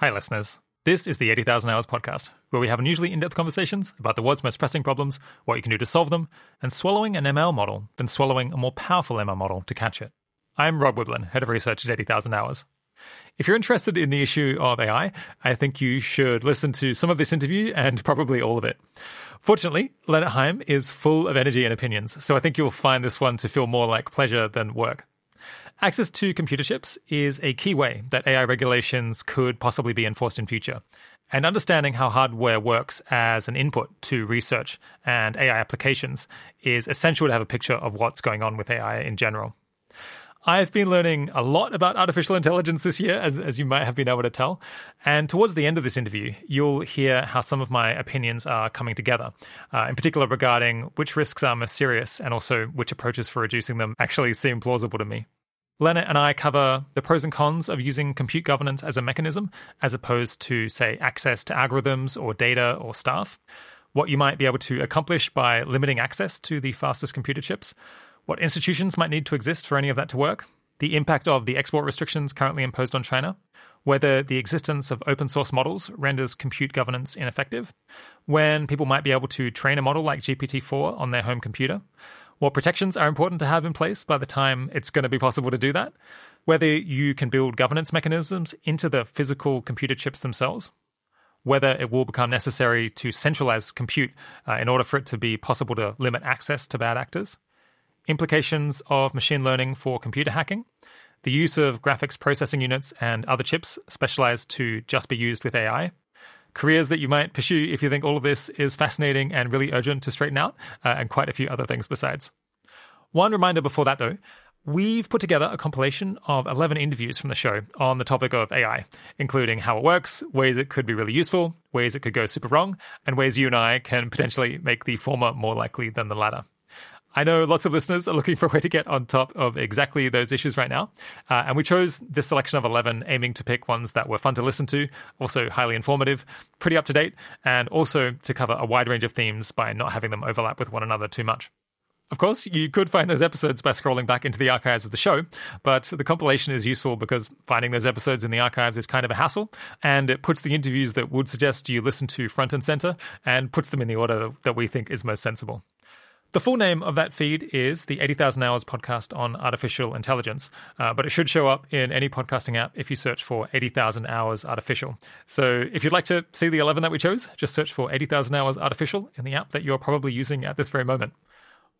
Hi, listeners. This is the 80,000 Hours podcast, where we have unusually in depth conversations about the world's most pressing problems, what you can do to solve them, and swallowing an ML model, then swallowing a more powerful ML model to catch it. I'm Rob Wiblin, head of research at 80,000 Hours. If you're interested in the issue of AI, I think you should listen to some of this interview and probably all of it. Fortunately, Lennart Heim is full of energy and opinions, so I think you'll find this one to feel more like pleasure than work. Access to computer chips is a key way that AI regulations could possibly be enforced in future. And understanding how hardware works as an input to research and AI applications is essential to have a picture of what's going on with AI in general. I've been learning a lot about artificial intelligence this year, as, as you might have been able to tell. And towards the end of this interview, you'll hear how some of my opinions are coming together, uh, in particular regarding which risks are most serious and also which approaches for reducing them actually seem plausible to me. Lennart and I cover the pros and cons of using compute governance as a mechanism, as opposed to, say, access to algorithms or data or staff, what you might be able to accomplish by limiting access to the fastest computer chips, what institutions might need to exist for any of that to work, the impact of the export restrictions currently imposed on China, whether the existence of open source models renders compute governance ineffective, when people might be able to train a model like GPT 4 on their home computer what protections are important to have in place by the time it's going to be possible to do that, whether you can build governance mechanisms into the physical computer chips themselves, whether it will become necessary to centralize compute uh, in order for it to be possible to limit access to bad actors, implications of machine learning for computer hacking, the use of graphics processing units and other chips specialized to just be used with AI, careers that you might pursue if you think all of this is fascinating and really urgent to straighten out, uh, and quite a few other things besides. One reminder before that, though. We've put together a compilation of 11 interviews from the show on the topic of AI, including how it works, ways it could be really useful, ways it could go super wrong, and ways you and I can potentially make the former more likely than the latter. I know lots of listeners are looking for a way to get on top of exactly those issues right now. Uh, and we chose this selection of 11, aiming to pick ones that were fun to listen to, also highly informative, pretty up to date, and also to cover a wide range of themes by not having them overlap with one another too much. Of course, you could find those episodes by scrolling back into the archives of the show, but the compilation is useful because finding those episodes in the archives is kind of a hassle, and it puts the interviews that would suggest you listen to front and center and puts them in the order that we think is most sensible. The full name of that feed is the 80,000 Hours podcast on artificial intelligence, uh, but it should show up in any podcasting app if you search for 80,000 Hours Artificial. So if you'd like to see the 11 that we chose, just search for 80,000 Hours Artificial in the app that you're probably using at this very moment.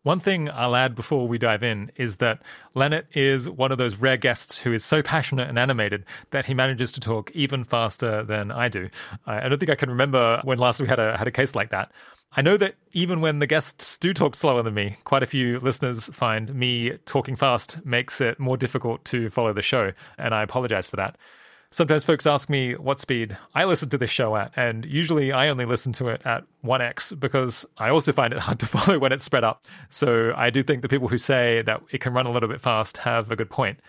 One thing I'll add before we dive in is that Lennart is one of those rare guests who is so passionate and animated that he manages to talk even faster than I do. I don't think I can remember when last we had a had a case like that. I know that even when the guests do talk slower than me, quite a few listeners find me talking fast makes it more difficult to follow the show, and I apologize for that. Sometimes folks ask me what speed I listen to this show at, and usually I only listen to it at 1x because I also find it hard to follow when it's spread up. So I do think the people who say that it can run a little bit fast have a good point.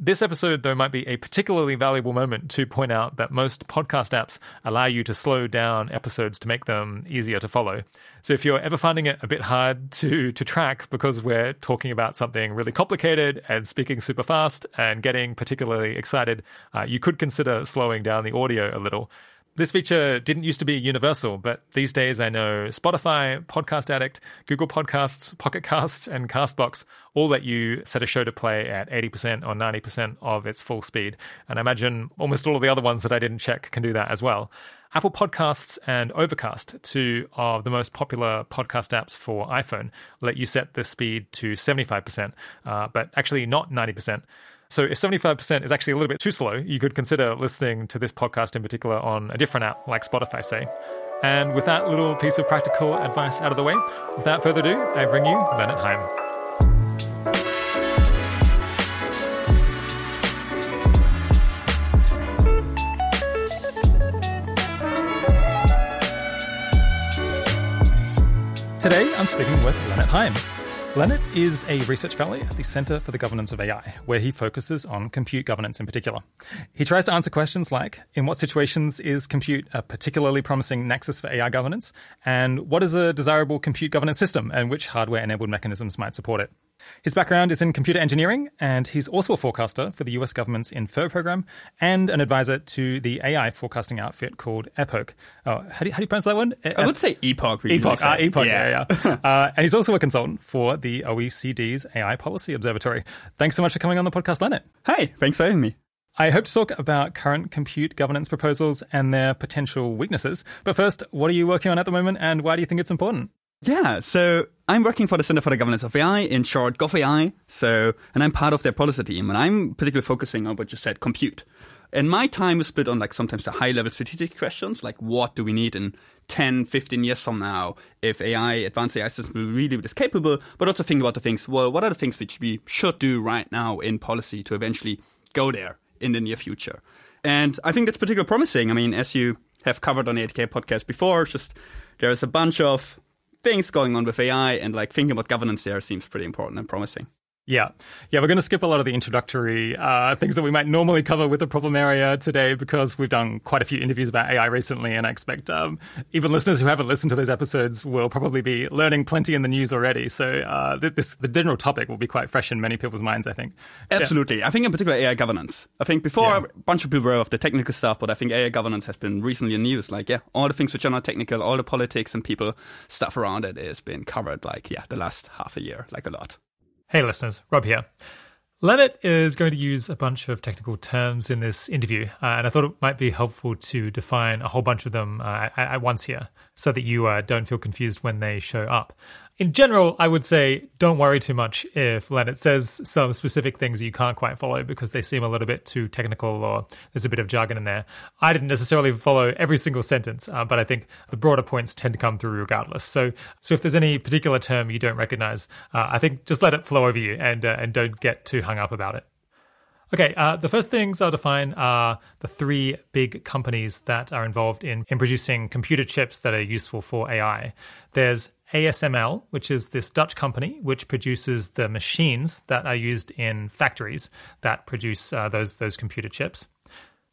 This episode, though, might be a particularly valuable moment to point out that most podcast apps allow you to slow down episodes to make them easier to follow. So if you're ever finding it a bit hard to, to track because we're talking about something really complicated and speaking super fast and getting particularly excited, uh, you could consider slowing down the audio a little. This feature didn't used to be universal, but these days I know Spotify, Podcast Addict, Google Podcasts, Pocket Casts, and Castbox all let you set a show to play at 80% or 90% of its full speed. And I imagine almost all of the other ones that I didn't check can do that as well. Apple Podcasts and Overcast, two of the most popular podcast apps for iPhone, let you set the speed to 75%, uh, but actually not 90%. So if 75% is actually a little bit too slow, you could consider listening to this podcast in particular on a different app like Spotify, say. And with that little piece of practical advice out of the way, without further ado, I bring you Lennart Heim. Today, I'm speaking with Lennart Heim. Lennart is a research fellow at the Center for the Governance of AI, where he focuses on compute governance in particular. He tries to answer questions like In what situations is compute a particularly promising nexus for AI governance? And what is a desirable compute governance system, and which hardware enabled mechanisms might support it? His background is in computer engineering, and he's also a forecaster for the US government's Infer program and an advisor to the AI forecasting outfit called Epoch. Oh, how, do you, how do you pronounce that one? I would say Epoch. Epoch, ah, Epoch, yeah, yeah. yeah. uh, and he's also a consultant for the OECD's AI Policy Observatory. Thanks so much for coming on the podcast, Lennart. Hey, thanks for having me. I hope to talk about current compute governance proposals and their potential weaknesses. But first, what are you working on at the moment, and why do you think it's important? Yeah, so I'm working for the Center for the Governance of AI, in short, GovAI. So, and I'm part of their policy team, and I'm particularly focusing on what you said, compute. And my time is split on like sometimes the high level strategic questions, like what do we need in 10, 15 years from now if AI, advanced AI systems will really be this capable, but also think about the things, well, what are the things which we should do right now in policy to eventually go there in the near future? And I think that's particularly promising. I mean, as you have covered on the 80K podcast before, just there's a bunch of things going on with AI and like thinking about governance there seems pretty important and promising. Yeah. Yeah, we're going to skip a lot of the introductory uh, things that we might normally cover with the problem area today because we've done quite a few interviews about AI recently, and I expect um, even listeners who haven't listened to those episodes will probably be learning plenty in the news already. So uh, this the general topic will be quite fresh in many people's minds, I think. Absolutely. Yeah. I think in particular AI governance. I think before yeah. a bunch of people were of the technical stuff, but I think AI governance has been recently in news. Like, yeah, all the things which are not technical, all the politics and people stuff around it has been covered like, yeah, the last half a year, like a lot. Hey, listeners, Rob here. Lennart is going to use a bunch of technical terms in this interview, uh, and I thought it might be helpful to define a whole bunch of them uh, at, at, once here so that you uh, don't feel confused when they show up in general, I would say don't worry too much if Lennart says some specific things you can't quite follow because they seem a little bit too technical or there's a bit of jargon in there. I didn't necessarily follow every single sentence, uh, but I think the broader points tend to come through regardless. So, so if there's any particular term you don't recognize, uh, I think just let it flow over you and uh, and don't get too hung up about it. Okay, uh, the first things I'll define are the three big companies that are involved in, in producing computer chips that are useful for AI. There's ASML, which is this Dutch company which produces the machines that are used in factories that produce uh, those those computer chips.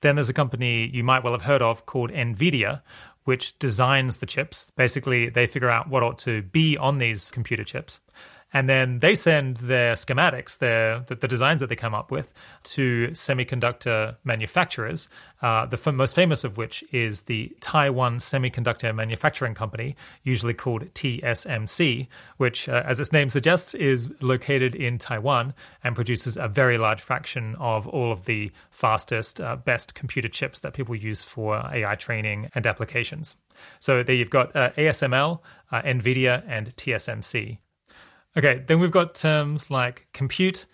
Then there's a company you might well have heard of called Nvidia, which designs the chips. Basically, they figure out what ought to be on these computer chips and then they send their schematics, their the, the designs that they come up with, to semiconductor manufacturers. Uh, the f- most famous of which is the Taiwan Semiconductor Manufacturing Company, usually called TSMC, which, uh, as its name suggests, is located in Taiwan and produces a very large fraction of all of the fastest, uh, best computer chips that people use for AI training and applications. So there you've got uh, ASML, uh, NVIDIA, and TSMC. Okay, then we've got terms like compute,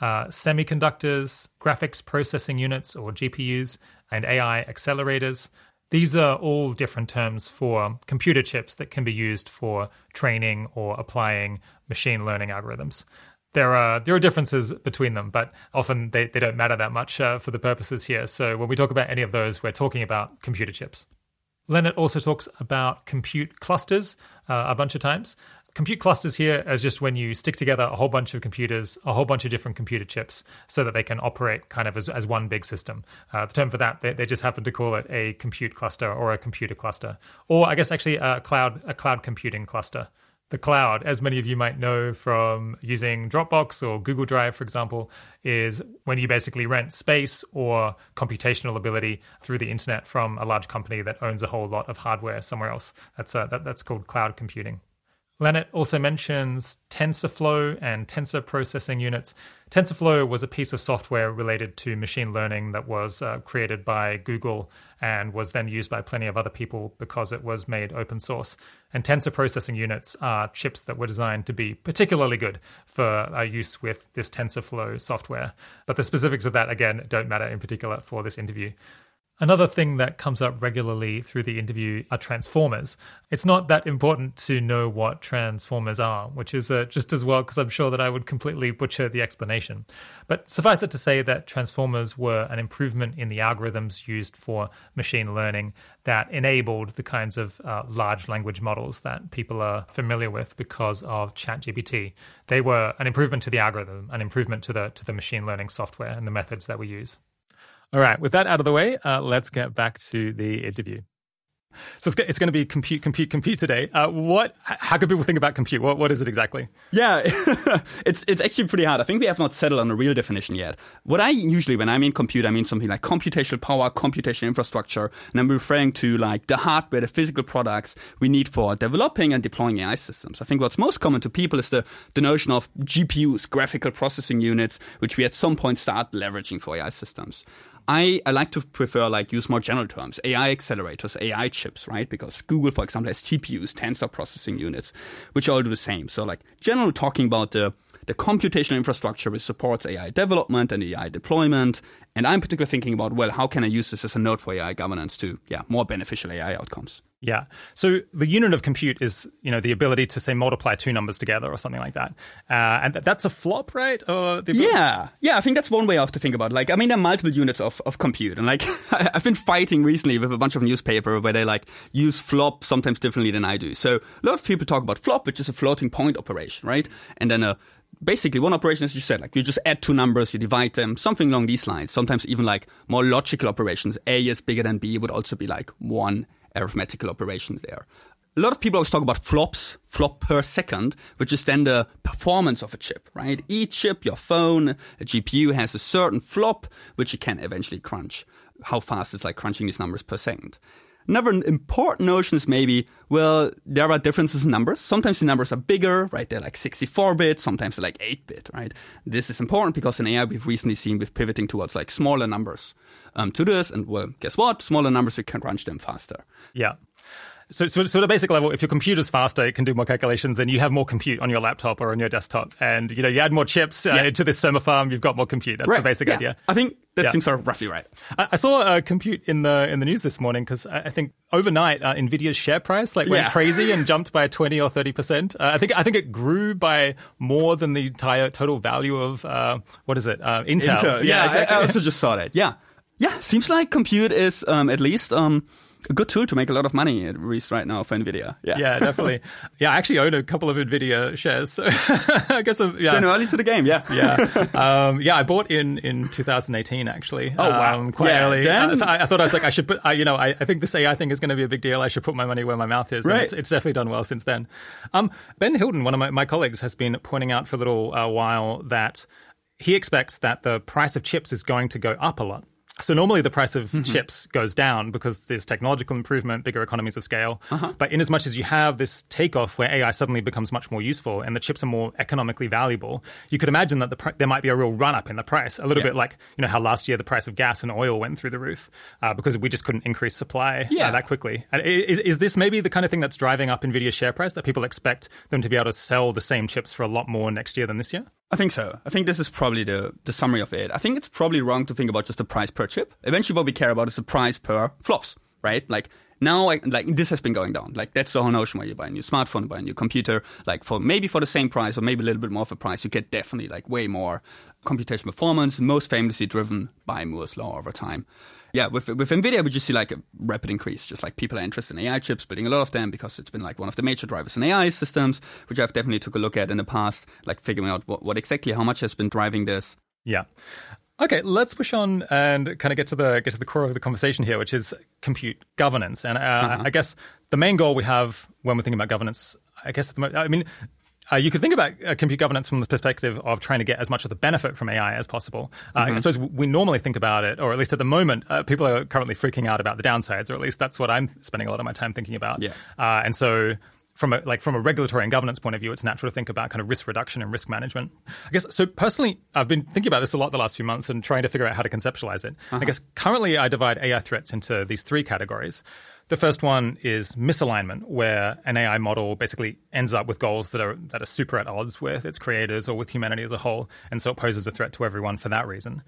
uh, semiconductors, graphics processing units or GPUs, and AI accelerators. These are all different terms for computer chips that can be used for training or applying machine learning algorithms. There are there are differences between them, but often they, they don't matter that much uh, for the purposes here. So when we talk about any of those, we're talking about computer chips. Lennart also talks about compute clusters uh, a bunch of times. Compute clusters here as just when you stick together a whole bunch of computers, a whole bunch of different computer chips, so that they can operate kind of as, as one big system. Uh, the term for that, they, they, just happen to call it a compute cluster or a computer cluster, or I guess actually a cloud a cloud computing cluster. The cloud, as many of you might know from using Dropbox or Google Drive, for example, is when you basically rent space or computational ability through the internet from a large company that owns a whole lot of hardware somewhere else. That's uh, that, that's called cloud computing. Lennart also mentions TensorFlow and tensor processing units. TensorFlow was a piece of software related to machine learning that was uh, created by Google and was then used by plenty of other people because it was made open source. And tensor processing units are chips that were designed to be particularly good for uh, use with this TensorFlow software. But the specifics of that, again, don't matter in particular for this interview. Another thing that comes up regularly through the interview are transformers. It's not that important to know what transformers are, which is uh, just as well because I'm sure that I would completely butcher the explanation. But suffice it to say that transformers were an improvement in the algorithms used for machine learning that enabled the kinds of uh, large language models that people are familiar with because of ChatGPT. They were an improvement to the algorithm, an improvement to the to the machine learning software and the methods that we use. All right, with that out of the way, uh, let's get back to the interview. So it's, it's going to be compute, compute, compute today. Uh, what? How can people think about compute? What, what is it exactly? Yeah, it's it's actually pretty hard. I think we have not settled on a real definition yet. What I usually, when I mean compute, I mean something like computational power, computational infrastructure, and I'm referring to like the hardware, the physical products we need for developing and deploying AI systems. I think what's most common to people is the the notion of GPUs, graphical processing units, which we at some point start leveraging for AI systems. I, I like to prefer like use more general terms, AI accelerators, AI chips, right? Because Google, for example, has TPUs, tensor processing units, which all do the same. So like generally talking about the the computational infrastructure which supports AI development and AI deployment. And I'm particularly thinking about, well, how can I use this as a node for AI governance to, yeah, more beneficial AI outcomes? Yeah. So the unit of compute is, you know, the ability to say multiply two numbers together or something like that. Uh, and that's a flop, right? Or yeah. Yeah. I think that's one way of to think about. It. Like, I mean, there are multiple units of, of compute, and like, I've been fighting recently with a bunch of newspaper where they like use flop sometimes differently than I do. So a lot of people talk about flop, which is a floating point operation, right? And then a basically one operation, as you said, like you just add two numbers, you divide them, something along these lines. Sometimes even like more logical operations. A is bigger than B would also be like one arithmetical operation there. A lot of people always talk about flops, flop per second, which is then the performance of a chip, right? Each chip, your phone, a GPU has a certain flop, which you can eventually crunch. How fast it's like crunching these numbers per second. Another important notion is maybe, well, there are differences in numbers. Sometimes the numbers are bigger, right? They're like 64 bit, sometimes they're like 8 bit, right? This is important because in AI we've recently seen with pivoting towards like smaller numbers um, to this. And well, guess what? Smaller numbers, we can crunch them faster. Yeah. So, so, so at a basic level, if your computer's faster, it can do more calculations, then you have more compute on your laptop or on your desktop. And, you know, you add more chips uh, yeah. into this server farm, you've got more compute. That's right. the basic yeah. idea. I think that yeah. seems sort of roughly right. I, I saw uh, compute in the in the news this morning because I, I, think overnight uh, Nvidia's share price like went crazy and jumped by 20 or 30%. Uh, I think I think it grew by more than the entire total value of, uh, what is it, uh, Intel. Intel. Yeah, exactly. I, I also just saw that. Yeah. Yeah, seems like compute is um, at least um, a good tool to make a lot of money at least right now for Nvidia. Yeah, yeah, definitely. yeah, I actually own a couple of Nvidia shares, so I guess I'm, yeah, Getting early to the game. Yeah, yeah, um, yeah. I bought in in 2018 actually. Oh wow, um, quite yeah, early. Then... Uh, so I, I, thought I was like I should put. you know, I, I, think this AI thing is going to be a big deal. I should put my money where my mouth is. Right. It's, it's, definitely done well since then. Um, ben Hilton, one of my, my colleagues, has been pointing out for a little uh, while that he expects that the price of chips is going to go up a lot. So normally the price of mm-hmm. chips goes down because there's technological improvement, bigger economies of scale. Uh-huh. But in as much as you have this takeoff where AI suddenly becomes much more useful and the chips are more economically valuable, you could imagine that the pr- there might be a real run up in the price, a little yeah. bit like you know how last year the price of gas and oil went through the roof uh, because we just couldn't increase supply uh, yeah. uh, that quickly. And is, is this maybe the kind of thing that's driving up Nvidia's share price that people expect them to be able to sell the same chips for a lot more next year than this year? I think so. I think this is probably the, the summary of it. I think it's probably wrong to think about just the price per chip. Eventually, what we care about is the price per flops, right? Like now, I, like this has been going down. Like that's the whole notion where you buy a new smartphone, buy a new computer. Like for maybe for the same price or maybe a little bit more of a price, you get definitely like way more computation performance. Most famously driven by Moore's law over time yeah, with with Nvidia, we just see like a rapid increase. Just like people are interested in AI chips, building a lot of them because it's been like one of the major drivers in AI systems, which I've definitely took a look at in the past, like figuring out what, what exactly how much has been driving this. Yeah. Okay, let's push on and kind of get to the get to the core of the conversation here, which is compute governance. And uh, uh-huh. I guess the main goal we have when we're thinking about governance, I guess, at the moment, I mean, uh, you could think about uh, compute governance from the perspective of trying to get as much of the benefit from AI as possible. Uh, mm-hmm. I suppose we normally think about it, or at least at the moment, uh, people are currently freaking out about the downsides, or at least that's what I'm spending a lot of my time thinking about. Yeah. Uh, and so from a like from a regulatory and governance point of view, it's natural to think about kind of risk reduction and risk management. I guess so. Personally, I've been thinking about this a lot the last few months and trying to figure out how to conceptualize it. Uh-huh. I guess currently I divide AI threats into these three categories. The first one is misalignment, where an AI model basically ends up with goals that are that are super at odds with its creators or with humanity as a whole, and so it poses a threat to everyone for that reason.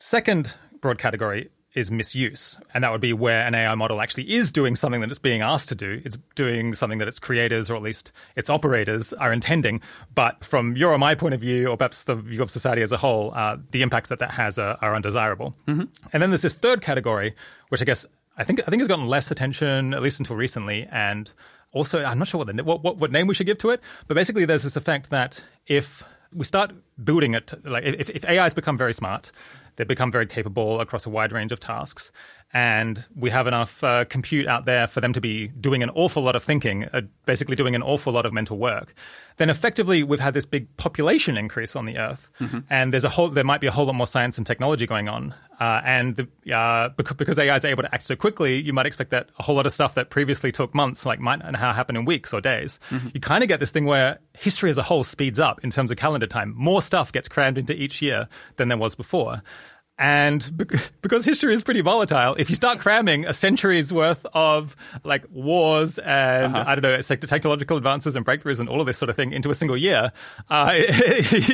Second broad category is misuse, and that would be where an AI model actually is doing something that it's being asked to do. It's doing something that its creators, or at least its operators, are intending. But from your or my point of view, or perhaps the view of society as a whole, uh, the impacts that that has are, are undesirable. Mm-hmm. And then there's this third category, which I guess I think I think it's gotten less attention at least until recently, and also I'm not sure what the what, what, what name we should give to it, but basically there's this effect that if we start building it like if, if AIs become very smart, they become very capable across a wide range of tasks, and we have enough uh, compute out there for them to be doing an awful lot of thinking, uh, basically doing an awful lot of mental work, then effectively we've had this big population increase on the Earth, mm-hmm. and there's a whole there might be a whole lot more science and technology going on, uh, and the, uh, because, because AI is able to act so quickly, you might expect that a whole lot of stuff that previously took months, like might now happen in weeks or days. Mm-hmm. You kind of get this thing where history as a whole speeds up in terms of calendar time. More stuff gets crammed into each year than there was before. And because history is pretty volatile, if you start cramming a century's worth of like wars and uh-huh. I don't know, it's like technological advances and breakthroughs and all of this sort of thing into a single year, uh,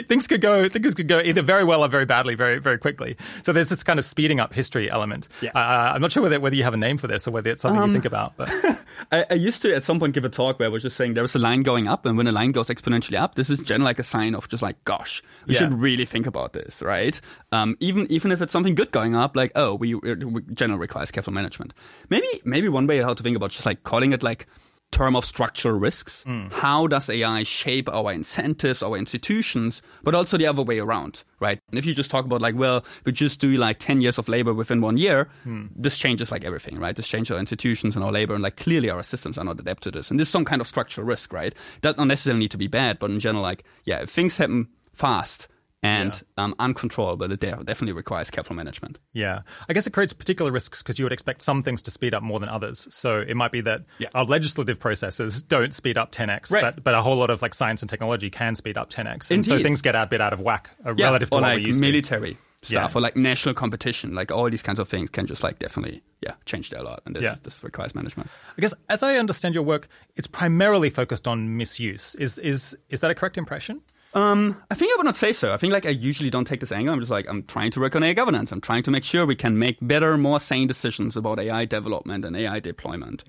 things could go things could go either very well or very badly, very very quickly. So there's this kind of speeding up history element. Yeah. Uh, I'm not sure whether whether you have a name for this or whether it's something um, you think about. But I, I, used to at some point give a talk where I was just saying there was a line going up, and when a line goes exponentially up, this is generally like a sign of just like, gosh, we yeah. should really think about this, right? Um, even even if it's something good going up, like oh, we, we generally requires careful management. Maybe maybe one way how to think about just like calling it like term of structural risks. Mm. How does AI shape our incentives, our institutions, but also the other way around, right? And if you just talk about like, well, we just do like 10 years of labor within one year, mm. this changes like everything, right? This changes our institutions and our labor, and like clearly our systems are not adapted to this. And this is some kind of structural risk, right? Does not necessarily need to be bad, but in general, like, yeah, if things happen fast, and yeah. um, uncontrollable. It definitely requires careful management. Yeah, I guess it creates particular risks because you would expect some things to speed up more than others. So it might be that yeah. our legislative processes don't speed up 10x, right. but, but a whole lot of like science and technology can speed up 10x, and Indeed. so things get a bit out of whack uh, yeah. relative to or what like we used military. To. Stuff yeah. or like national competition, like all these kinds of things can just like definitely, yeah, change a lot. And this, yeah. this requires management. I guess as I understand your work, it's primarily focused on misuse. Is is is that a correct impression? Um, I think I would not say so. I think like I usually don't take this angle. I'm just like I'm trying to work on AI governance. I'm trying to make sure we can make better, more sane decisions about AI development and AI deployment.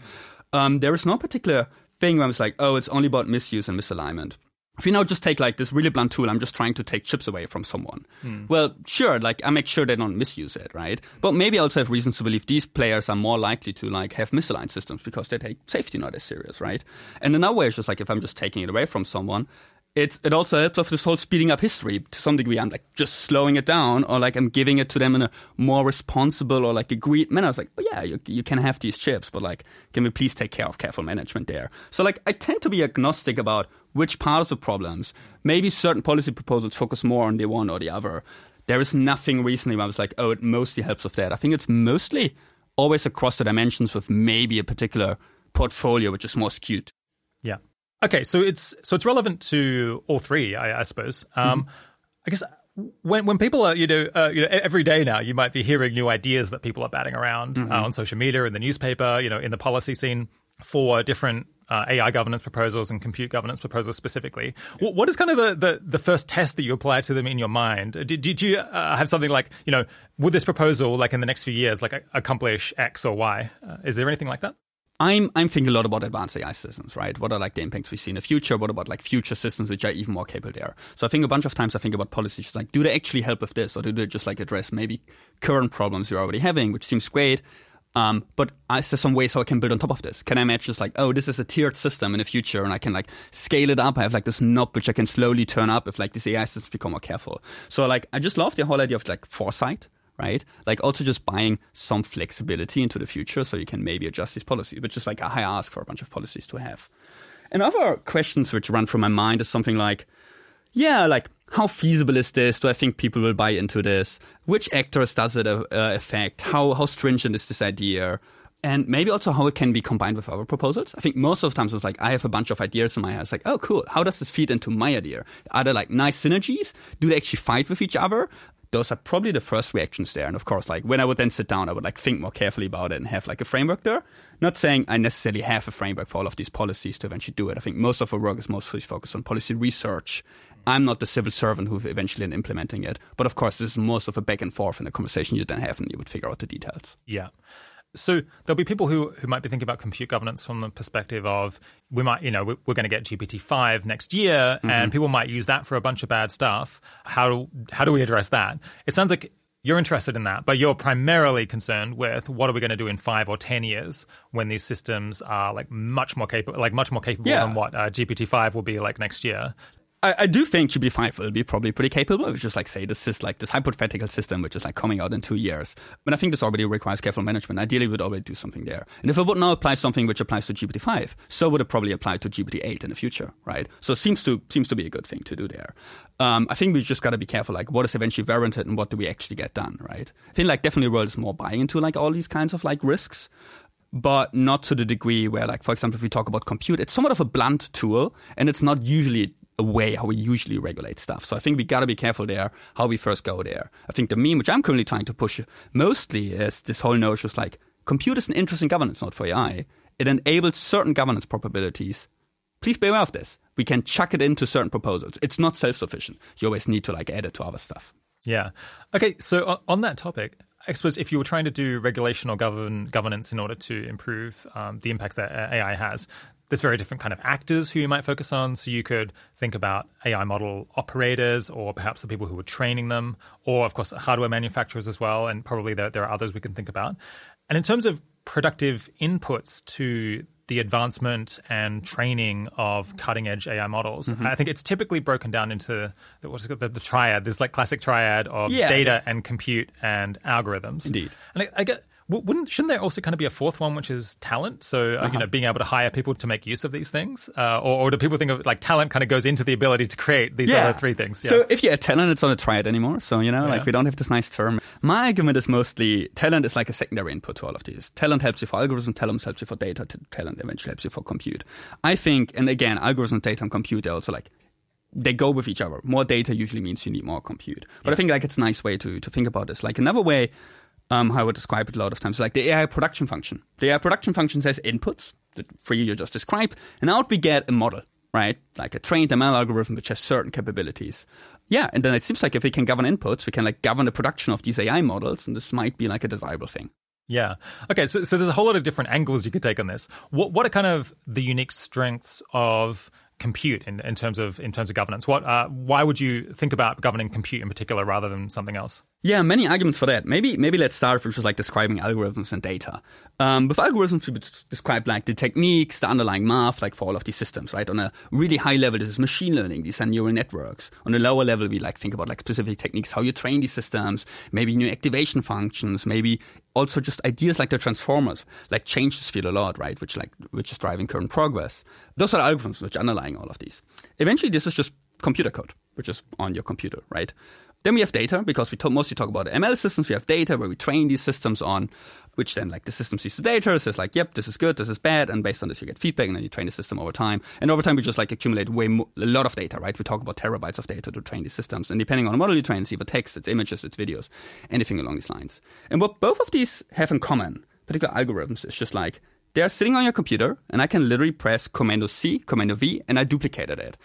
Um, there is no particular thing where I'm just like, oh, it's only about misuse and misalignment. If you now just take like this really blunt tool, I'm just trying to take chips away from someone. Hmm. Well, sure, like I make sure they don't misuse it, right? But maybe I also have reasons to believe these players are more likely to like have misaligned systems because they take safety not as serious, right? And another way is just like if I'm just taking it away from someone, it it also helps of this whole speeding up history to some degree. I'm like just slowing it down, or like I'm giving it to them in a more responsible or like agreed manner. I was like, oh yeah, you, you can have these chips, but like, can we please take care of careful management there? So like, I tend to be agnostic about which part of the problems. Maybe certain policy proposals focus more on the one or the other. There is nothing recently where I was like, oh, it mostly helps with that. I think it's mostly always across the dimensions with maybe a particular portfolio which is more skewed. Okay, so it's so it's relevant to all three, I, I suppose. Um, mm-hmm. I guess when when people are you know uh, you know every day now you might be hearing new ideas that people are batting around mm-hmm. uh, on social media in the newspaper you know in the policy scene for different uh, AI governance proposals and compute governance proposals specifically. Yeah. What is kind of the, the, the, first test that you apply to them in your mind? Did, did you uh, have something like, you know, would this proposal, like in the next few years, like accomplish X or Y? Uh, is there anything like that? I'm I'm thinking a lot about advanced AI systems, right? What are like the impacts we see in the future? What about like future systems which are even more capable there? So I think a bunch of times I think about policies like, do they actually help with this, or do they just like address maybe current problems you're already having, which seems great. Um, but is there some ways how I can build on top of this? Can I imagine just like, oh, this is a tiered system in the future, and I can like scale it up? I have like this knob which I can slowly turn up if like these AI systems become more careful. So like, I just love the whole idea of like foresight right? Like also just buying some flexibility into the future so you can maybe adjust these policies, which is like a high ask for a bunch of policies to have. And other questions which run through my mind is something like, yeah, like how feasible is this? Do I think people will buy into this? Which actors does it uh, affect? How how stringent is this idea? And maybe also how it can be combined with other proposals. I think most of the times it's like I have a bunch of ideas in my head. It's like, oh, cool. How does this feed into my idea? Are there like nice synergies? Do they actually fight with each other? Those are probably the first reactions there. And of course, like when I would then sit down, I would like think more carefully about it and have like a framework there. Not saying I necessarily have a framework for all of these policies to eventually do it. I think most of our work is mostly focused on policy research. I'm not the civil servant who eventually implementing it. But of course, this is most of a back and forth in the conversation you then have and you would figure out the details. Yeah. So there'll be people who, who might be thinking about compute governance from the perspective of we might, you know, we're, we're going to get GPT five next year, mm-hmm. and people might use that for a bunch of bad stuff. How do, how do we address that? It sounds like you're interested in that, but you're primarily concerned with what are we going to do in five or ten years when these systems are like much more capable, like much more capable yeah. than what uh, GPT five will be like next year. I, I, do think GPT-5 will be probably pretty capable. It's just like say this is like this hypothetical system which is like coming out in two years. But I think this already requires careful management. Ideally, would already do something there. And if it would now apply something which applies to GPT-5, so would it probably apply to GPT-8 in the future, right? So it seems to seems to be a good thing to do there. Um, I think we just got to be careful. Like, what is eventually warranted and what do we actually get done, right? I think like definitely world is more buying into like all these kinds of like risks but not to the degree where, like, for example, if we talk about compute, it's somewhat of a blunt tool, and it's not usually way how we usually regulate stuff. So I think we got to be careful there how we first go there. I think the meme which I'm currently trying to push mostly is this whole notion is like compute is an interesting governance node for AI. It enables certain governance probabilities. Please be aware of this. We can chuck it into certain proposals. It's not self-sufficient. You always need to like add it to other stuff. Yeah. Okay. So on that topic, I suppose if you were trying to do regulation or govern governance in order to improve um, the impacts that AI has, there's very different kind of actors who you might focus on. So you could think about AI model operators, or perhaps the people who are training them, or of course hardware manufacturers as well, and probably there, there are others we can think about. And in terms of productive inputs to the advancement and training of cutting edge AI models. Mm-hmm. I think it's typically broken down into the, what's it, the, the triad. There's like classic triad of yeah, data yeah. and compute and algorithms. Indeed. And I, I get wouldn't shouldn't there also kind of be a fourth one, which is talent? So uh, uh-huh. you know, being able to hire people to make use of these things, uh, or, or, do people think of like talent kind of goes into the ability to create these yeah. other three things? Yeah. So if you add talent, it's not a triad anymore. So you know, yeah. like we don't have this nice term. My argument is mostly talent is like a secondary input to all of these. Talent helps you for algorithm, talent helps you for data, talent eventually helps you for compute. I think, and again, algorithm, data, and compute they're also like they go with each other. More data usually means you need more compute. But yeah. I think like it's a nice way to to think about this. Like another way um, how I would describe it a lot of times, like the AI production function. The AI production function says inputs, the three you you just described, and out we get a model, right? Like a trained ML algorithm which has certain capabilities. Yeah, and then it seems like if we can govern inputs, we can like govern the production of these AI models, and this might be like a desirable thing. Yeah. Okay. So, so there's a whole lot of different angles you could take on this. What what are kind of the unique strengths of compute in, in terms of in terms of governance? What uh, why would you think about governing compute in particular rather than something else? Yeah, many arguments for that. Maybe maybe let's start with just like describing algorithms and data. Um, with algorithms, we describe like the techniques, the underlying math, like for all of these systems, right? On a really high level, this is machine learning. These are neural networks. On a lower level, we like think about like specific techniques, how you train these systems, maybe new activation functions, maybe also just ideas like the transformers, like change this field a lot, right? Which like which is driving current progress. Those are algorithms which are underlying all of these. Eventually, this is just computer code, which is on your computer, right? Then we have data because we mostly talk about ML systems. We have data where we train these systems on, which then like the system sees the data, says like, yep, this is good, this is bad, and based on this you get feedback, and then you train the system over time. And over time we just like accumulate way a lot of data, right? We talk about terabytes of data to train these systems, and depending on the model you train, it's either text, it's images, it's videos, anything along these lines. And what both of these have in common, particular algorithms, is just like they're sitting on your computer, and I can literally press Commando C, Commando V, and I duplicated it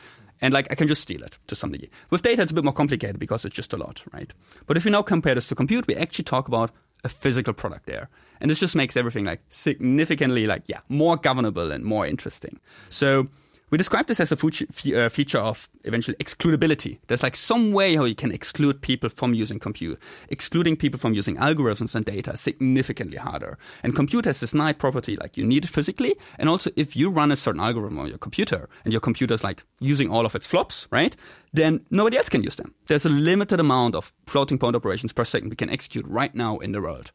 and like I can just steal it to some degree. With data, it's a bit more complicated because it's just a lot, right? But if we now compare this to compute, we actually talk about a physical product there. And this just makes everything like significantly like, yeah, more governable and more interesting. So we describe this as a uh, feature of eventual excludability. There's like some way how you can exclude people from using compute. Excluding people from using algorithms and data is significantly harder. And compute has this nice property, like you need it physically. And also if you run a certain algorithm on your computer and your computer is like using all of its flops, right? Then nobody else can use them. There's a limited amount of floating point operations per second we can execute right now in the world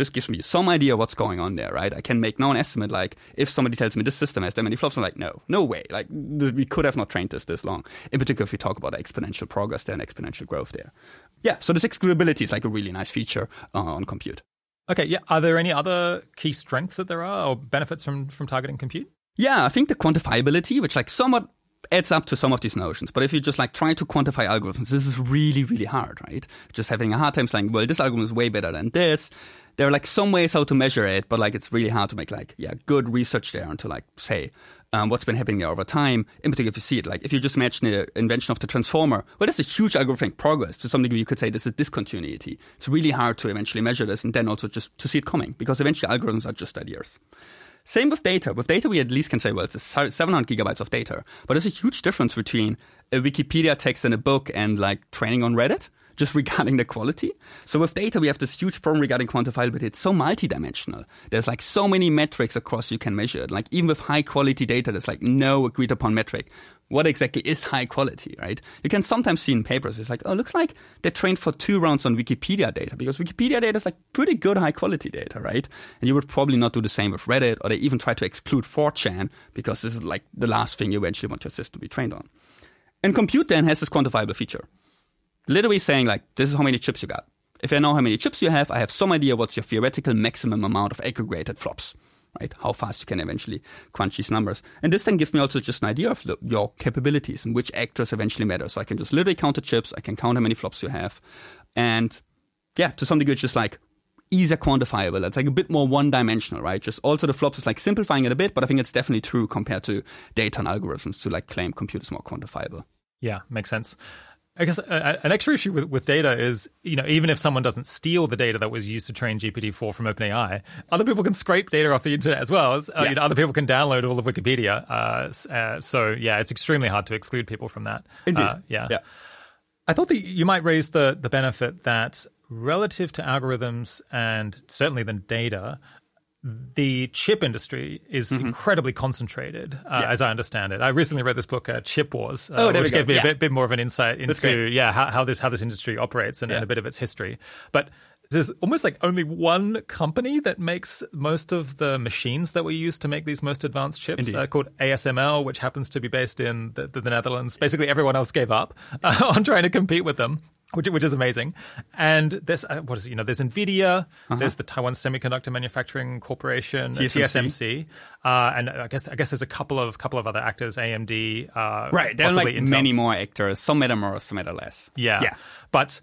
just gives me some idea what's going on there, right? I can make now an estimate like if somebody tells me this system has that many flops, I'm like, no, no way. Like th- we could have not trained this this long. In particular, if we talk about exponential progress there and exponential growth there. Yeah, so this excludability is like a really nice feature uh, on compute. Okay, yeah. Are there any other key strengths that there are or benefits from from targeting compute? Yeah, I think the quantifiability, which like somewhat adds up to some of these notions. But if you just like try to quantify algorithms, this is really, really hard, right? Just having a hard time saying, well, this algorithm is way better than this there are like some ways how to measure it, but like it's really hard to make like yeah good research there and to like say um, what's been happening over time. In particular, if you see it, like if you just imagine the invention of the transformer, well, that's a huge algorithmic progress. To some degree, you could say this is discontinuity. It's really hard to eventually measure this and then also just to see it coming because eventually algorithms are just ideas. Same with data. With data, we at least can say, well, it's 700 gigabytes of data. But there's a huge difference between a Wikipedia text in a book and like training on Reddit just regarding the quality. So with data, we have this huge problem regarding quantifiability. It's so multidimensional. There's like so many metrics across you can measure it. Like even with high quality data, there's like no agreed upon metric. What exactly is high quality, right? You can sometimes see in papers, it's like, oh, looks like they trained for two rounds on Wikipedia data because Wikipedia data is like pretty good high quality data, right? And you would probably not do the same with Reddit or they even try to exclude 4chan because this is like the last thing you eventually want your system to be trained on. And compute then has this quantifiable feature literally saying like, this is how many chips you got. If I know how many chips you have, I have some idea what's your theoretical maximum amount of aggregated flops, right? How fast you can eventually crunch these numbers. And this then gives me also just an idea of your capabilities and which actors eventually matter. So I can just literally count the chips, I can count how many flops you have. And yeah, to some degree, it's just like easier quantifiable. It's like a bit more one dimensional, right? Just also the flops is like simplifying it a bit, but I think it's definitely true compared to data and algorithms to like claim computers more quantifiable. Yeah, makes sense. I guess an extra issue with, with data is, you know, even if someone doesn't steal the data that was used to train GPT-4 from OpenAI, other people can scrape data off the internet as well. As, uh, yeah. you know, other people can download all of Wikipedia. Uh, uh, so yeah, it's extremely hard to exclude people from that. Indeed. Uh, yeah. yeah. I thought that you might raise the the benefit that relative to algorithms and certainly the data, the chip industry is mm-hmm. incredibly concentrated, uh, yeah. as I understand it. I recently read this book, uh, Chip Wars, uh, oh, which gave me yeah. a bit, bit, more of an insight into yeah how, how, this how this industry operates and, yeah. and, a bit of its history. But there's almost like only one company that makes most of the machines that we use to make these most advanced chips, uh, called ASML, which happens to be based in the, the Netherlands. Basically, everyone else gave up uh, on trying to compete with them which, which is amazing. And there's uh, what is it? You know, there's Nvidia, uh-huh. there's the Taiwan Semiconductor Manufacturing Corporation, TSMC, TSMC uh, and I guess I guess there's a couple of couple of other actors, AMD. Uh, right, there's like Intel. many more actors. Some matter more, some matter less. Yeah, yeah. But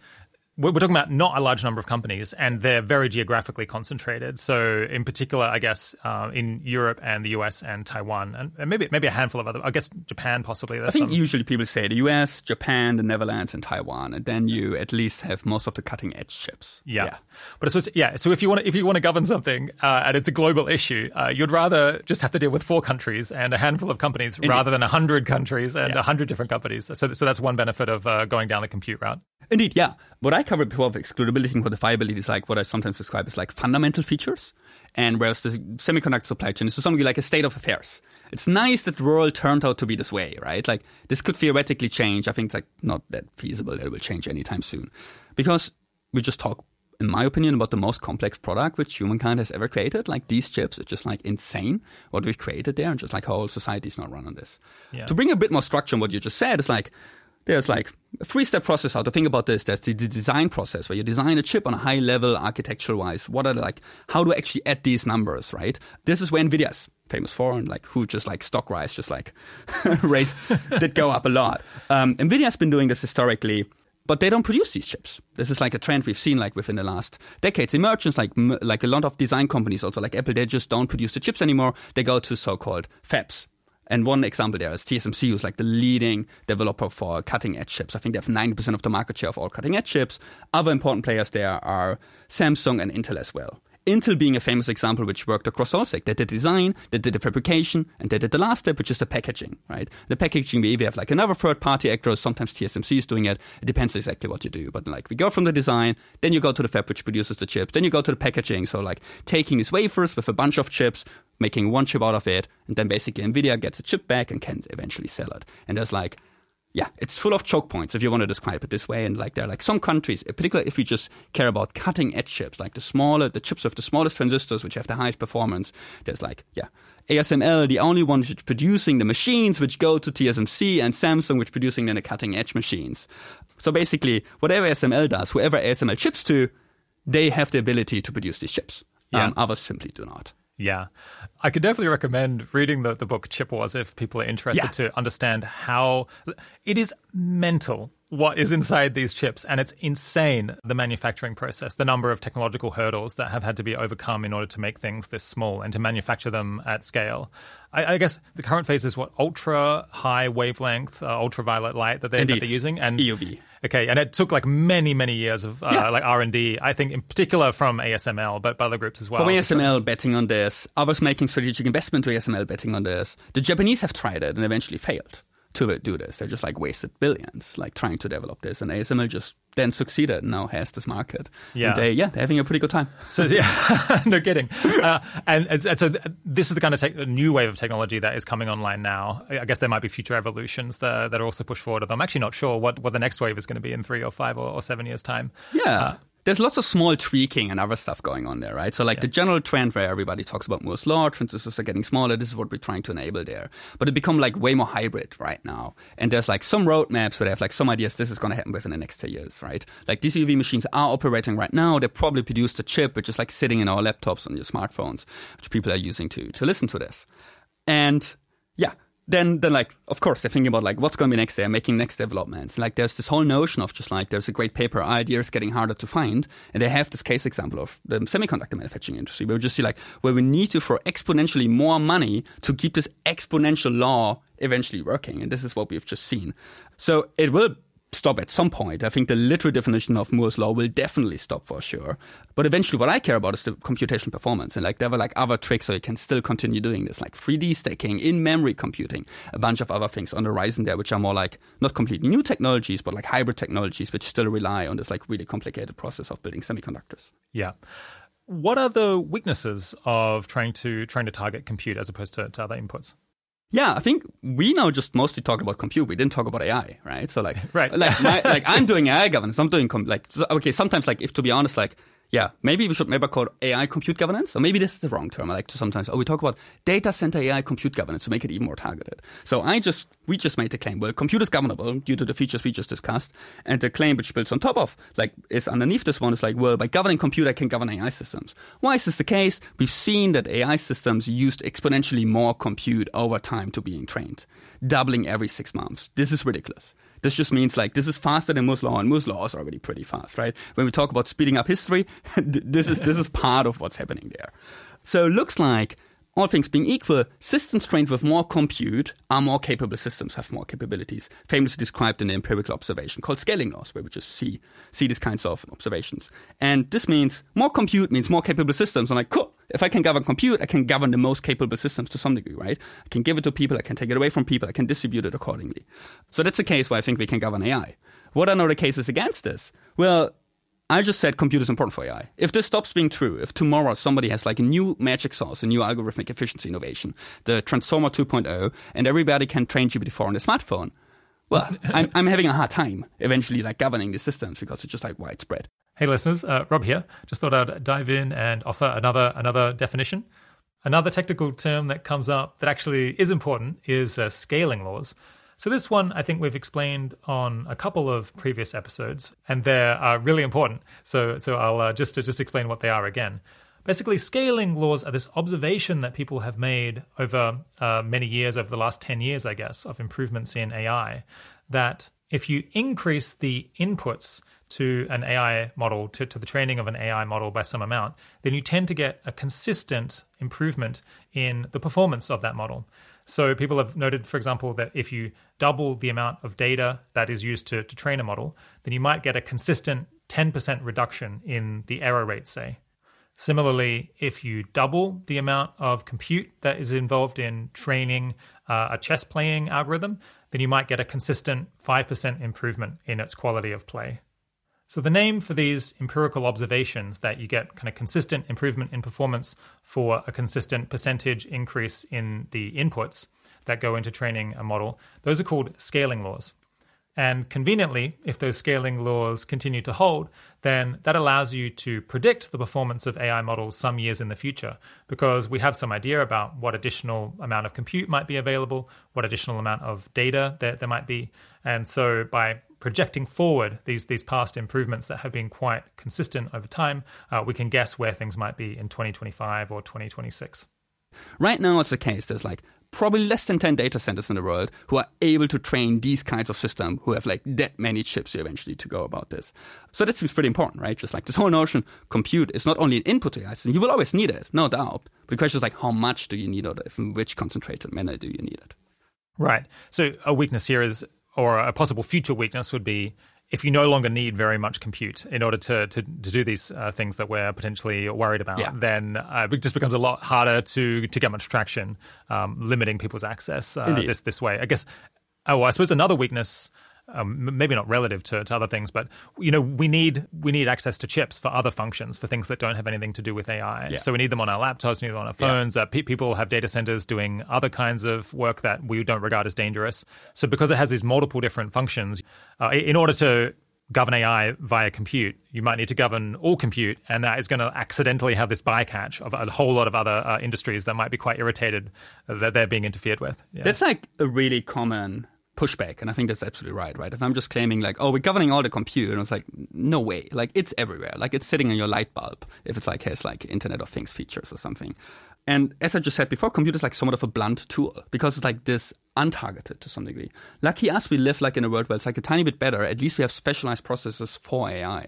we're talking about not a large number of companies, and they're very geographically concentrated. So, in particular, I guess uh, in Europe and the US and Taiwan, and, and, maybe maybe a handful of other. I guess Japan possibly. I think some... usually people say the US, Japan, the Netherlands, and Taiwan, and then you at least have most of the cutting edge chips. Yeah, yeah. but it's yeah. So if you want to, if you want to govern something uh, and it's a global issue, uh, you'd rather just have to deal with four countries and a handful of companies Indeed. rather than a hundred countries and a yeah. hundred different companies. So so that's one benefit of uh, going down the compute route. Indeed, yeah. What I covered before of excludability and quantifiability is like what I sometimes describe as like fundamental features. And whereas the semiconductor supply chain is to something like a state of affairs. It's nice that the world turned out to be this way, right? Like this could theoretically change. I think it's like not that feasible that it will change anytime soon. Because we just talk, in my opinion, about the most complex product which humankind has ever created. Like these chips, it's just like insane what we've created there and just like how whole society is not run on this. Yeah. To bring a bit more structure on what you just said, it's like there's like a three step process how to think about this. There's the, design process where you design a chip on a high level architectural wise. What are the, like, how to actually add these numbers, right? This is where NVIDIA's famous for and like who just like stock rise just like raise did go up a lot. Um, NVIDIA's been doing this historically but they don't produce these chips. This is like a trend we've seen like within the last decades. Emergence, like like a lot of design companies, also like Apple, they just don't produce the chips anymore. They go to so-called fabs, and one example there is TSMC, who's like the leading developer for cutting edge chips. I think they have 90% of the market share of all cutting edge chips. Other important players there are Samsung and Intel as well. Intel being a famous example which worked across all sectors. They did the design, they did the fabrication, and they did the last step, which is the packaging, right? The packaging, we have like another third party actor, sometimes TSMC is doing it. It depends exactly what you do. But like we go from the design, then you go to the fab which produces the chips, then you go to the packaging. So like taking these wafers with a bunch of chips, making one chip out of it, and then basically NVIDIA gets a chip back and can eventually sell it. And there's like yeah, it's full of choke points if you want to describe it this way. And like there are like some countries, particularly if we just care about cutting edge chips, like the smaller, the chips with the smallest transistors, which have the highest performance. There's like, yeah, ASML, the only one which producing the machines which go to TSMC and Samsung, which producing then the cutting edge machines. So basically, whatever ASML does, whoever ASML chips to, they have the ability to produce these chips. Yeah. Um, others simply do not. Yeah. I could definitely recommend reading the, the book Chip Wars if people are interested yeah. to understand how it is mental what is inside these chips. And it's insane the manufacturing process, the number of technological hurdles that have had to be overcome in order to make things this small and to manufacture them at scale. I, I guess the current phase is what ultra high wavelength, uh, ultraviolet light that they're, that they're, using, and EUV. Okay, and it took like many, many years of uh, yeah. like R and D. I think in particular from ASML, but by other groups as well. From ASML betting on this, others making strategic investment to ASML betting on this. The Japanese have tried it and eventually failed to do this. They just like wasted billions like trying to develop this, and ASML just then succeeded and now has this market. Yeah. And they, yeah, they're having a pretty good time. So yeah, no kidding. Uh, and, and, and so this is the kind of tech, new wave of technology that is coming online now. I guess there might be future evolutions that, that are also pushed forward. I'm actually not sure what, what the next wave is going to be in three or five or, or seven years' time. Yeah. Uh, there's lots of small tweaking and other stuff going on there, right? So like yeah. the general trend where everybody talks about Moore's law, transistors are getting smaller. This is what we're trying to enable there. But it become like way more hybrid right now. And there's like some roadmaps where they have like some ideas this is going to happen within the next 10 years, right? Like these EUV machines are operating right now. They probably produced a chip which is like sitting in our laptops on your smartphones, which people are using to, to listen to this. And yeah, then then like of course they're thinking about like what's going to be next they're making next developments. Like there's this whole notion of just like there's a great paper ideas getting harder to find and they have this case example of the semiconductor manufacturing industry where we just see like where we need to throw exponentially more money to keep this exponential law eventually working and this is what we've just seen. So it will stop at some point. I think the literal definition of Moore's law will definitely stop for sure. But eventually, what I care about is the computational performance. And like there were like other tricks so you can still continue doing this, like 3D stacking, in-memory computing, a bunch of other things on the horizon there, which are more like not completely new technologies, but like hybrid technologies, which still rely on this like really complicated process of building semiconductors. Yeah. What are the weaknesses of trying to trying to target compute as opposed to, to other inputs? Yeah, I think we now just mostly talk about compute. We didn't talk about AI, right? So like, right. like, my, like I'm doing AI governance. I'm doing com- like, okay, sometimes like, if to be honest, like yeah, maybe we should maybe call it AI compute governance, or maybe this is the wrong term. I like to sometimes, oh, we talk about data center AI compute governance to make it even more targeted. So I just, we just made the claim, well, compute is governable due to the features we just discussed. And the claim which builds on top of, like, is underneath this one is like, well, by governing compute, I can govern AI systems. Why is this the case? We've seen that AI systems used exponentially more compute over time to being trained, doubling every six months. This is ridiculous. This just means like this is faster than Moore's law, and Moore's law is already pretty fast, right? When we talk about speeding up history, this is this is part of what's happening there. So it looks like all things being equal, systems trained with more compute are more capable systems, have more capabilities, famously described in the empirical observation called scaling laws, where we just see, see these kinds of observations. And this means more compute means more capable systems. I'm like, cool, if I can govern compute, I can govern the most capable systems to some degree, right? I can give it to people, I can take it away from people, I can distribute it accordingly. So that's a case where I think we can govern AI. What are the cases against this? Well, I just said compute is important for AI. If this stops being true, if tomorrow somebody has like a new magic sauce, a new algorithmic efficiency innovation, the Transformer 2.0, and everybody can train GPT-4 on their smartphone, well, I'm, I'm having a hard time eventually like governing the systems because it's just like widespread. Hey listeners, uh, Rob here. Just thought I'd dive in and offer another another definition. Another technical term that comes up that actually is important is uh, scaling laws. So this one I think we've explained on a couple of previous episodes, and they're uh, really important. So so I'll uh, just just explain what they are again. Basically, scaling laws are this observation that people have made over uh, many years, over the last ten years, I guess, of improvements in AI. That if you increase the inputs to an AI model, to, to the training of an AI model by some amount, then you tend to get a consistent improvement in the performance of that model. So people have noted, for example, that if you double the amount of data that is used to, to train a model, then you might get a consistent 10% reduction in the error rate, say. Similarly, if you double the amount of compute that is involved in training uh, a chess playing algorithm, then you might get a consistent 5% improvement in its quality of play. So, the name for these empirical observations that you get kind of consistent improvement in performance for a consistent percentage increase in the inputs that go into training a model, those are called scaling laws. And conveniently, if those scaling laws continue to hold, then that allows you to predict the performance of AI models some years in the future because we have some idea about what additional amount of compute might be available, what additional amount of data there, there might be. And so by projecting forward these these past improvements that have been quite consistent over time, uh, we can guess where things might be in 2025 or 2026. Right now, it's the case. There's like probably less than 10 data centers in the world who are able to train these kinds of systems who have like that many chips eventually to go about this. So that seems pretty important, right? Just like this whole notion, compute is not only an input to AI system, you will always need it, no doubt. But the question is like, how much do you need it? In which concentrated manner do you need it? Right. So a weakness here is or a possible future weakness would be if you no longer need very much compute in order to to, to do these uh, things that we're potentially worried about, yeah. then uh, it just becomes a lot harder to to get much traction, um, limiting people's access uh, this this way. I guess. Oh, I suppose another weakness um, maybe not relative to, to other things, but you know, we need we need access to chips for other functions for things that don't have anything to do with AI. Yeah. So we need them on our laptops, we need them on our phones. Uh, pe- people have data centers doing other kinds of work that we don't regard as dangerous. So because it has these multiple different functions, uh, in order to govern AI via compute, you might need to govern all compute, and that is going to accidentally have this bycatch of a whole lot of other uh, industries that might be quite irritated that they're being interfered with. Yeah. That's like a really common pushback, and I think that's absolutely right. Right? If I'm just claiming like, oh, we're governing all the compute, and it's like, no way. Like it's everywhere. Like it's sitting in your light bulb. If it's like has like Internet of Things features or something. And as I just said before, compute is like somewhat of a blunt tool because it's like this untargeted to some degree. Lucky us, we live like in a world where it's like a tiny bit better. At least we have specialized processes for AI.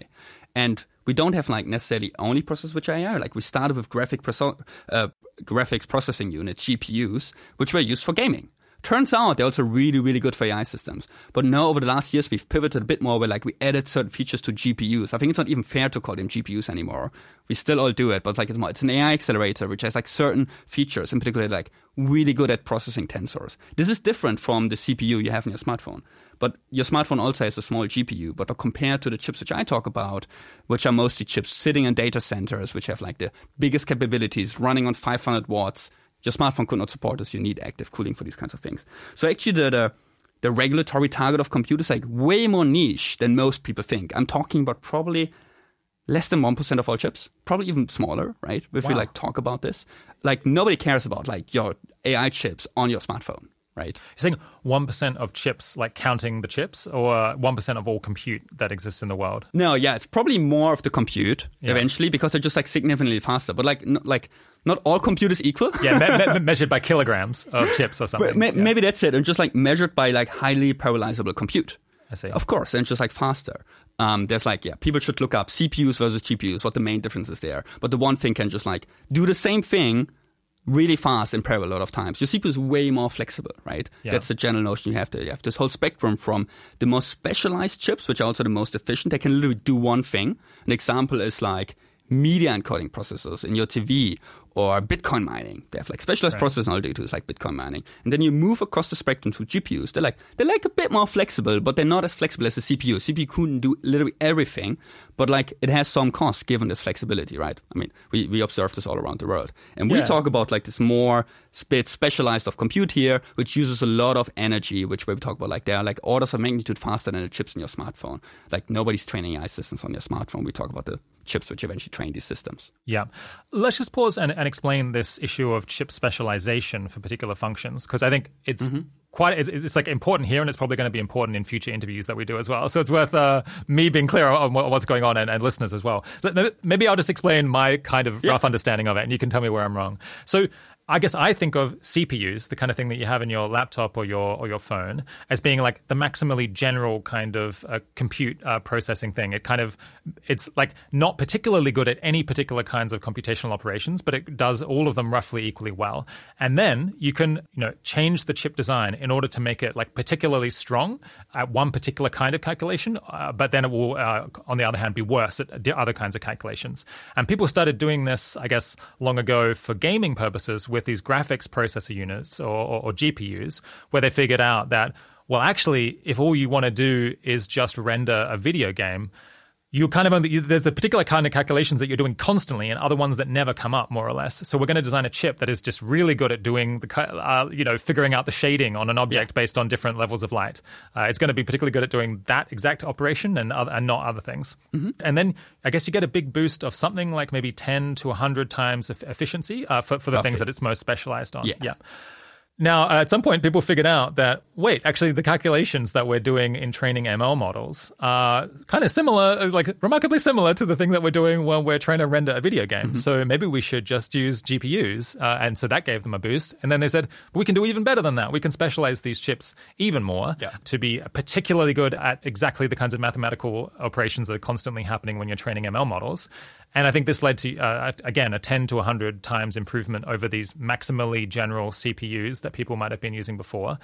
And we don't have like necessarily only processes which AI. Like we started with graphic proso- uh, graphics processing units, GPUs, which were used for gaming. Turns out they're also really, really good for AI systems. But now over the last years, we've pivoted a bit more where like we added certain features to GPUs. I think it's not even fair to call them GPUs anymore. We still all do it, but like it's more, it's an AI accelerator, which has like certain features, in particular like really good at processing tensors. This is different from the CPU you have in your smartphone. But your smartphone also has a small GPU. But compared to the chips which I talk about, which are mostly chips sitting in data centers, which have like the biggest capabilities running on 500 watts, your smartphone could not support this. You need active cooling for these kinds of things. So actually, the, the the regulatory target of computers like way more niche than most people think. I'm talking about probably less than one percent of all chips, probably even smaller, right? If Wow. we like talk about this, like nobody cares about like your AI chips on your smartphone, right? You're saying 1% of chips, like counting the chips, or 1% of all compute that exists in the world? No, yeah, it's probably more of the compute Yeah. eventually because they're just like significantly faster. But like, n- like not all compute is equal. Yeah, me- me- measured by kilograms of chips or something. Ma- Yeah, Maybe that's it, and just like measured by like highly parallelizable compute. I see. Of course, and just like faster. Um, there's like, yeah, people should look up CPUs versus GPUs, what the main difference is there. But the one thing can just like do the same thing really fast in parallel a lot of times. Your CPU is way more flexible, right? Yeah. That's the general notion you have there. You have this whole spectrum from the most specialized chips, which are also the most efficient. They can literally do one thing. An example is like media encoding processors in your TV or Bitcoin mining. They have like specialized processors and all they do is like Bitcoin mining. And then you move across the spectrum to GPUs. They're like they're like a bit more flexible, but they're not as flexible as the CPU. CPU couldn't do literally everything, but like it has some cost given this flexibility, right? I mean, we, we observe this all around the world. And we Yeah. talk about like this more bit specialized of compute here, which uses a lot of energy, which we talk about like they are like orders of magnitude faster than the chips in your smartphone. Like nobody's training AI systems on your smartphone. We talk about the chips which eventually train these systems. Yeah. Let's just pause and, and explain this issue of chip specialization for particular functions, because I think it's quite, it's, it's like important here and it's probably going to be important in future interviews that we do as well. So it's worth uh, me being clear on what- what's going on and, and listeners as well. Maybe- Maybe I'll just explain my kind of rough understanding of it and you can tell me where I'm wrong. So I guess I think of CPUs, the kind of thing that you have in your laptop or your or your phone, as being like the maximally general kind of uh, compute uh, processing thing. It kind of it's like not particularly good at any particular kinds of computational operations, but it does all of them roughly equally well. And then you can you know change the chip design in order to make it like particularly strong at one particular kind of calculation, uh, but then it will uh, on the other hand be worse at other kinds of calculations. And people started doing this, I guess, long ago for gaming purposes with these graphics processor units or, or, or GPUs, where they figured out that, well, actually, if all you want to do is just render a video game, you kind of only there's a particular kind of calculations that you're doing constantly, and other ones that never come up, more or less. So we're going to design a chip that is just really good at doing the uh, you know figuring out the shading on an object based on different levels of light. Uh, it's going to be particularly good at doing that exact operation and other, and not other things. And then I guess you get a big boost of something like maybe 10 to 100 times efficiency uh, for for the things that it's most specialized on. Yeah. yeah. Now, uh, at some point, people figured out that wait, actually, the calculations that we're doing in training ML models are kind of similar, like remarkably similar to the thing that we're doing when we're trying to render a video game. So maybe we should just use GPUs, uh, and so that gave them a boost. And then they said we can do even better than that. We can specialize these chips even more Yeah. to be particularly good at exactly the kinds of mathematical operations that are constantly happening when you're training ML models. And I think this led to, uh, again, a 10 to 100 times improvement over these maximally general CPUs that people might have been using before.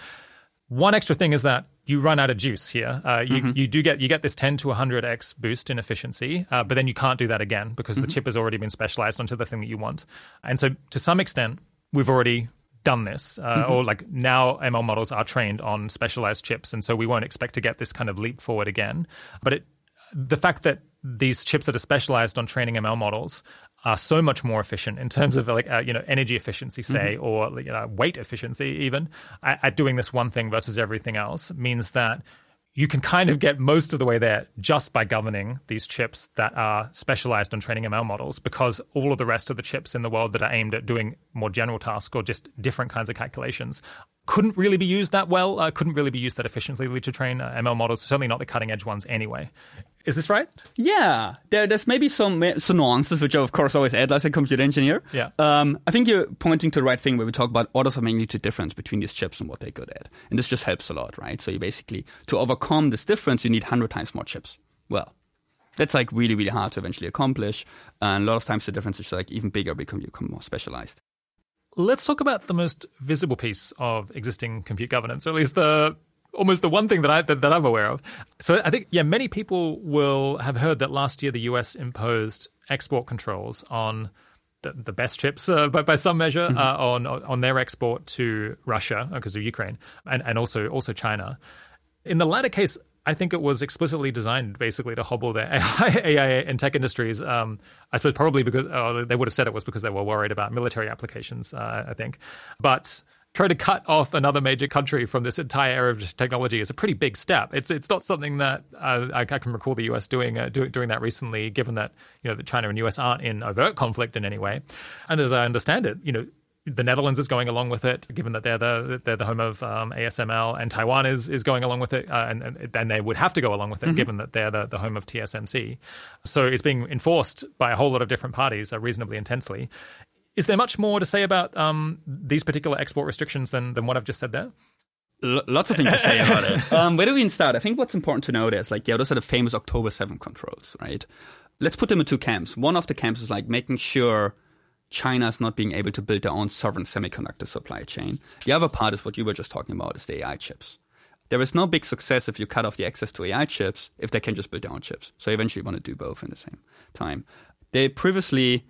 One extra thing is that you run out of juice here. Uh, you, you do get you get this 10 to 100x boost in efficiency, uh, but then you can't do that again because the chip has already been specialized onto the thing that you want. And so, to some extent, we've already done this, uh, or like now ML models are trained on specialized chips, and so we won't expect to get this kind of leap forward again. But it, the fact that these chips that are specialized on training ML models are so much more efficient in terms of like uh, you know energy efficiency, say, or you know, weight efficiency, even at, at doing this one thing versus everything else, means that you can kind of get most of the way there just by governing these chips that are specialized on training ML models because all of the rest of the chips in the world that are aimed at doing more general tasks or just different kinds of calculations couldn't really be used that well, uh, couldn't really be used that efficiently to train uh, ML models, certainly not the cutting edge ones anyway. Is this right? Yeah, there, there's maybe some some nuances which I of course always add as a computer engineer. Yeah. Um, I think you're pointing to the right thing where we talk about orders of magnitude difference between these chips and what they're good at, and this just helps a lot, right? So you basically to overcome this difference, you need hundred times more chips. Well, that's like really really hard to eventually accomplish, and a lot of times the difference is like even bigger because you become more specialized. Let's talk about the most visible piece of existing compute governance, or at least the almost the one thing that I that, that, I'm aware of. So I think yeah, many people will have heard that last year the U.S. imposed export controls on the, the best chips, uh, by, by some measure, mm-hmm. uh, on on their export to Russia because uh, of Ukraine and and also also China. In the latter case, I think it was explicitly designed basically to hobble the AI, AI and tech industries. Um, I suppose probably because uh, they would have said it was because they were worried about military applications. Uh, I think, but try to cut off another major country from this entire era of technology is a pretty big step. It's it's not something that uh, I, I, can recall the U.S. doing uh, do, doing that recently, given that you know that China and U.S. aren't in overt conflict in any way. And as I understand it, you know. The Netherlands is going along with it, given that they're the they're the home of um, ASML, and Taiwan is is going along with it, uh, and, and they would have to go along with it, mm-hmm. given that they're the, the home of TSMC. So it's being enforced by a whole lot of different parties uh, reasonably intensely. Is there much more to say about um, these particular export restrictions than, than what I've just said there? L- lots of things to say about it. Um, where do we even start? I think what's important to note is like, yeah, those are the famous October 7 controls, right? Let's put them in two camps. One of the camps is like making sure China is not being able to build their own sovereign semiconductor supply chain. The other part is what you were just talking about is the AI chips. There is no big success if you cut off the access to AI chips if they can just build their own chips. So eventually you want to do both in the same time. They previously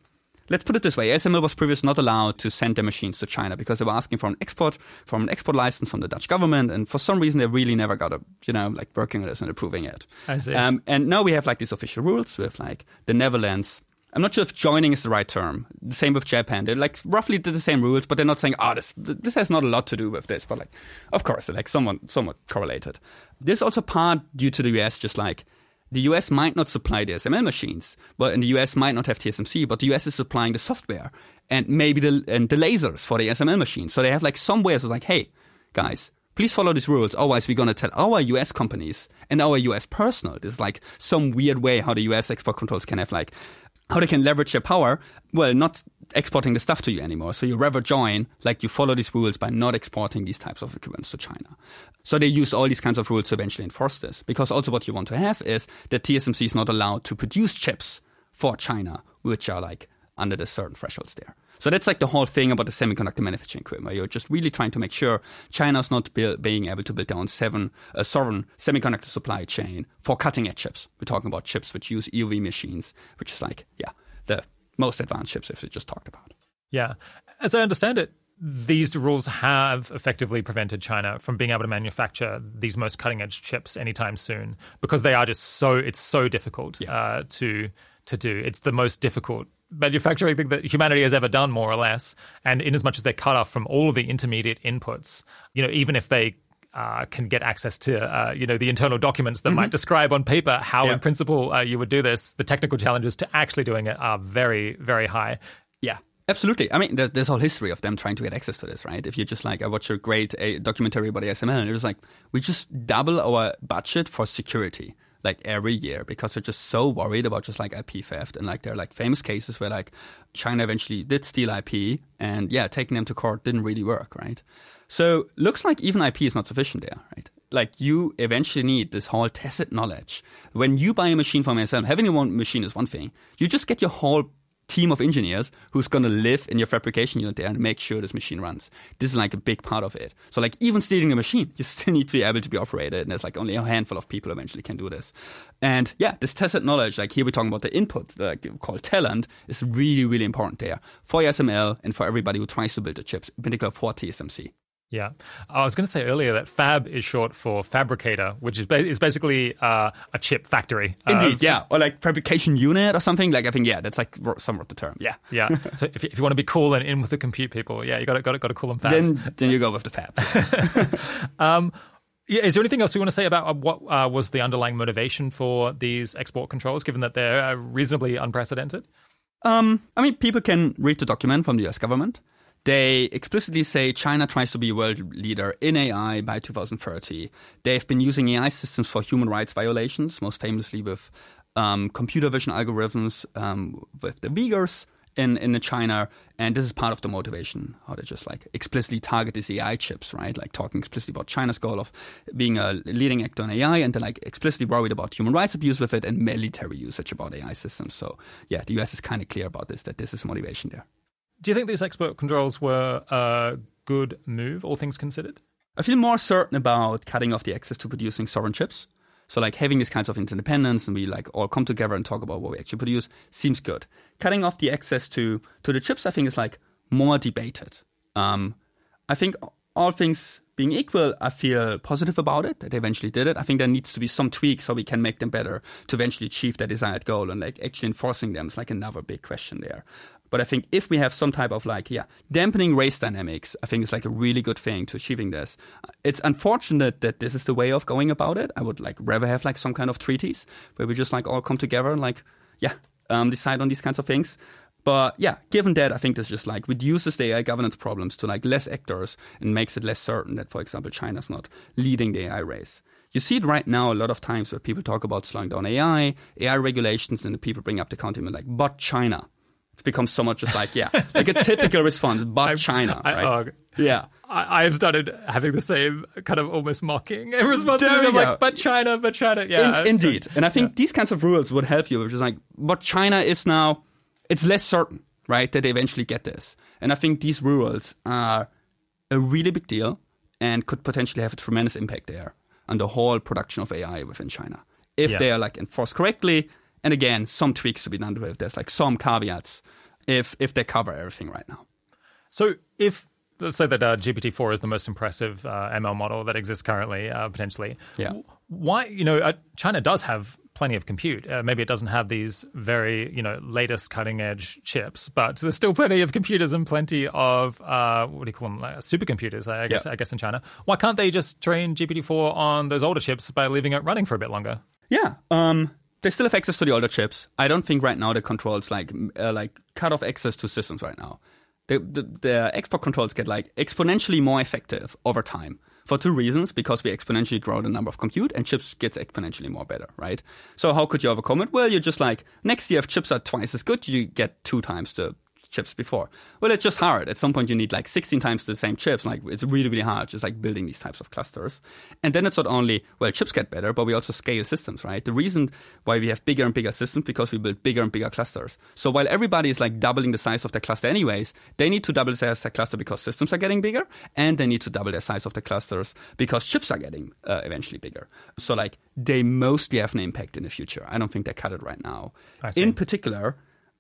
let's put it this way: ASML was previously not allowed to send their machines to China because they were asking for an export from an export license from the Dutch government, and for some reason they really never got a you know like working on this and approving it. I see. Um, and now we have like these official rules with like the Netherlands. I'm not sure if joining is the right term. The same with Japan. They're like roughly the same rules, but they're not saying, "Oh, this this has not a lot to do with this." But like, of course, like somewhat somewhat correlated. This also part due to the US, just like the US might not supply the ASML machines, but in the US might not have TSMC, but the US is supplying the software and maybe the and the lasers for the ASML machines. So they have like some ways of like, hey, guys, please follow these rules. Otherwise, we're gonna tell our US companies and our US personnel. This is like some weird way how the US export controls can have like how they can leverage their power. Well, not exporting the stuff to you anymore. So you rather join, like you follow these rules by not exporting these types of equipments to China. So they use all these kinds of rules to eventually enforce this. Because also what you want to have is that TSMC is not allowed to produce chips for China, which are like under the certain thresholds there. So that's like the whole thing about the semiconductor manufacturing equipment. You're just really trying to make sure China's not build, being able to build their own seven, uh, sovereign semiconductor supply chain for cutting edge chips. We're talking about chips which use EUV machines, which is like, yeah, the most advanced chips if we just talked about. Yeah. As I understand it, these rules have effectively prevented China from being able to manufacture these most cutting edge chips anytime soon because they are just so it's so difficult yeah. uh, to to do. It's the most difficult manufacturing thing that humanity has ever done, more or less. And in as much as they're cut off from all of the intermediate inputs, you know, even if they uh, can get access to uh, you know the internal documents that mm-hmm. might describe on paper how in principle uh, you would do this. The technical challenges to actually doing it are very very high. Yeah. Absolutely. I mean, there's whole history of them trying to get access to this, right? If you just like, I watch a great a documentary about ASML, and it was like, we just double our budget for security like every year because they're just so worried about just like IP theft. And like there are like famous cases where like China eventually did steal IP and yeah, taking them to court didn't really work, right? So looks like even IP is not sufficient there, right? Like you eventually need this whole tacit knowledge. When you buy a machine from ASML, having your own machine is one thing. You just get your whole team of engineers who's going to live in your fabrication unit there and make sure this machine runs. This is like a big part of it. So like even stealing a machine, you still need to be able to be operated. And there's like only a handful of people eventually can do this. And yeah, this tacit knowledge, like here we're talking about the input, like called talent, is really, really important there for ASML and for everybody who tries to build the chips, in particular for TSMC. Yeah, I was going to say earlier that fab is short for fabricator, which is ba- is basically uh, a chip factory. Uh, Indeed, yeah, or like fabrication unit or something. Like I think, yeah, that's like somewhat the term. Yeah, yeah. so if you, if you want to be cool and in with the compute people, yeah, you got to got to got to call them fabs. Then then you go with the fabs. um, yeah, is there anything else you want to say about uh, what uh, was the underlying motivation for these export controls, given that they're uh, reasonably unprecedented? Um, I mean, people can read the document from the U.S. government. They explicitly say China tries to be a world leader in AI by 2030. They've been using AI systems for human rights violations, most famously with um, computer vision algorithms um, with the Uyghurs in, in China. And this is part of the motivation, how they just like explicitly target these AI chips, right? Like talking explicitly about China's goal of being a leading actor in AI and they're like explicitly worried about human rights abuse with it and military usage about AI systems. So yeah, the US is kind of clear about this, that this is motivation there. Do you think these export controls were a good move, all things considered? I feel more certain about cutting off the access to producing sovereign chips. So like having these kinds of interdependence and we like all come together and talk about what we actually produce seems good. Cutting off the access to to the chips, I think, is like more debated. Um, I think all things being equal, I feel positive about it that they eventually did it. I think there needs to be some tweaks so we can make them better to eventually achieve their desired goal and like actually enforcing them is like another big question there. But I think if we have some type of like, yeah, dampening race dynamics, I think it's like a really good thing to achieving this. It's unfortunate that this is the way of going about it. I would like rather have like some kind of treaties where we just like all come together and like, yeah, um, decide on these kinds of things. But yeah, given that, I think this just like reduces the AI governance problems to like less actors and makes it less certain that, for example, China's not leading the AI race. You see it right now a lot of times where people talk about slowing down AI, AI regulations, and the people bring up the counter like, but China it's become so much just like yeah, like a typical response, but I'm, China, I, right? Oh, yeah, I, have started having the same kind of almost mocking response. I'm like, but China, but China, yeah, In, indeed. and I think yeah. these kinds of rules would help you, which is like, but China is now, it's less certain, right, that they eventually get this, and I think these rules are a really big deal and could potentially have a tremendous impact there on the whole production of AI within China if yeah. they are like enforced correctly and again, some tweaks to be done to it. There's like some caveats if if they cover everything right now. So if let's say that uh, GPT-4 is the most impressive uh, ML model that exists currently, uh, potentially. Yeah. Why, you know, uh, China does have plenty of compute. Uh, maybe it doesn't have these very, you know, latest cutting edge chips, but there's still plenty of computers and plenty of uh, what do you call them, like supercomputers? I guess. Yeah. I guess in China. Why can't they just train GPT-4 on those older chips by leaving it running for a bit longer? Yeah. Um, they still have access to the older chips. I don't think right now the controls like uh, like cut off access to systems right now. The, the, the export controls get like exponentially more effective over time for two reasons because we exponentially grow the number of compute and chips gets exponentially more better right so how could you overcome it well you're just like next year if chips are twice as good you get two times the chips before. Well, it's just hard. At some point, you need like 16 times the same chips. Like it's really, really hard just like building these types of clusters. And then it's not only, well, chips get better, but we also scale systems, right? The reason why we have bigger and bigger systems because we build bigger and bigger clusters. So while everybody is like doubling the size of their cluster anyways, they need to double the size of their cluster because systems are getting bigger and they need to double the size of the clusters because chips are getting uh, eventually bigger. So like they mostly have an impact in the future. I don't think they cut it right now. In particular,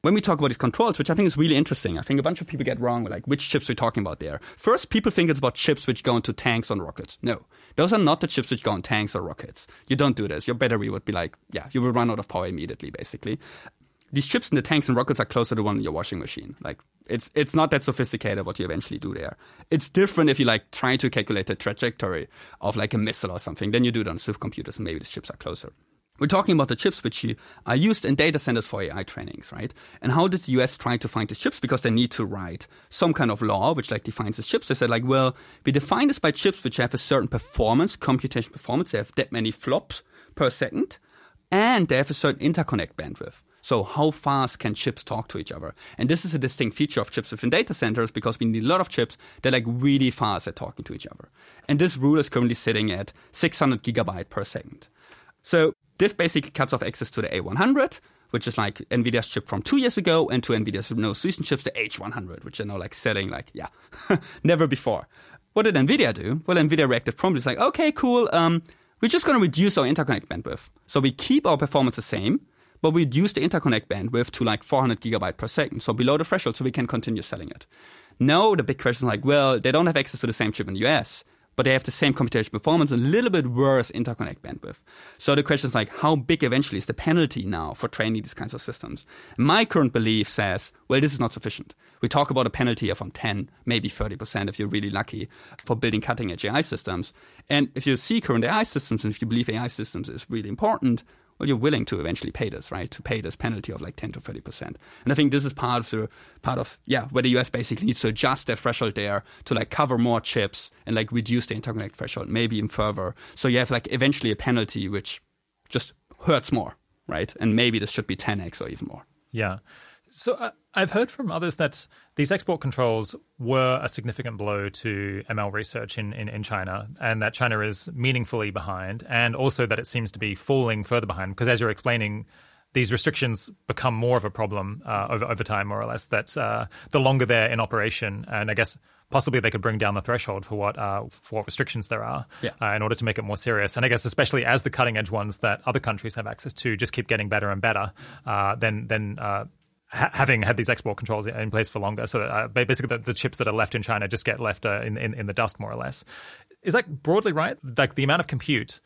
when we talk about these controls, which I think is really interesting, I think a bunch of people get wrong like which chips we're talking about there. First, people think it's about chips which go into tanks on rockets. No, those are not the chips which go on tanks or rockets. You don't do this. Your battery would be like, yeah, you would run out of power immediately, basically. These chips in the tanks and rockets are closer to one in your washing machine. Like it's it's not that sophisticated what you eventually do there. It's different if you like try to calculate the trajectory of like a missile or something. Then you do it on supercomputers and maybe the chips are closer. We're talking about the chips which are used in data centers for AI trainings, right? And how did the US try to find these chips? Because they need to write some kind of law which like defines the chips. They said like, well, we define this by chips which have a certain performance, computation performance. They have that many flops per second, and they have a certain interconnect bandwidth. So how fast can chips talk to each other? And this is a distinct feature of chips within data centers because we need a lot of chips that are like really fast at talking to each other. And this rule is currently sitting at 600 gigabyte per second. So this basically cuts off access to the A100, which is like NVIDIA's chip from two years ago, and to NVIDIA's most recent chips, the H100, which are now like selling like, yeah, never before. What did NVIDIA do? Well, NVIDIA reacted promptly. It's like, okay, cool. Um, we're just going to reduce our interconnect bandwidth. So we keep our performance the same, but we reduce the interconnect bandwidth to like 400 gigabyte per second. So below the threshold, so we can continue selling it. No, the big question is like, well, they don't have access to the same chip in the US but they have the same computation performance, a little bit worse interconnect bandwidth. So the question is like, how big eventually is the penalty now for training these kinds of systems? My current belief says, well, this is not sufficient. We talk about a penalty of from 10, maybe 30% if you're really lucky for building cutting edge AI systems. And if you see current AI systems and if you believe AI systems is really important, well, you're willing to eventually pay this, right? To pay this penalty of like 10 to 30%. And I think this is part of the, part of, yeah, where the US basically needs to adjust their threshold there to like cover more chips and like reduce the interconnect threshold, maybe even further. So you have like eventually a penalty which just hurts more, right? And maybe this should be 10x or even more. Yeah. So uh, I've heard from others that these export controls were a significant blow to ML research in, in, in, China, and that China is meaningfully behind, and also that it seems to be falling further behind. Because as you're explaining, these restrictions become more of a problem uh, over, over time, more or less, that uh, the longer they're in operation, and I guess possibly they could bring down the threshold for what uh, for what restrictions there are yeah. uh, in order to make it more serious. And I guess especially as the cutting edge ones that other countries have access to just keep getting better and better, uh, then then uh, ha- having had these export controls in place for longer, so that, uh, basically the, the, chips that are left in China just get left uh, in, in, in the dust, more or less. Is that broadly right? Like the amount of compute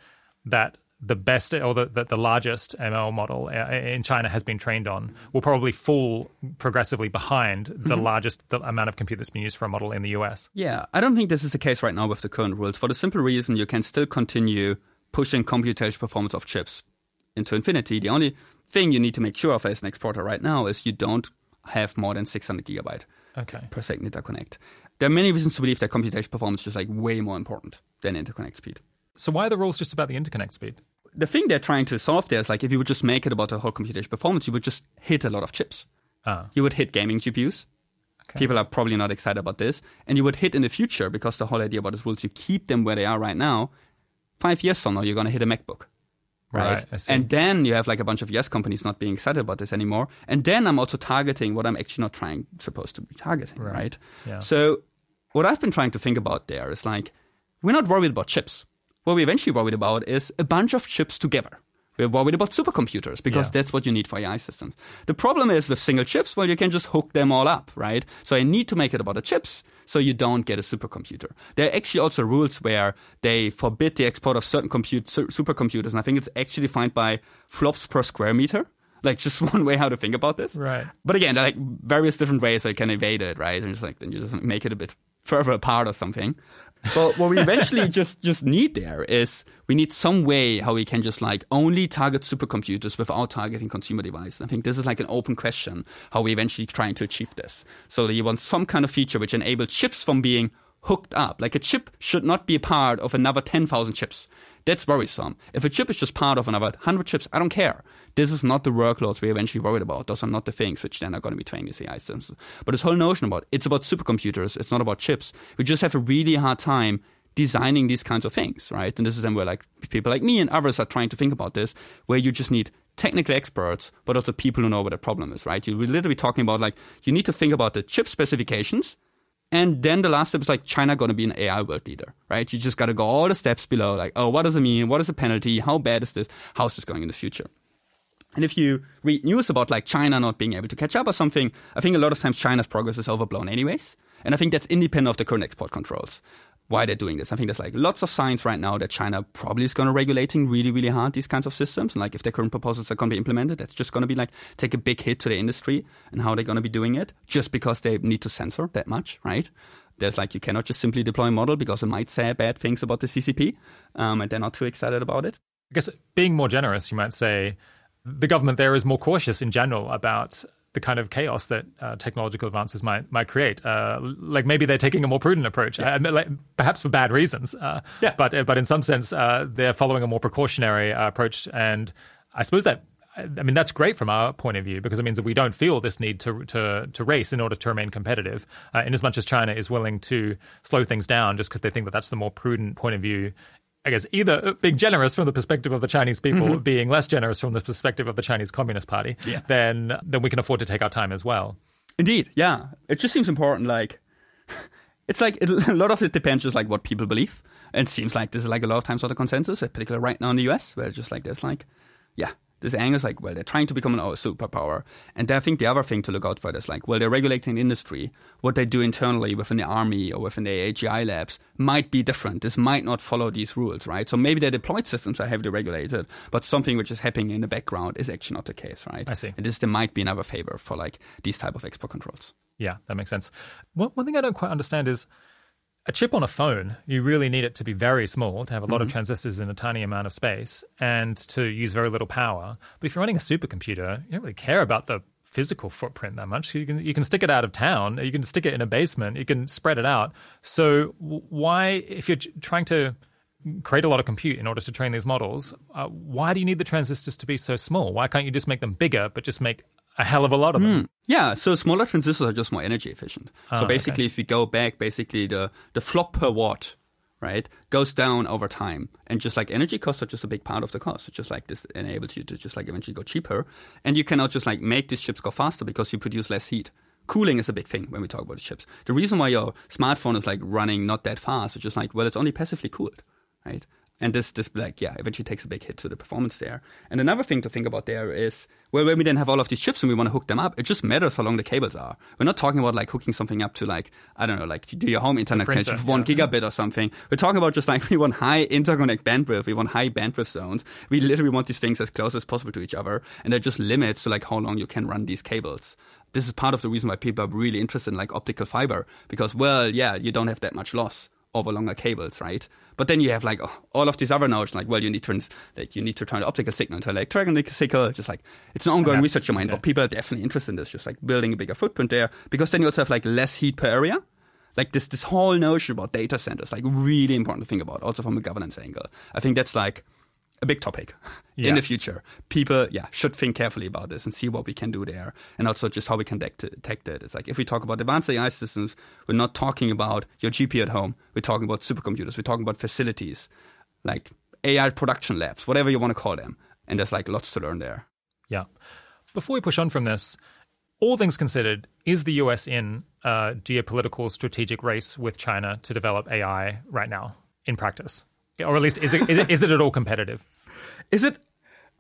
that the best or the, the, the, largest ML model uh, in China has been trained on will probably fall progressively behind the mm-hmm. largest the amount of compute that's been used for a model in the US. Yeah, I don't think this is the case right now with the current rules for the simple reason you can still continue pushing computational performance of chips into infinity. The only thing you need to make sure of as an exporter right now is you don't have more than 600 gigabyte okay. per second interconnect. There are many reasons to believe that computation performance is just like way more important than interconnect speed. So why are the rules just about the interconnect speed? The thing they're trying to solve there is like if you would just make it about the whole computation performance, you would just hit a lot of chips. Ah. You would hit gaming GPUs. Okay. People are probably not excited about this. And you would hit in the future because the whole idea about these rules, you keep them where they are right now. Five years from now, you're going to hit a MacBook right? right and then you have like a bunch of yes companies not being excited about this anymore. And then I'm also targeting what I'm actually not trying supposed to be targeting, right? right? Yeah. So what I've been trying to think about there is like we're not worried about chips. What we're eventually worried about is a bunch of chips together. Uh, we're worried about supercomputers because yeah. that's what you need for AI systems. The problem is with single chips, well, you can just hook them all up, right? So I need to make it about the chips so you don't get a supercomputer. There are actually also rules where they forbid the export of certain compute, supercomputers, and I think it's actually defined by flops per square meter. Like just one way how to think about this. Right. But again, there are like various different ways I can evade it, right? And just like then you just make it a bit further apart or something but what we eventually just just need there is we need some way how we can just like only target supercomputers without targeting consumer devices. I think this is like an open question how we eventually trying to achieve this. So you want some kind of feature which enables chips from being hooked up. Like a chip should not be a part of another 10,000 chips. That's worrisome. If a chip is just part of another 100 chips, I don't care. This is not the workloads we're eventually worried about. Those are not the things which then are going to be training these AI systems. But this whole notion about it's about supercomputers, it's not about chips. We just have a really hard time designing these kinds of things, right? And this is then where like people like me and others are trying to think about this, where you just need technical experts, but also people who know what the problem is, right? You're literally talking about like you need to think about the chip specifications and then the last step is like China to be an AI world leader, right? You just got to go all the steps below, like, oh, what does it mean? What is the penalty? How bad is this? How's this going in the future? And if you read news about like China not being able to catch up or something, I think a lot of times China's progress is overblown anyways. And I think that's independent of the current export controls why they're doing this. I think there's like lots of signs right now that China probably is going to regulating really, really hard these kinds of systems. And like if their current proposals are going to be implemented, that's just going to be like take a big hit to the industry and how they're going to be doing it just because they need to censor that much, right? There's like you cannot just simply deploy a model because it might say bad things about the CCP, um, and they're not too excited about it. I guess being more generous, you might say the government there is more cautious in general about the kind of chaos that uh, technological advances might might create. Uh, like maybe they're taking a more prudent approach, yeah. uh, like, perhaps for bad reasons. Uh, yeah. But uh, but in some sense, uh, they're following a more precautionary approach, and I suppose that. I mean that's great from our point of view because it means that we don't feel this need to to, to race in order to remain competitive. in as much as China is willing to slow things down just because they think that that's the more prudent point of view I guess either being generous from the perspective of the Chinese people, mm-hmm. being less generous from the perspective of the Chinese Communist Party, yeah. then then we can afford to take our time as well. Indeed, yeah. It just seems important. Like, it's like it, a lot of it depends just like what people believe. And it seems like this is like a lot of times not a consensus, particularly right now in the US, where it's just like there's like, yeah, this angle is like, well, they're trying to become an superpower. And I think the other thing to look out for is like, well, they're regulating the industry. What they do internally within the army or within the AGI labs might be different. This might not follow these rules, right? So maybe their deployed systems are heavily regulated, but something which is happening in the background is actually not the case, right? I see. And this there might be another favor for like these type of export controls. Yeah, that makes sense. One, one thing I don't quite understand is a chip on a phone, you really need it to be very small, to have a lot mm-hmm. of transistors in a tiny amount of space, and to use very little power. But if you're running a supercomputer, you don't really care about the physical footprint that much. You can you can stick it out of town, you can stick it in a basement, you can spread it out. So why, if you're trying to create a lot of compute in order to train these models, uh, why do you need the transistors to be so small? Why can't you just make them bigger, but just make a hell of a lot of them. Mm. Yeah, so smaller transistors are just more energy efficient. Oh, so basically, okay. if we go back, basically the the flop per watt, right, goes down over time, and just like energy costs are just a big part of the cost. It's just like this enables you to just like eventually go cheaper, and you cannot just like make these chips go faster because you produce less heat. Cooling is a big thing when we talk about the chips. The reason why your smartphone is like running not that fast is just like well, it's only passively cooled, right? And this, this like, yeah, eventually takes a big hit to the performance there. And another thing to think about there is, well, when we then have all of these chips and we want to hook them up, it just matters how long the cables are. We're not talking about like hooking something up to like, I don't know, like to do your home internet connection for one yeah. gigabit or something. We're talking about just like we want high interconnect bandwidth, we want high bandwidth zones. We literally want these things as close as possible to each other. And there just limits to like how long you can run these cables this is part of the reason why people are really interested in like optical fiber because well yeah you don't have that much loss over longer cables, right? But then you have like all of these other nodes, like well, you need to like you need to turn the optical signal into electronic signal. Just like it's an ongoing research domain, yeah. but people are definitely interested in this, just like building a bigger footprint there, because then you also have like less heat per area. Like this, this whole notion about data centers, like really important to think about, also from a governance angle. I think that's like a big topic yeah. in the future. People, yeah, should think carefully about this and see what we can do there, and also just how we can detect it. It's like if we talk about advanced AI systems, we're not talking about your GPU at home. We're talking about supercomputers. We're talking about facilities, like AI production labs, whatever you want to call them. And there's like lots to learn there. Yeah. Before we push on from this, all things considered, is the US in a geopolitical strategic race with China to develop AI right now in practice? or at least is it, is it, is it at all competitive? Is it?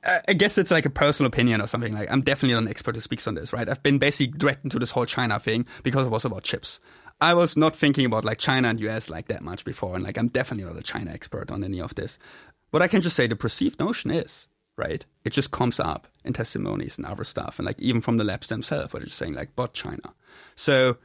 I guess it's like a personal opinion or something. Like I'm definitely not an expert who speaks on this, right? I've been basically dragged into this whole China thing because it was about chips. I was not thinking about like China and US like that much before, and like I'm definitely not a China expert on any of this. But I can just say, the perceived notion is right. It just comes up in testimonies and other stuff, and like even from the labs themselves, where they're just saying like, "But China." So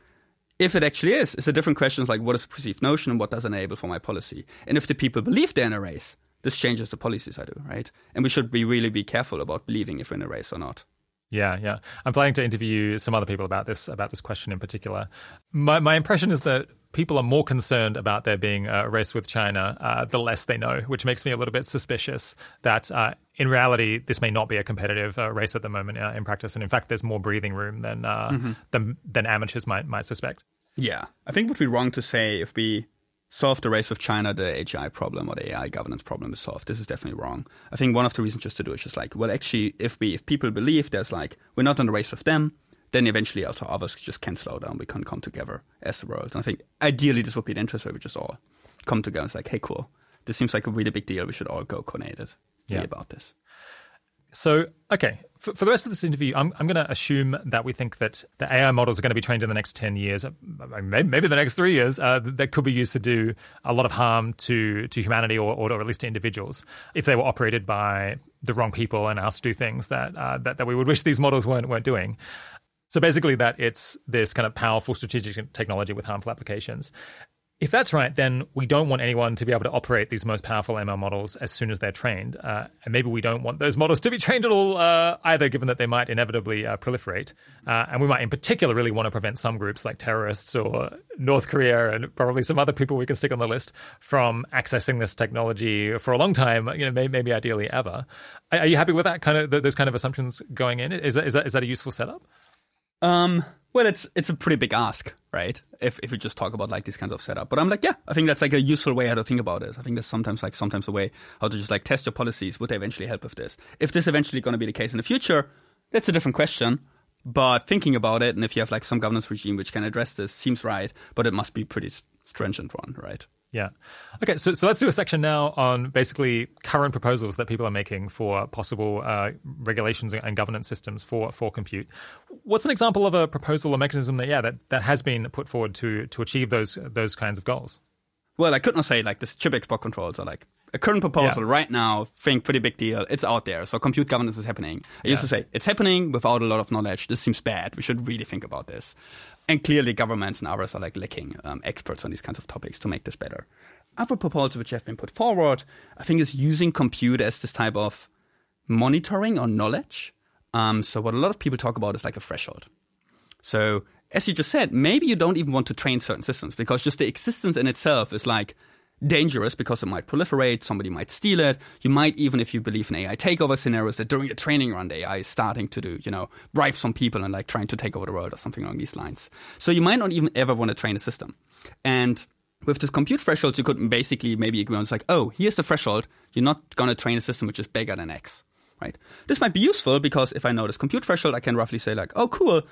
if it actually is, it's a different question. It's like, what is the perceived notion and what does it enable for my policy? And if the people believe they're in a race, this changes the policies I do, right? And we should be really be careful about believing if we're in a race or not. Yeah, yeah. I'm planning to interview some other people about this about this question in particular. My my impression is that people are more concerned about there being a race with China uh, the less they know, which makes me a little bit suspicious that uh, in reality this may not be a competitive uh, race at the moment uh, in practice, and in fact there's more breathing room than uh, mm-hmm. than than amateurs might might suspect. Yeah, I think it would be wrong to say if we solve the race with China, the AGI problem or the AI governance problem is solved. This is definitely wrong. I think one of the reasons just to do it is just like, well, actually, if we if people believe there's like we're not in the race with them, then eventually also others just can slow down. We can come together as the world. And I think ideally this would be the interest where we just all come together. It's like, hey, cool. This seems like a really big deal. We should all go coordinated yeah. about this. So, okay, for, for, the rest of this interview, I'm, I'm going to assume that we think that the AI models are going to be trained in the next 10 years, uh, maybe, maybe the next three years, uh, that could be used to do a lot of harm to, to humanity or, or at least to individuals if they were operated by the wrong people and asked to do things that, uh, that, that we would wish these models weren't, weren't doing. So basically, that it's this kind of powerful strategic technology with harmful applications. If that's right, then we don't want anyone to be able to operate these most powerful ML models as soon as they're trained. Uh, and maybe we don't want those models to be trained at all uh, either, given that they might inevitably uh, proliferate. Uh, and we might, in particular, really want to prevent some groups like terrorists or North Korea and probably some other people we can stick on the list from accessing this technology for a long time, you know, maybe, maybe ideally ever. Are you happy with that kind of those kind of assumptions going in? Is that, is that, is that a useful setup? Um, well, it's it's a pretty big ask, right? If if we just talk about like these kinds of setup, but I'm like, yeah, I think that's like a useful way how to think about it. I think there's sometimes like sometimes a way how to just like test your policies. Would they eventually help with this? If this eventually going to be the case in the future, that's a different question. But thinking about it, and if you have like some governance regime which can address this, seems right. But it must be pretty stringent one, right? Yeah. Okay, so, so let's do a section now on basically current proposals that people are making for possible uh, regulations and governance systems for, for compute. What's an example of a proposal or mechanism that yeah that, that has been put forward to to achieve those those kinds of goals? Well, I could not say like this chip export controls are like a current proposal yeah. right now, think pretty big deal. It's out there. So compute governance is happening. I yeah. used to say it's happening without a lot of knowledge. This seems bad. We should really think about this. And clearly governments and others are like lacking um, experts on these kinds of topics to make this better. Other proposals which have been put forward, I think is using compute as this type of monitoring or knowledge. Um, so what a lot of people talk about is like a threshold. So as you just said, maybe you don't even want to train certain systems because just the existence in itself is like dangerous because it might proliferate, somebody might steal it. You might even, if you believe in AI takeover scenarios, that during a training run, the AI is starting to do, you know, bribe some people and like trying to take over the world or something along these lines. So you might not even ever want to train a system. And with this compute threshold, you could basically maybe agree on it's like, oh, here's the threshold. You're not going to train a system which is bigger than X, right? This might be useful because if I know this compute threshold, I can roughly say like, oh, cool.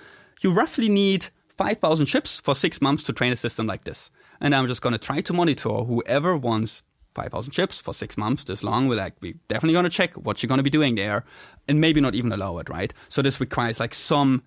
You roughly need 5,000 chips for six months to train a system like this and I'm just going to try to monitor whoever wants 5,000 chips for six months this long. We're like, we definitely going to check what you're going to be doing there and maybe not even allow it, right? So this requires like some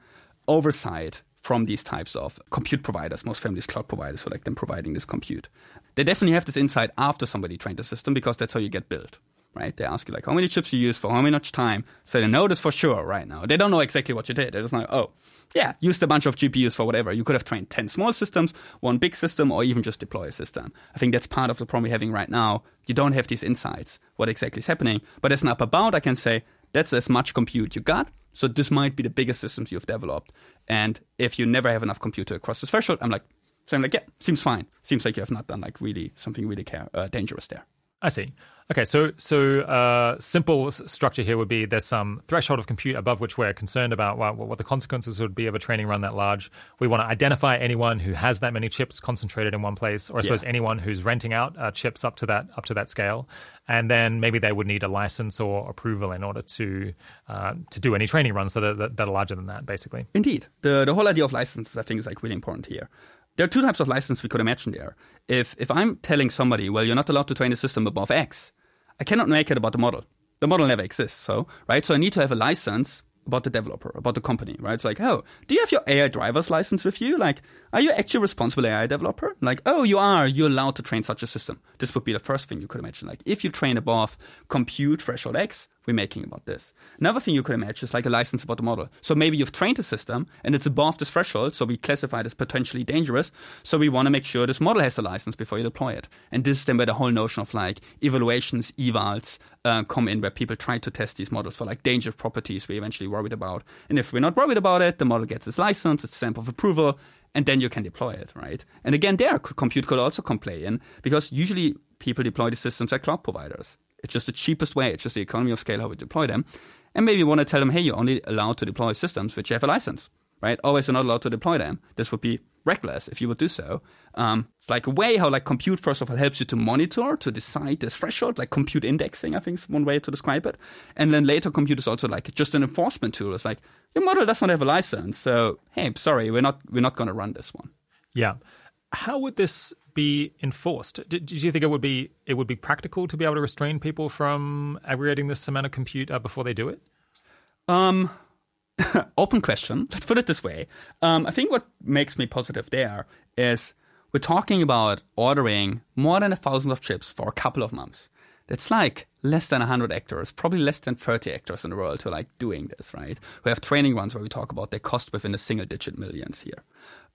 oversight from these types of compute providers, most families cloud providers who like them providing this compute. They definitely have this insight after somebody trained the system because that's how you get built right? They ask you like how many chips you use for how much time. So they know this for sure right now. They don't know exactly what you did. They're just know, oh, yeah, used a bunch of GPUs for whatever. You could have trained 10 small systems, one big system, or even just deploy a system. I think that's part of the problem we're having right now. You don't have these insights, what exactly is happening. But as an upper bound, I can say that's as much compute you got. So this might be the biggest systems you've developed. And if you never have enough compute to across this threshold, I'm like, so I'm like, yeah, seems fine. Seems like you have not done like really something really care, uh, dangerous there. I see. Okay, so so uh, simple structure here would be there's some threshold of compute above which we're concerned about what, what the consequences would be of a training run that large. We want to identify anyone who has that many chips concentrated in one place, or I suppose yeah. anyone who's renting out uh, chips up to that up to that scale, and then maybe they would need a license or approval in order to uh, to do any training runs that are that are larger than that, basically. Indeed, the the whole idea of licenses I think is like really important here there are two types of license we could imagine there. If if I'm telling somebody, well, you're not allowed to train a system above X, I cannot make it about the model. The model never exists. So, right? So I need to have a license about the developer, about the company, right? It's like, oh, do you have your AI driver's license with you? Like, are you actually responsible AI developer? Like, oh, you are. You're allowed to train such a system. This would be the first thing you could imagine. Like, if you train above compute threshold X, we're making about this. Another thing you could imagine is like a license about the model. So maybe you've trained a system and it's above this threshold, so we classify it as potentially dangerous. So we want to make sure this model has a license before you deploy it. And this is then where the whole notion of like evaluations, evals uh, come in, where people try to test these models for like dangerous properties we're eventually worried about. And if we're not worried about it, the model gets its license, its stamp of approval, and then you can deploy it, right? And again, there, compute could also come play in because usually people deploy the systems at cloud providers. It's just the cheapest way. It's just the economy of scale how we deploy them. And maybe you want to tell them, hey, you're only allowed to deploy systems which have a license, right? Always you're not allowed to deploy them. This would be reckless if you would do so. Um, it's like a way how like compute first of all helps you to monitor to decide this threshold, like compute indexing. I think is one way to describe it. And then later compute is also like just an enforcement tool. It's like your model does not have a license, so hey, sorry, we're not we're not going to run this one. Yeah. How would this be enforced? Did, did, you think it would be it would be practical to be able to restrain people from aggregating this amount of compute uh, before they do it? Um, open question. Let's put it this way. Um, I think what makes me positive there is we're talking about ordering more than a thousand of chips for a couple of months. That's like less than 100 actors, probably less than 30 actors in the world who are like doing this, right? We have training runs where we talk about they cost within a single digit millions here.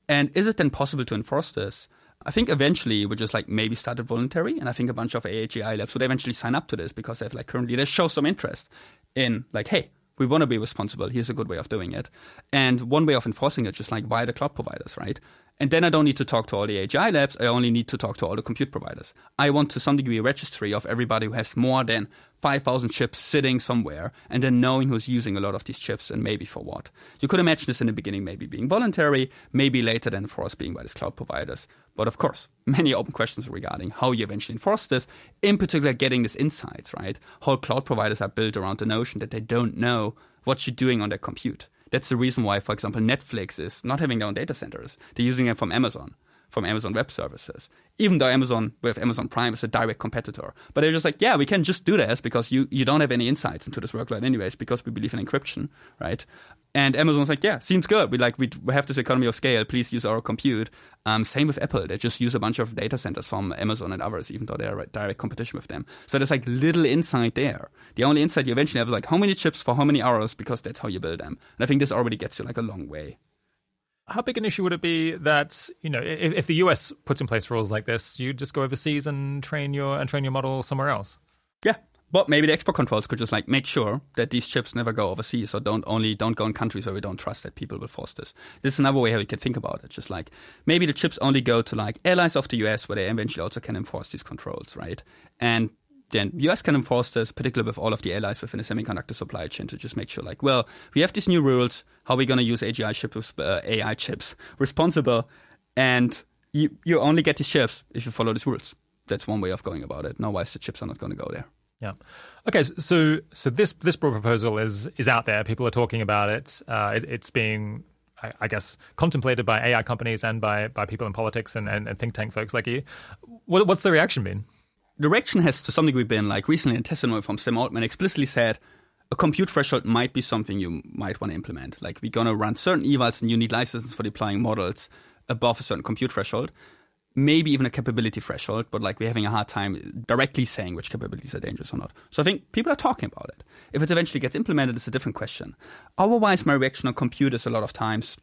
And is it then possible to enforce this? I think eventually we just like maybe started voluntary, and I think a bunch of AGI labs would eventually sign up to this because they have like currently they show some interest in like, hey, we want to be responsible. Here's a good way of doing it, and one way of enforcing it, just like via the cloud providers, right? And then I don't need to talk to all the AGI labs. I only need to talk to all the compute providers. I want to some degree a registry of everybody who has more than 5,000 chips sitting somewhere and then knowing who's using a lot of these chips and maybe for what. You could imagine this in the beginning maybe being voluntary, maybe later then enforced being by these cloud providers. But of course, many open questions regarding how you eventually enforce this, in particular getting this insights, right? Whole cloud providers are built around the notion that they don't know what you're doing on their compute. That's the reason why, for example, Netflix is not having their own data centers. They're using it from Amazon, from Amazon Web Services. Even though Amazon with Amazon Prime is a direct competitor. But they're just like, yeah, we can just do this because you, you don't have any insights into this workload anyways, because we believe in encryption, right? And Amazon's like, yeah, seems good. We like we, have this economy of scale. Please use our compute. Um, same with Apple. They just use a bunch of data centers from Amazon and others, even though they're direct competition with them. So there's like little insight there. The only insight you eventually have is like how many chips for how many hours because that's how you build them. And I think this already gets you like a long way. How big an issue would it be that you know if, if the US puts in place rules like this, you just go overseas and train your and train your model somewhere else? Yeah, but maybe the export controls could just like make sure that these chips never go overseas or don't only don't go in countries where we don't trust that people will force this. This is another way how we can think about it. Just like maybe the chips only go to like allies of the US where they eventually also can enforce these controls, right? And then US can enforce this, particularly with all of the allies within the semiconductor supply chain to just make sure like, well, we have these new rules. How are we going to use AGI chips, uh, AI chips responsible? And you, you only get these chips if you follow these rules. That's one way of going about it. Otherwise, the chips are not going to go there. Yeah. Okay. So so this this broad proposal is is out there. People are talking about it. Uh, it it's being I, I guess contemplated by AI companies and by by people in politics and, and, and think tank folks like you. What, what's the reaction been? The reaction has to some degree been like recently in testimony from Sam Altman explicitly said a compute threshold might be something you might want to implement. Like we're gonna run certain evals and you need licenses for deploying models above a certain compute threshold maybe even a capability threshold, but like we're having a hard time directly saying which capabilities are dangerous or not. So I think people are talking about it. If it eventually gets implemented, it's a different question. Otherwise, my reaction on computers a lot of times,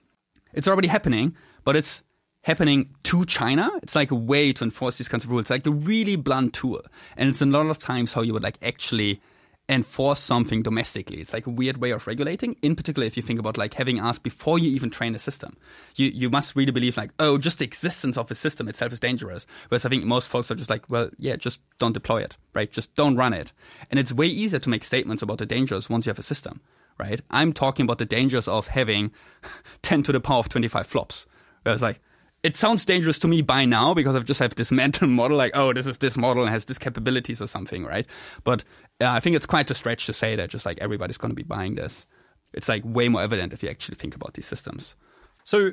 it's already happening, but it's happening to China. It's like a way to enforce these kinds of rules, It's like the really blunt tool. And it's a lot of times how you would like actually enforce something domestically. It's like a weird way of regulating, in particular if you think about like having asked before you even train a system. You you must really believe like, oh, just the existence of a system itself is dangerous. Whereas I think most folks are just like, well, yeah, just don't deploy it, right? Just don't run it. And it's way easier to make statements about the dangers once you have a system, right? I'm talking about the dangers of having 10 to the power of 25 flops. Whereas like, it sounds dangerous to me by now because I've just have this mental model like, oh, this is this model and has this capabilities or something, right? But uh, I think it's quite a stretch to say that just like everybody's going to be buying this. It's like way more evident if you actually think about these systems. So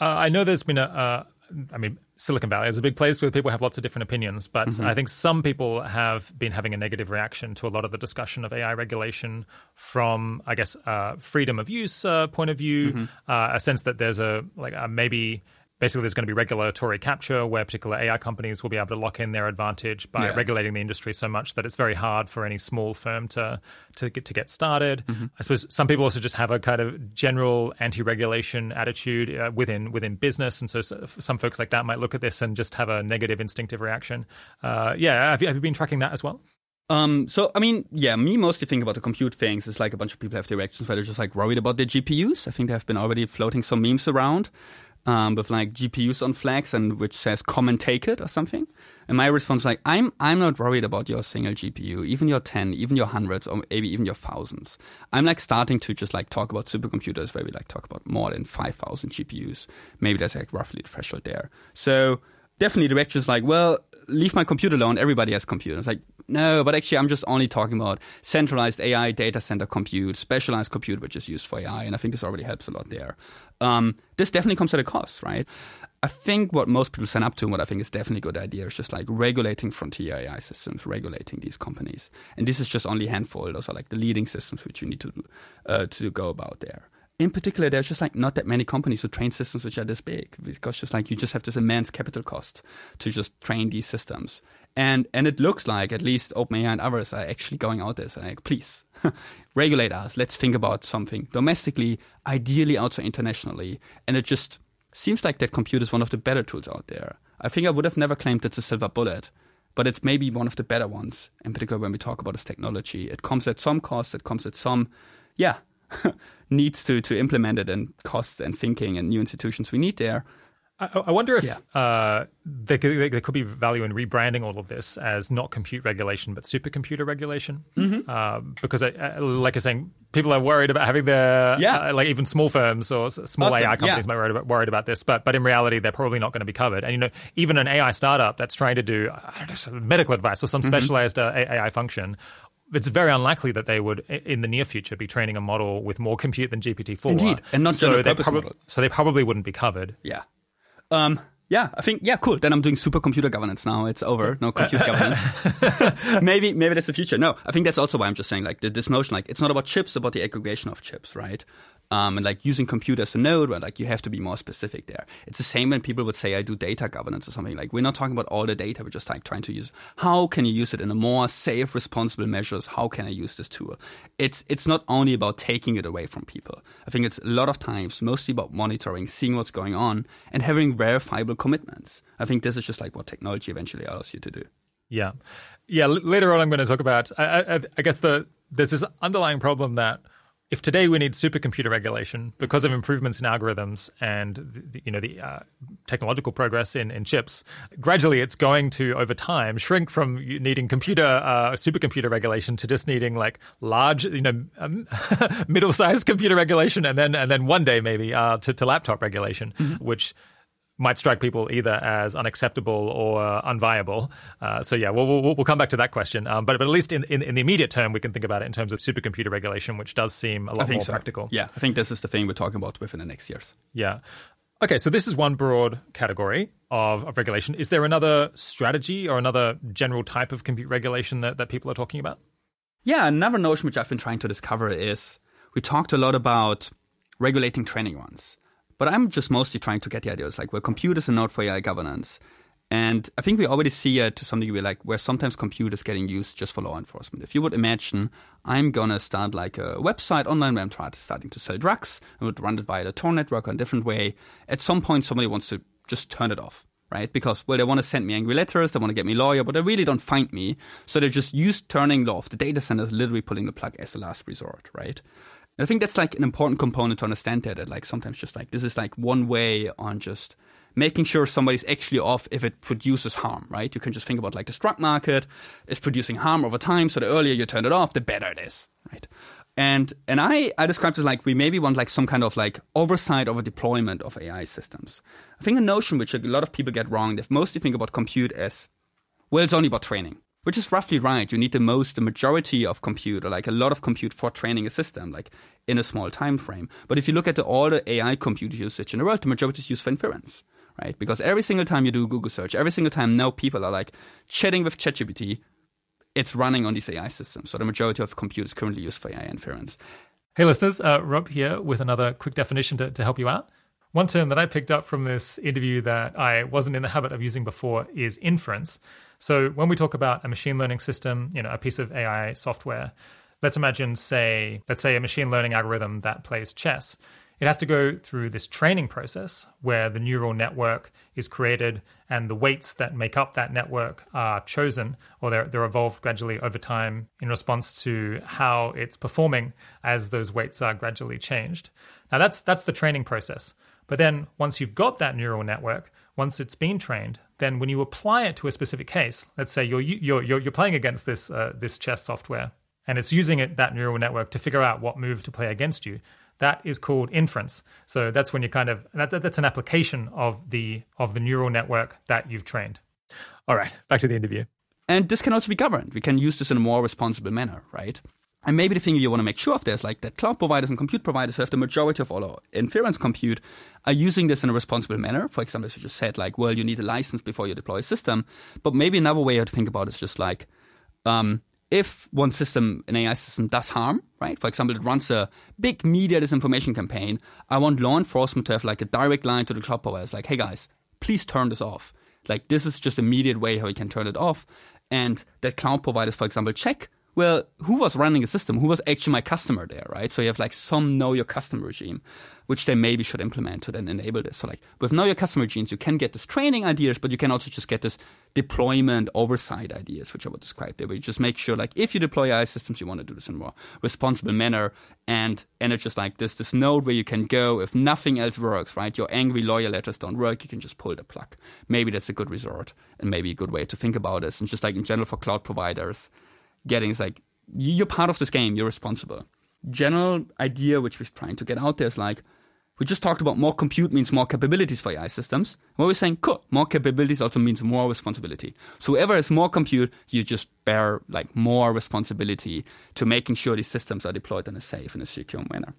uh, I know there's been a, uh, I mean, Silicon Valley is a big place where people have lots of different opinions, but mm-hmm. I think some people have been having a negative reaction to a lot of the discussion of AI regulation from, I guess, uh, freedom of use uh, point of view, mm-hmm. Uh, a sense that there's a like a maybe basically there's going to be regulatory capture where particular AI companies will be able to lock in their advantage by yeah. regulating the industry so much that it's very hard for any small firm to to get to get started. Mm-hmm. I suppose some people also just have a kind of general anti-regulation attitude uh, within within business, and so some folks like that might look at this and just have a negative instinctive reaction. Uh, yeah, have you, have you been tracking that as well? Um, so I mean, yeah, me mostly think about the compute things. It's like a bunch of people have directions where they're just like worried about their GPUs. I think there have been already floating some memes around um, with like GPUs on flags and which says "come and take it" or something. And my response is like, I'm I'm not worried about your single GPU, even your ten, even your hundreds, or maybe even your thousands. I'm like starting to just like talk about supercomputers where we like talk about more than five thousand GPUs. Maybe that's like roughly the threshold there. So definitely the reaction is like, well, leave my computer alone. Everybody has computers. Like, no, but actually, I'm just only talking about centralized AI data center compute, specialized compute, which is used for AI. And I think this already helps a lot there. Um, this definitely comes at a cost, right? I think what most people sign up to, and what I think is definitely a good idea, is just like regulating frontier AI systems, regulating these companies. And this is just only a handful. Those are like the leading systems which you need to uh, to go about there in particular, there's just like not that many companies who train systems which are this big because just like you just have this immense capital cost to just train these systems. And and it looks like at least OpenAI and others are actually going out there saying, please regulate us. Let's think about something domestically, ideally also internationally. And it just seems like that compute is one of the better tools out there. I think I would have never claimed it's a silver bullet, but it's maybe one of the better ones. In particular, when we talk about this technology, it comes at some cost. It comes at some, yeah, needs to to implement it and costs and thinking and new institutions we need there. I, I wonder if yeah. uh, there, could, there, could, be value in rebranding all of this as not compute regulation but supercomputer regulation, mm-hmm. uh, because, I, I, like you're saying, people are worried about having their yeah. Uh, like even small firms or small awesome. AI companies yeah. might worried about, worried about this, but but in reality they're probably not going to be covered. And you know, even an AI startup that's trying to do know, medical advice or some mm-hmm. specialized uh, AI function it's very unlikely that they would, in the near future, be training a model with more compute than GPT-4. Indeed, and not so they prob- So they probably wouldn't be covered. Yeah. Um, yeah, I think yeah, cool. Then I'm doing supercomputer governance now. It's over. No compute governance. maybe maybe that's the future. No, I think that's also why I'm just saying like this notion like it's not about chips, about the aggregation of chips, right? Um, and like using compute as a node, where like you have to be more specific there. It's the same when people would say, I do data governance or something. Like we're not talking about all the data. We're just like trying to use how can you use it in a more safe, responsible measures? How can I use this tool? It's it's not only about taking it away from people. I think it's a lot of times mostly about monitoring, seeing what's going on, and having verifiable commitments. I think this is just like what technology eventually allows you to do. Yeah, yeah. L- later on, I'm going to talk about. I, I, I guess the there's this underlying problem that if today we need supercomputer regulation because of improvements in algorithms and the, you know the uh, technological progress in, in chips, gradually it's going to over time shrink from needing computer uh, supercomputer regulation to just needing like large you know um, middle-sized computer regulation and then and then one day maybe uh, to, to laptop regulation, mm-hmm. which might strike people either as unacceptable or unviable. Uh, so yeah, we'll, we'll, we'll come back to that question. Um, but but at least in, in, in the immediate term, we can think about it in terms of supercomputer regulation, which does seem a lot more so. practical. Yeah, I think this is the thing we're talking about within the next years. Yeah. Okay, so this is one broad category of, of regulation. Is there another strategy or another general type of compute regulation that, that people are talking about? Yeah, another notion which I've been trying to discover is we talked a lot about regulating training runs. But I'm just mostly trying to get the idea. It's like, well, computers are not for AI governance. And I think we already see it to some degree, like where sometimes computers getting used just for law enforcement. If you would imagine, I'm gonna start like a website online where I'm starting to sell drugs, I would run it via the Tor network in a different way. At some point, somebody wants to just turn it off, right? Because well, they want to send me angry letters, they want to get me lawyer, but they really don't find me. So they just use turning off the data center, is literally pulling the plug as a last resort, right? And I think that's like an important component to understand that, that like sometimes just like this is like one way on just making sure somebody's actually off if it produces harm, right? You can just think about like the stock market is producing harm over time, so the earlier you turn it off, the better it is, right? And and I I described it like we maybe want like some kind of like oversight over deployment of AI systems. I think a notion which a lot of people get wrong, they mostly think about compute as well, it's only about training which is roughly right. You need the most, the majority of compute, or like a lot of compute for training a system, like in a small time frame. But if you look at the, all the AI compute usage in the world, the majority is used for inference, right? Because every single time you do Google search, every single time now people are like chatting with ChatGPT, it's running on these AI systems. So the majority of compute is currently used for AI inference. Hey, listeners, uh, Rob here with another quick definition to, to help you out. One term that I picked up from this interview that I wasn't in the habit of using before is inference. So when we talk about a machine learning system, you know, a piece of AI software, let's imagine, say, let's say a machine learning algorithm that plays chess. It has to go through this training process where the neural network is created and the weights that make up that network are chosen or they're, they're evolved gradually over time in response to how it's performing as those weights are gradually changed. Now that's that's the training process. But then once you've got that neural network, once it's been trained, then when you apply it to a specific case, let's say you're you're you're, you're playing against this uh, this chess software, and it's using it that neural network to figure out what move to play against you. That is called inference. So that's when you kind of that, that's an application of the of the neural network that you've trained. All right, back to the interview. And this can also be governed. We can use this in a more responsible manner, right? And maybe the thing you want to make sure of there is like that cloud providers and compute providers who have the majority of all our inference compute are using this in a responsible manner. For example, as you just said, like, well, you need a license before you deploy a system. But maybe another way to think about it is just like, um, if one system, an AI system, does harm, right? For example, it runs a big media disinformation campaign. I want law enforcement to have like a direct line to the cloud providers, like, hey guys, please turn this off. Like, this is just immediate way how you can turn it off. And that cloud providers, for example, check well, who was running the system? Who was actually my customer there, right? So you have like some know your customer regime, which they maybe should implement to then enable this. So like with know your customer regimes, you can get this training ideas, but you can also just get this deployment oversight ideas, which I would describe there, where you just make sure like if you deploy AI systems, you want to do this in a more responsible manner. And and it's just like this this node where you can go if nothing else works, right? Your angry lawyer letters don't work, you can just pull the plug. Maybe that's a good resort and maybe a good way to think about this. And just like in general for cloud providers, getting is like you're part of this game, you're responsible. General idea which we're trying to get out there is like we just talked about more compute means more capabilities for AI systems. What we're saying, cool, more capabilities also means more responsibility. So whoever has more compute, you just bear like more responsibility to making sure these systems are deployed in a safe and a secure manner.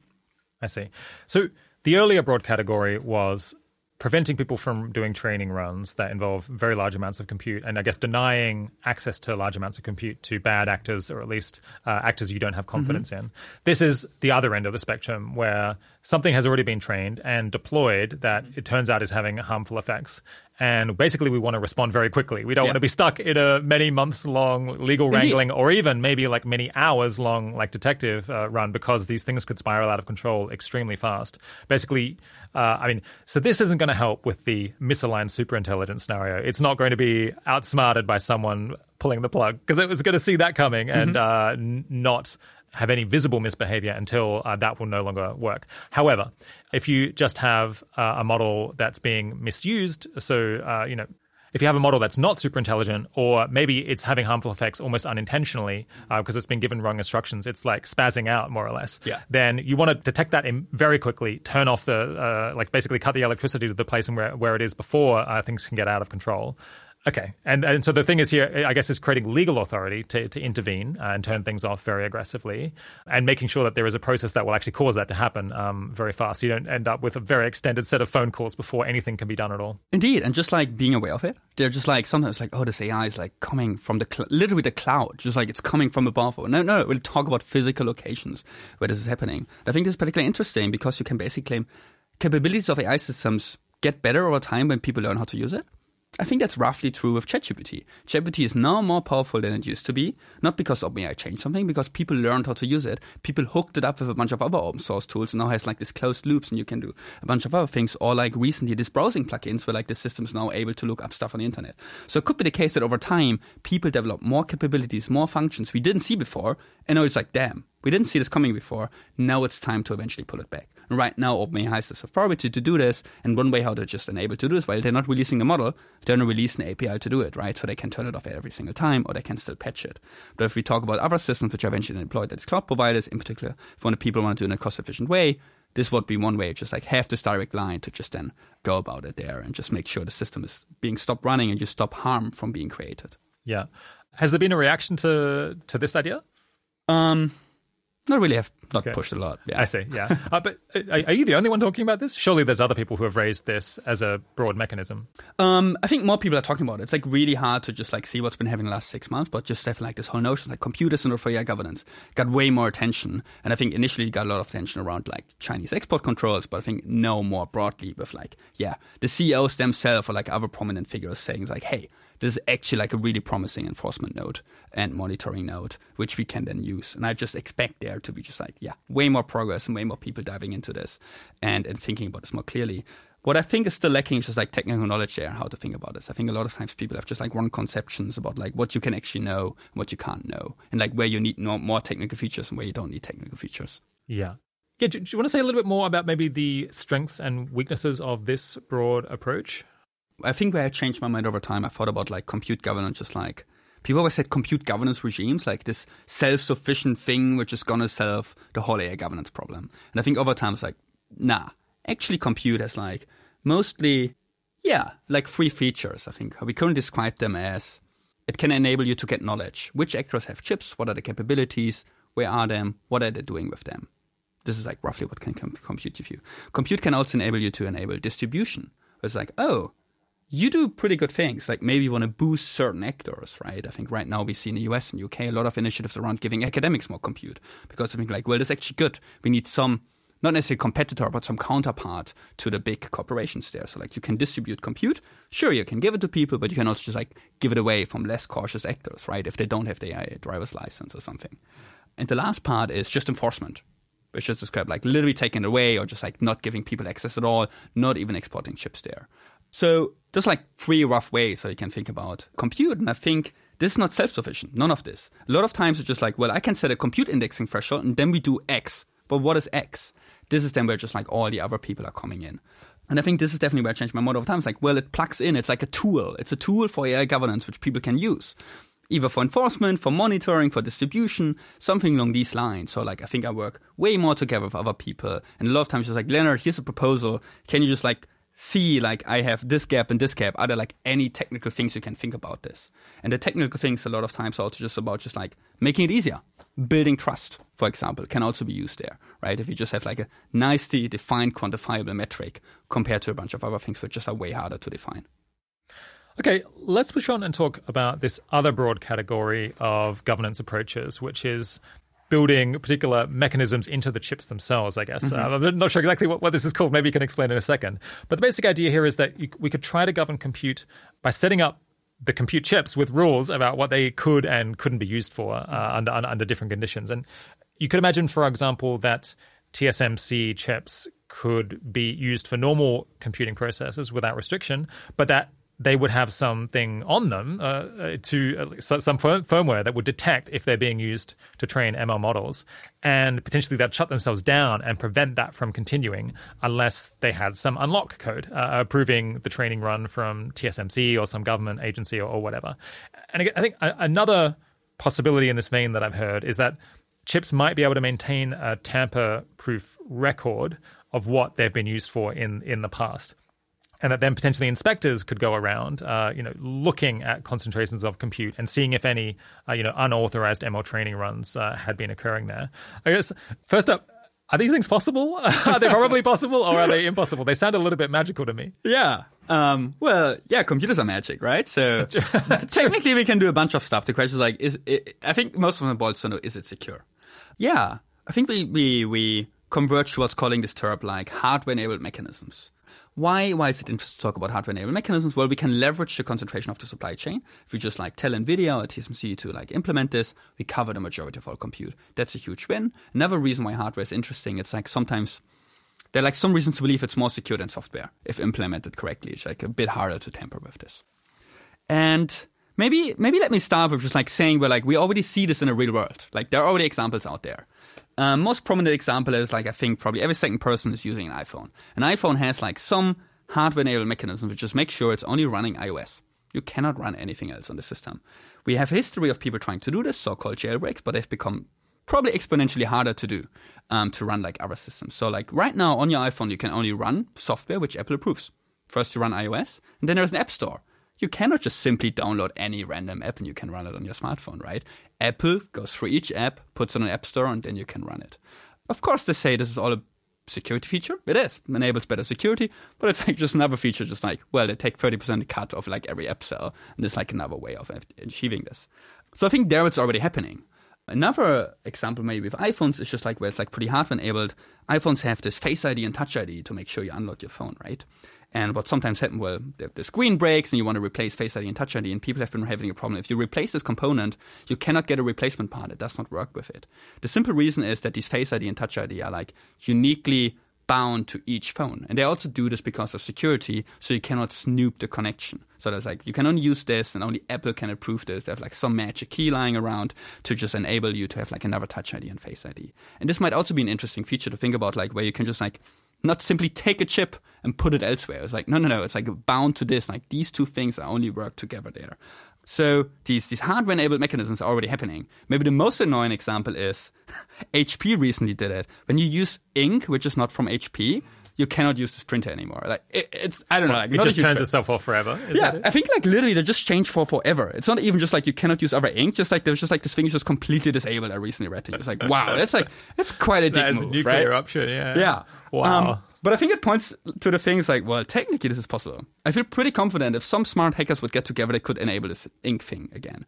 I see. So the earlier broad category was preventing people from doing training runs that involve very large amounts of compute and I guess denying access to large amounts of compute to bad actors or at least uh, actors you don't have confidence mm-hmm. in. This is the other end of the spectrum where something has already been trained and deployed that it turns out is having harmful effects. And basically, we want to respond very quickly. We don't yeah. want to be stuck in a many months long legal wrangling or even maybe like many hours long like detective uh, run because these things could spiral out of control extremely fast. Basically, uh, I mean, so this isn't going to help with the misaligned superintelligence scenario. It's not going to be outsmarted by someone pulling the plug because it was going to see that coming and mm-hmm. uh, n- not have any visible misbehavior until uh, that will no longer work. However, if you just have uh, a model that's being misused, so uh, you know. If you have a model that's not super intelligent, or maybe it's having harmful effects almost unintentionally because uh, it's been given wrong instructions, it's like spazzing out more or less. Yeah. Then you want to detect that in very quickly, turn off the, uh, like basically cut the electricity to the place where, where it is before uh, things can get out of control. Okay, and and so the thing is here, I guess, is creating legal authority to, to intervene uh, and turn things off very aggressively, and making sure that there is a process that will actually cause that to happen um, very fast. You don't end up with a very extended set of phone calls before anything can be done at all. Indeed, and just like being aware of it, they're just like sometimes like, oh, this AI is like coming from the cl- literally the cloud, just like it's coming from above. No, no, we'll talk about physical locations where this is happening. I think this is particularly interesting because you can basically claim capabilities of AI systems get better over time when people learn how to use it. I think that's roughly true with ChatGPT. ChatGPT is now more powerful than it used to be, not because OpenAI changed something, because people learned how to use it. People hooked it up with a bunch of other open source tools and now has like this closed loops and you can do a bunch of other things. Or like recently, these browsing plugins where like the system is now able to look up stuff on the internet. So it could be the case that over time, people develop more capabilities, more functions we didn't see before. And now it's like, damn, we didn't see this coming before. Now it's time to eventually pull it back. And right now, OpenAI has this authority to do this. And one way how they're just enabled to do this, while they're not releasing the model, they're going to release an API to do it, right? So they can turn it off every single time, or they can still patch it. But if we talk about other systems which are eventually deployed as cloud providers, in particular, if one of people want to do it in a cost efficient way, this would be one way, just like have this direct line to just then go about it there and just make sure the system is being stopped running and you stop harm from being created. Yeah. Has there been a reaction to to this idea? Um, not really have not okay. pushed a lot. Yeah. I see. Yeah. uh, but uh, are, are, you the only one talking about this? Surely there's other people who have raised this as a broad mechanism. Um, I think more people are talking about it. It's like really hard to just like see what's been happening the last six months, but just definitely like this whole notion like computers and for AI governance got way more attention. And I think initially got a lot of attention around like Chinese export controls, but I think no more broadly with like, yeah, the CEOs themselves or like other prominent figures saying like, hey, this is actually like a really promising enforcement node and monitoring node, which we can then use. And I just expect there to be just like, yeah, way more progress and way more people diving into this and, and thinking about this more clearly. What I think is still lacking is just like technical knowledge there, how to think about this. I think a lot of times people have just like wrong conceptions about like what you can actually know and what you can't know, and like where you need more technical features and where you don't need technical features. Yeah. Yeah, do you want to say a little bit more about maybe the strengths and weaknesses of this broad approach? I think where I changed my mind over time, I thought about like compute governance, just like people always said compute governance regimes, like this self-sufficient thing which is gonna solve the whole AI governance problem. And I think over time it's like, nah, actually compute has like mostly, yeah, like three features. I think we currently describe them as it can enable you to get knowledge. Which actors have chips? What are the capabilities? Where are them? What are they doing with them? This is like roughly what can compute give you. Compute can also enable you to enable distribution. It's like, oh, you do pretty good things. Like maybe you want to boost certain actors, right? I think right now we see in the US and UK a lot of initiatives around giving academics more compute because think like, well, that's actually good. We need some not necessarily competitor, but some counterpart to the big corporations there. So like you can distribute compute. Sure, you can give it to people, but you can also just like give it away from less cautious actors, right? If they don't have the AI driver's license or something. And the last part is just enforcement, which is described like literally taking it away or just like not giving people access at all, not even exporting chips there. So there's like three rough ways how you can think about compute. And I think this is not self-sufficient. None of this. A lot of times it's just like, well, I can set a compute indexing threshold and then we do X. But what is X? This is then where just like all the other people are coming in. And I think this is definitely where I changed my model of time. It's like, well, it plugs in. It's like a tool. It's a tool for AI governance, which people can use either for enforcement, for monitoring, for distribution, something along these lines. So like I think I work way more together with other people. And a lot of times just like, Lennart, here's a proposal. Can you just like see like I have this gap and this gap? Are there like any technical things you can think about this? And the technical things a lot of times are also just about just like making it easier. Building trust, for example, can also be used there, right? If you just have like a nicely defined quantifiable metric compared to a bunch of other things which just are way harder to define. Okay, let's push on and talk about this other broad category of governance approaches, which is building particular mechanisms into the chips themselves, I guess. Mm-hmm. Uh, I'm not sure exactly what, what, this is called. Maybe you can explain in a second. But the basic idea here is that you, we could try to govern compute by setting up the compute chips with rules about what they could and couldn't be used for uh, under, under different conditions. And you could imagine, for example, that TSMC chips could be used for normal computing processes without restriction, but that they would have something on them uh, uh to uh, some firmware that would detect if they're being used to train ML models, and potentially they'd shut themselves down and prevent that from continuing unless they had some unlock code uh, approving the training run from TSMC or some government agency or, or whatever. And I think another possibility in this vein that I've heard is that chips might be able to maintain a tamper-proof record of what they've been used for in in the past and that then potentially inspectors could go around, uh, you know, looking at concentrations of compute and seeing if any, uh, you know, unauthorized ML training runs uh, had been occurring there. I guess first up, are these things possible? are they probably possible, or are they impossible? They sound a little bit magical to me. Yeah. Um, well, yeah, computers are magic, right? So technically, we can do a bunch of stuff. The question is like, is it, I think most of them boils down to is it secure? Yeah, I think we we we converge towards calling this term like hardware-enabled mechanisms. Why, why is it interesting to talk about hardware enabled mechanisms? Well, we can leverage the concentration of the supply chain. If we just like tell NVIDIA or TSMC to like implement this, we cover the majority of all compute. That's a huge win. Another reason why hardware is interesting, it's like sometimes there are like some reasons to believe it's more secure than software if implemented correctly. It's like a bit harder to tamper with this. And maybe maybe let me start with just like saying we're like we already see this in the real world. Like there are already examples out there. Um, most prominent example is like I think probably every second person is using an iPhone. An iPhone has like some hardware-enabled mechanism which just makes sure it's only running iOS. You cannot run anything else on the system. We have a history of people trying to do this, so-called jailbreaks, but they've become probably exponentially harder to do um, to run like other systems. So like right now on your iPhone, you can only run software which Apple approves. First you run iOS, and then there's an app store you cannot just simply download any random app and you can run it on your smartphone, right? Apple goes through each app, puts it on an app store, and then you can run it. Of course, they say this is all a security feature. It is. It enables better security, but it's like just another feature, just like, well, they take 30% cut of like every app cell, and there's like another way of achieving this. So I think there it's already happening. Another example maybe with iPhones is just like where it's like pretty hardware enabled. iPhones have this Face ID and Touch ID to make sure you unlock your phone, right? And what sometimes happens, well, the, the, screen breaks and you want to replace Face ID and Touch ID, and people have been having a problem. If you replace this component, you cannot get a replacement part. It does not work with it. The simple reason is that these Face ID and Touch ID are like uniquely bound to each phone. And they also do this because of security, so you cannot snoop the connection. So there's like, you can only use this and only Apple can approve this. They have like some magic key lying around to just enable you to have like another Touch ID and Face ID. And this might also be an interesting feature to think about, like where you can just like not simply take a chip and put it elsewhere. It's like, no, no, no. It's like bound to this. Like these two things only work together there. So these, these hardware enabled mechanisms are already happening. Maybe the most annoying example is HP recently did it. When you use ink, which is not from HP, you cannot use this printer anymore. Like it, it's I don't know. Like, it just turns itself off forever. yeah, I think like literally they just changed for forever. It's not even just like you cannot use other ink. Just like there's just like this thing is just completely disabled. I recently read it. It's like wow, that's like that's quite a dick move, a nuclear right? eruption. Yeah. Yeah. Wow. Um, but I think it points to the things like, well, technically this is possible. I feel pretty confident if some smart hackers would get together, they could enable this ink thing again.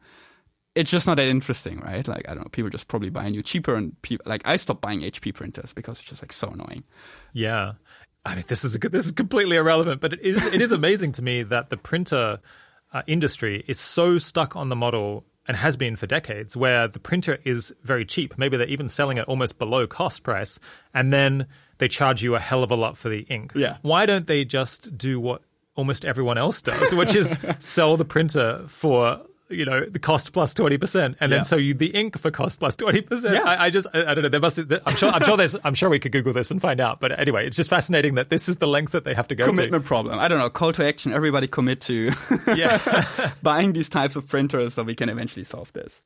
it's just not that interesting, right? Like I don't know, people just probably buy a new cheaper, and people like I stopped buying HP printers because it's just like so annoying. Yeah, I mean this is a, good, this is completely irrelevant, but it is it is amazing to me that the printer uh, industry is so stuck on the model and has been for decades, where the printer is very cheap. Maybe they're even selling it almost below cost price, and then they charge you a hell of a lot for the ink. Yeah. Why don't they just do what almost everyone else does, which is sell the printer for you know the cost plus 20% and Yeah. then so you the ink for cost plus 20% Yeah. I, I just I, I don't know there must i'm sure i'm sure there's i'm sure we could google this and find out but anyway it's just fascinating that this is the length that they have to go Commitment problem. I don't know. Call to action. Everybody commit to to yeah buying these types of printers so we can eventually solve this.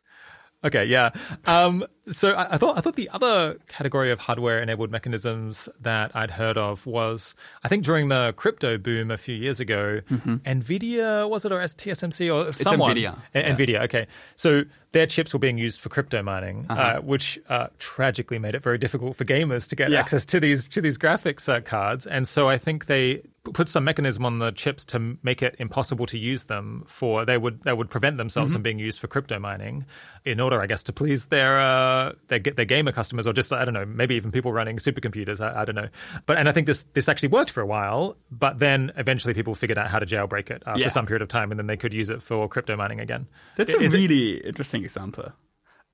Okay, yeah. Um, so I, I thought I thought the other category of hardware-enabled mechanisms that I'd heard of was I think during the crypto boom a few years ago, Nvidia was it or TSMC or someone? NVIDIA, A- yeah. Nvidia. Okay, so their chips were being used for crypto mining, uh which uh, tragically made it very difficult for gamers to get Yeah. access to these to these graphics uh, cards, and so I think they put some mechanism on the chips to make it impossible to use them for they would they would prevent themselves Mm-hmm. from being used for crypto mining in order I guess to please their uh, their their gamer customers or just I don't know maybe even people running supercomputers I, I don't know but and I think this this actually worked for a while but then eventually people figured out how to jailbreak it uh, Yeah. for some period of time and then they could use it for crypto mining again That's a Is it- really interesting example.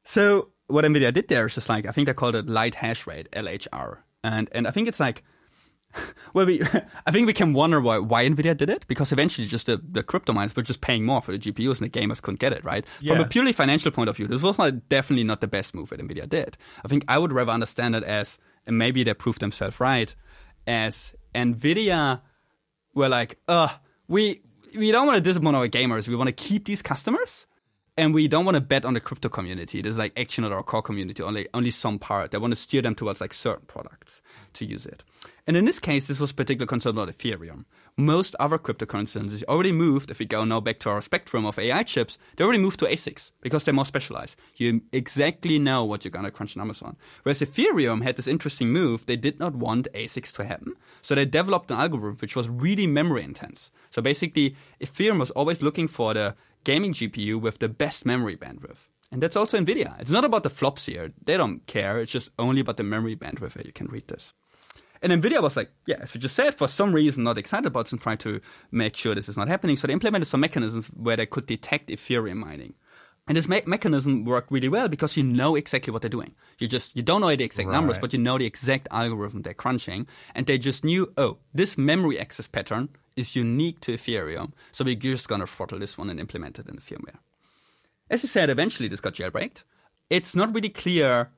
So what NVIDIA did there is just like I think they called it light hash rate (LHR), and and I think it's like. Well, we, I think we can wonder why, why NVIDIA did it because eventually just the, the crypto miners were just paying more for the GPUs and the gamers couldn't get it, right? From a purely financial point of view, this was not, definitely not the best move that NVIDIA did. I think I would rather understand it as, and maybe they proved themselves right, as NVIDIA were like, uh, we, we don't want to disappoint our gamers. We want to keep these customers and we don't want to bet on the crypto community. There's like actually not our core community, only only some part. They want to steer them towards like certain products to use it. And in this case, this was particularly concern about Ethereum. Most other cryptocurrencies already moved, if we go now back to our spectrum of AI chips, they already moved to ASICs because they're more specialized. You exactly know what you're going to crunch numbers on. Whereas Ethereum had this interesting move, they did not want ASICs to happen. So they developed an algorithm which was really memory intense. So basically, Ethereum was always looking for the gaming GPU with the best memory bandwidth. And that's also NVIDIA. It's not about the flops here. They don't care. It's just only about the memory bandwidth where you can read this. And NVIDIA was like, yeah, as we just said, for some reason not excited about this and trying to make sure this is not happening. So they implemented some mechanisms where they could detect Ethereum mining. And this me- mechanism worked really well because you know exactly what they're doing. You just you don't know the exact numbers, but you know the exact algorithm they're crunching, and they just knew, oh, this memory access pattern is unique to Ethereum, so we're just gonna throttle this one and implement it in the firmware. As you said, eventually this got jailbreaked. It's not really clear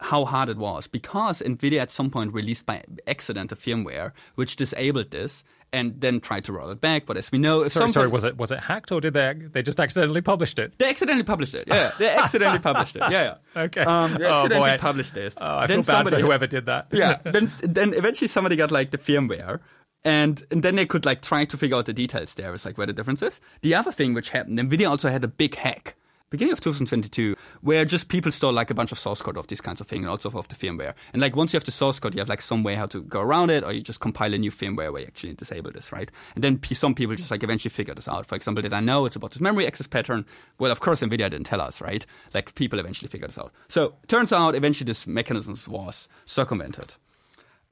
how hard it was because NVIDIA at some point released by accident a firmware which disabled this and then tried to roll it back. But as we know, if sorry sorry was it was it hacked or did they they just accidentally published it they accidentally published it. Yeah, they accidentally published it. Yeah, yeah. Okay. Um, they Oh, accidentally boy. published this. oh, I Then feel bad for whoever did that yeah. Then then eventually somebody got like the firmware. And, and then they could like try to figure out the details there. It's like where the difference is. The other thing which happened, NVIDIA also had a big hack beginning of 2022 where just people stole like a bunch of source code of these kinds of things and also of the firmware. And like once you have the source code, you have like some way how to go around it or you just compile a new firmware where you actually disable this, right? And then p- some people just like eventually figure this out. For example, did I know it's about this memory access pattern? Well, of course, NVIDIA didn't tell us, right? Like people eventually figured this out. So turns out eventually this mechanism was circumvented.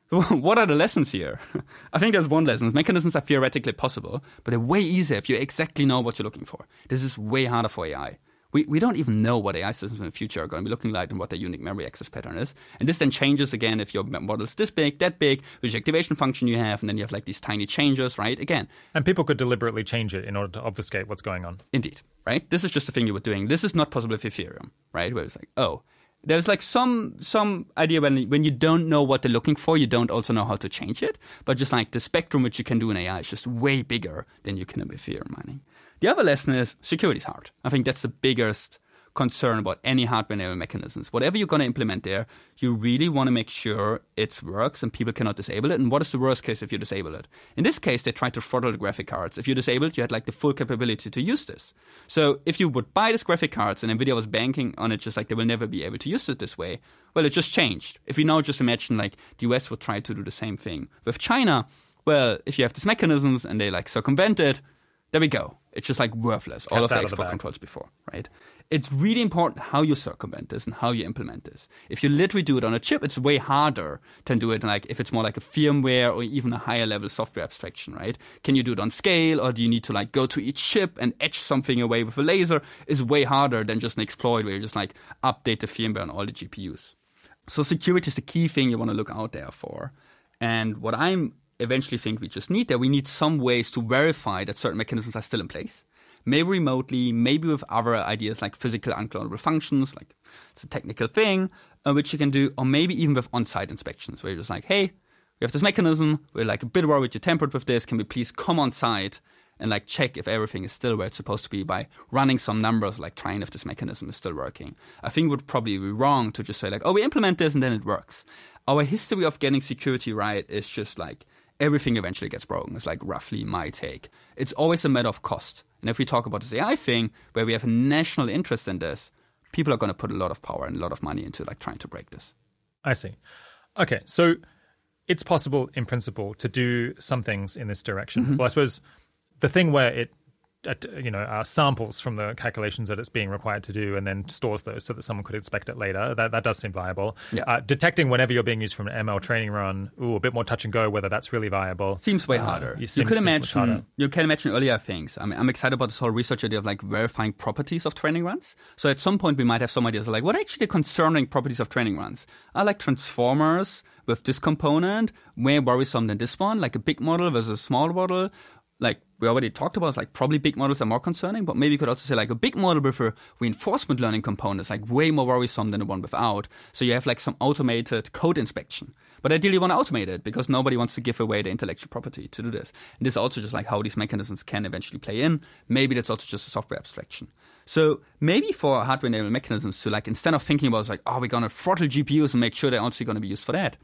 What are the lessons here? I think there's one lesson. Mechanisms are theoretically possible, but they're way easier if you exactly know what you're looking for. This is way harder for AI. We, we don't even know what AI systems in the future are going to be looking like and what their unique memory access pattern is. And this then changes again if your model is this big, that big, which activation function you have, and then you have like these tiny changes, right? Again, and people could deliberately change it in order to obfuscate what's going on Indeed, right? This is just a thing you were doing. This is not possible with Ethereum, right? Where it's like, oh, there's like some some idea when when you don't know what they're looking for, you don't also know how to change it. But just like the spectrum which you can do in AI is just way bigger than you can with Ethereum mining. The other lesson is security is hard. I think that's the biggest concern about any hardware-enabled mechanisms. Whatever you're going to implement there, you really want to make sure it works and people cannot disable it. And what is the worst case if you disable it? In this case, they tried to throttle the graphic cards. If you disable it, you had like the full capability to use this. So if you would buy these graphic cards and NVIDIA was banking on it, just like they will never be able to use it this way, well, it just changed. If we now just imagine like the US would try to do the same thing with China, well, if you have these mechanisms and they like circumvent it, there we go. It's just like worthless. All Cat's of the of the export controls before, right? It's really important how you circumvent this and how you implement this. If you literally do it on a chip, it's way harder than do it like if it's more like a firmware or even a higher level software abstraction, right? Can you do it on scale or do you need to like go to each chip and etch something away with a laser? Is way harder than just an exploit where you just like update the firmware on all the GPUs. So security is the key thing you want to look out there for. And what I'm eventually think we just need there, we need some ways to verify that certain mechanisms are still in place. Maybe remotely, maybe with other ideas like physical unclonable functions, like it's a technical thing, uh, which you can do, or maybe even with on-site inspections, where you're just like, hey, we have this mechanism, we're like a bit worried you tampered with this, can we please come on site and like check if everything is still where it's supposed to be by running some numbers, like trying if this mechanism is still working. I think would probably be wrong to just say like, oh, we implement this and then it works. Our history of getting security right is just like everything eventually gets broken. It's like roughly my take. It's always a matter of cost. And if we talk about this AI thing, where we have a national interest in this, people are going to put a lot of power and a lot of money into like trying to break this. I see. Okay, so it's possible in principle to do some things in this direction. Mm-hmm. Well, I suppose the thing where it you know uh, samples from the calculations that it's being required to do and then stores those so that someone could inspect it later that that does seem viable Yeah. uh, detecting whenever you're being used from an ml training run ooh a bit more touch and go whether that's really viable Seems way Uh, harder. it you seems- could seems imagine you can imagine earlier things. I mean, I'm excited about this whole research idea of like verifying properties of training runs. So at some point we might have some ideas like what are actually the concerning properties of training runs? I like transformers with this component, way worrisome than this one, like a big model versus a small model. Like we already talked about, like probably big models are more concerning, but maybe you could also say like a big model with a reinforcement learning component is like way more worrisome than the one without. So you have like some automated code inspection. But ideally you want to automate it because nobody wants to give away the intellectual property to do this. And this is also just like how these mechanisms can eventually play in. Maybe that's also just a software abstraction. So maybe for hardware enabled mechanisms to like instead of thinking about like, oh, we're gonna throttle GPUs and make sure they're actually gonna be used for that.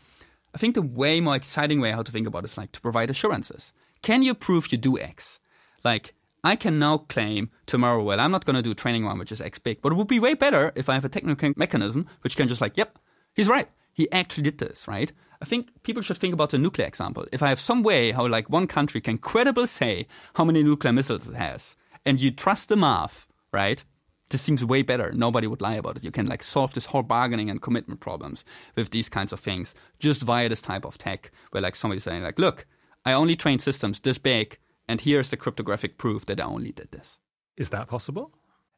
I think the way more exciting way how to think about is like to provide assurances. Can you prove you do X? Like, I can now claim tomorrow, well, I'm not going to do training one which is X big, but it would be way better if I have a technical mechanism which can just like, yep, he's right. He actually did this, right? I think people should think about the nuclear example. If I have some way how like one country can credibly say how many nuclear missiles it has, and you trust the math, right? This seems way better. Nobody would lie about it. You can like solve this whole bargaining and commitment problems with these kinds of things just via this type of tech, where like somebody's saying like, look, I only trained systems this big, and here's the cryptographic proof that I only did this. is that possible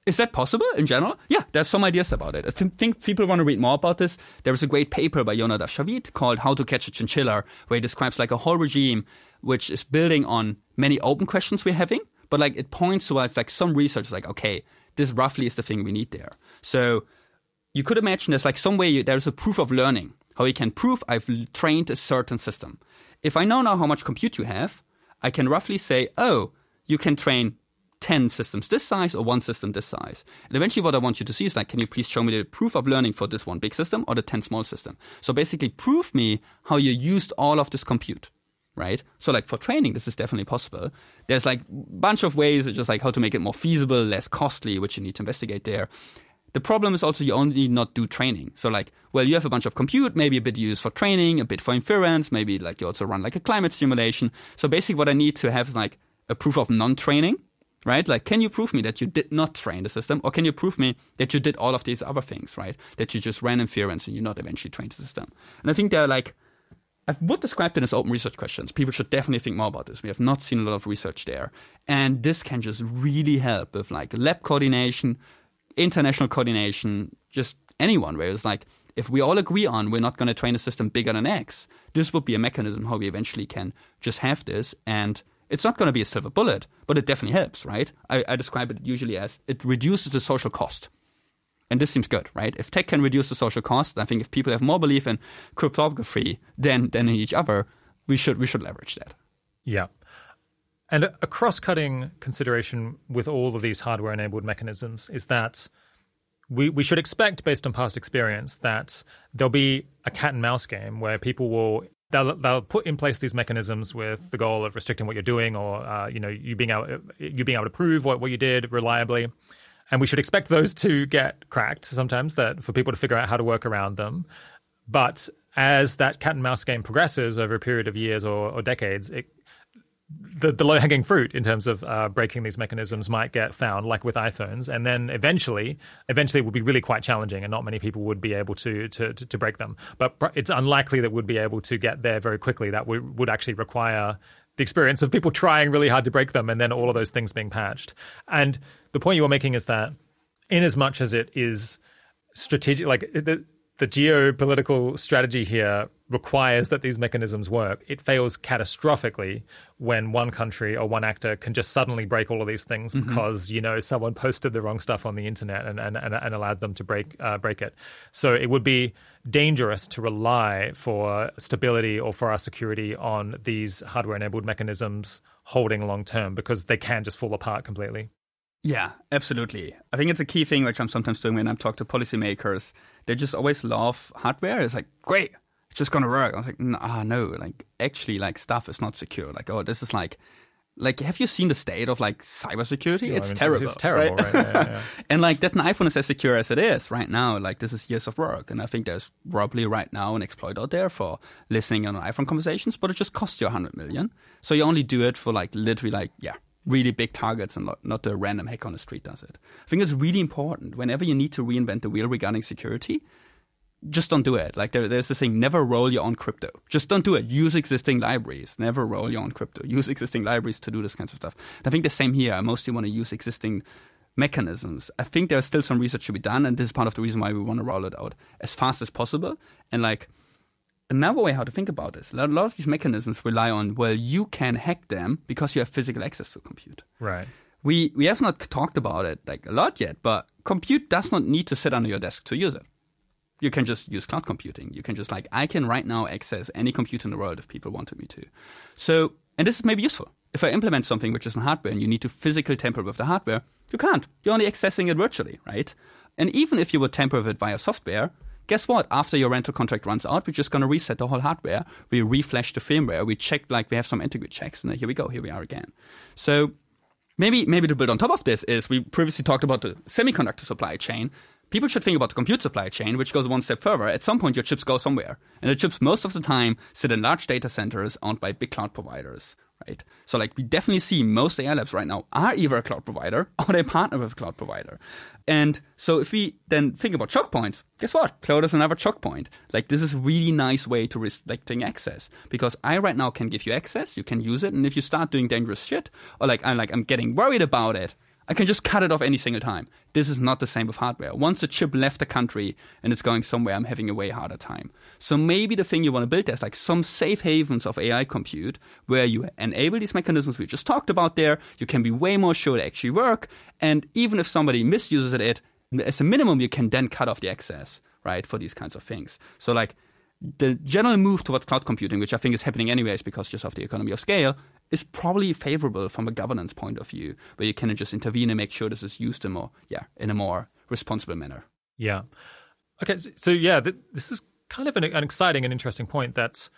Is that possible in general? Yeah, there's some ideas about it. I thi- think people want to read more about this. There is a great paper by Jonah Shavit called How to Catch a Chinchilla, where he describes like a whole regime which is building on many open questions we're having, but like it points towards like some research like, okay, this roughly is the thing we need there. So you could imagine there's like some way you, there's a proof of learning, how you can prove I've trained a certain system. If I know now how much compute you have, I can roughly say, oh, you can train 10 systems this size or one system this size. And eventually what I want you to see is like, can you please show me the proof of learning for this one big system or the 10 small system? So basically prove me how you used all of this compute. Right? So like for training, this is definitely possible. There's like a bunch of ways, just like how to make it more feasible, less costly, which you need to investigate there. The problem is also you only not do training. So like, well, you have a bunch of compute, maybe a bit used for training, a bit for inference, maybe like you also run like a climate simulation. So basically what I need to have is like a proof of non-training, right? Like, can you prove me that you did not train the system? Or can you prove me that you did all of these other things, right? That you just ran inference and you not eventually trained the system. And I think they're like, I would describe them as open research questions. People should definitely think more about this. We have not seen a lot of research there. And this can just really help with like lab coordination, international coordination, just anyone where it's like, if we all agree on we're not going to train a system bigger than X, this would be a mechanism how we eventually can just have this. And it's not going to be a silver bullet, but it definitely helps, right? I, I describe it usually as it reduces the social cost. And this seems good, right? If tech can reduce the social cost, I think if people have more belief in cryptography than, than in each other, we should we should leverage that. Yeah. And a cross cutting consideration with all of these hardware enabled mechanisms is that we, we should expect, based on past experience, that there'll be a cat and mouse game where people will. They'll, they'll put in place these mechanisms with the goal of restricting what you're doing, or uh, you know you being able you being able to prove what, what you did reliably, and we should expect those to get cracked sometimes. That for people to figure out how to work around them, but as that cat and mouse game progresses over a period of years or, or decades, it, the, the low hanging fruit in terms of uh, breaking these mechanisms might get found, like with iPhones, and then eventually, eventually, it would be really quite challenging, and not many people would be able to to, to, break them. But it's unlikely that we'd be able to get there very quickly. That would, would actually require the experience of people trying really hard to break them, and then all of those things being patched. And the point you were making is that, in as much as it is strategic, like the the geopolitical strategy here requires that these mechanisms work. It fails catastrophically when one country or one actor can just suddenly break all of these things mm-hmm. because you know someone posted the wrong stuff on the internet and and, and, and allowed them to break uh, break it. So it would be dangerous to rely for stability or for our security on these hardware enabled mechanisms holding long term because they can just fall apart completely. Yeah, absolutely. I think it's a key thing which I'm sometimes doing when I talk to policymakers. They just always love hardware. It's like, great, it's just gonna work. I was like, ah, no, like actually, like stuff is not secure. Like, oh, this is like, like, have you seen the state of like cybersecurity? Yeah, it's, I mean, terrible. It's terrible, right? right? Yeah, yeah. and like that an iPhone is as secure as it is right now. Like this is years of work, and I think there's probably right now an exploit out there for listening on iPhone conversations, but it just costs you a hundred million. So you only do it for like literally like yeah really big targets and not, not the random hack on the street does it. I think it's really important whenever you need to reinvent the wheel regarding security. Just don't do it. Like there, there's this thing: never roll your own crypto. Just don't do it. Use existing libraries. Never roll your own crypto. Use existing libraries to do this kinds of stuff. And I think the same here. I mostly want to use existing mechanisms. I think there's still some research to be done, and this is part of the reason why we want to roll it out as fast as possible. And like another way how to think about this. A lot of these mechanisms rely on well, you can hack them because you have physical access to compute. Right. We we have not talked about it like a lot yet, but compute does not need to sit under your desk to use it. You can just use cloud computing. You can just like I can right now access any computer in the world if people wanted me to. So and this is maybe useful. If I implement something which is in hardware and you need to physically tamper with the hardware, you can't. You're only accessing it virtually, right? And even if you would tamper with it via software, guess what? After your rental contract runs out, we're just going to reset the whole hardware. We reflash the firmware. We check, like, we have some integrity checks, and here we go. Here we are again. So maybe, maybe to build on top of this is we previously talked about the semiconductor supply chain. People should think about the compute supply chain, which goes one step further. At some point, your chips go somewhere. And the chips, most of the time, sit in large data centers owned by big cloud providers right? So like we definitely see most AI labs right now are either a cloud provider or they partner with a cloud provider. And so if we then think about choke points, guess what? Cloud is another choke point. Like this is a really nice way to restricting access because I right now can give you access, you can use it, and if you start doing dangerous shit or like I'm like I'm getting worried about it, I can just cut it off any single time. This is not the same with hardware. Once a chip left the country and it's going somewhere, I'm having a way harder time. So maybe the thing you want to build is like some safe havens of AI compute where you enable these mechanisms we just talked about there. You can be way more sure they actually work. And even if somebody misuses it, as a minimum, you can then cut off the access, right, for these kinds of things. So like the general move towards cloud computing, which I think is happening anyways because just of the economy of scale, is probably favorable from a governance point of view, where you can just intervene and make sure this is used in more, yeah, in a more responsible manner. Yeah. Okay. So, so yeah, th- this is kind of an, an exciting and interesting point that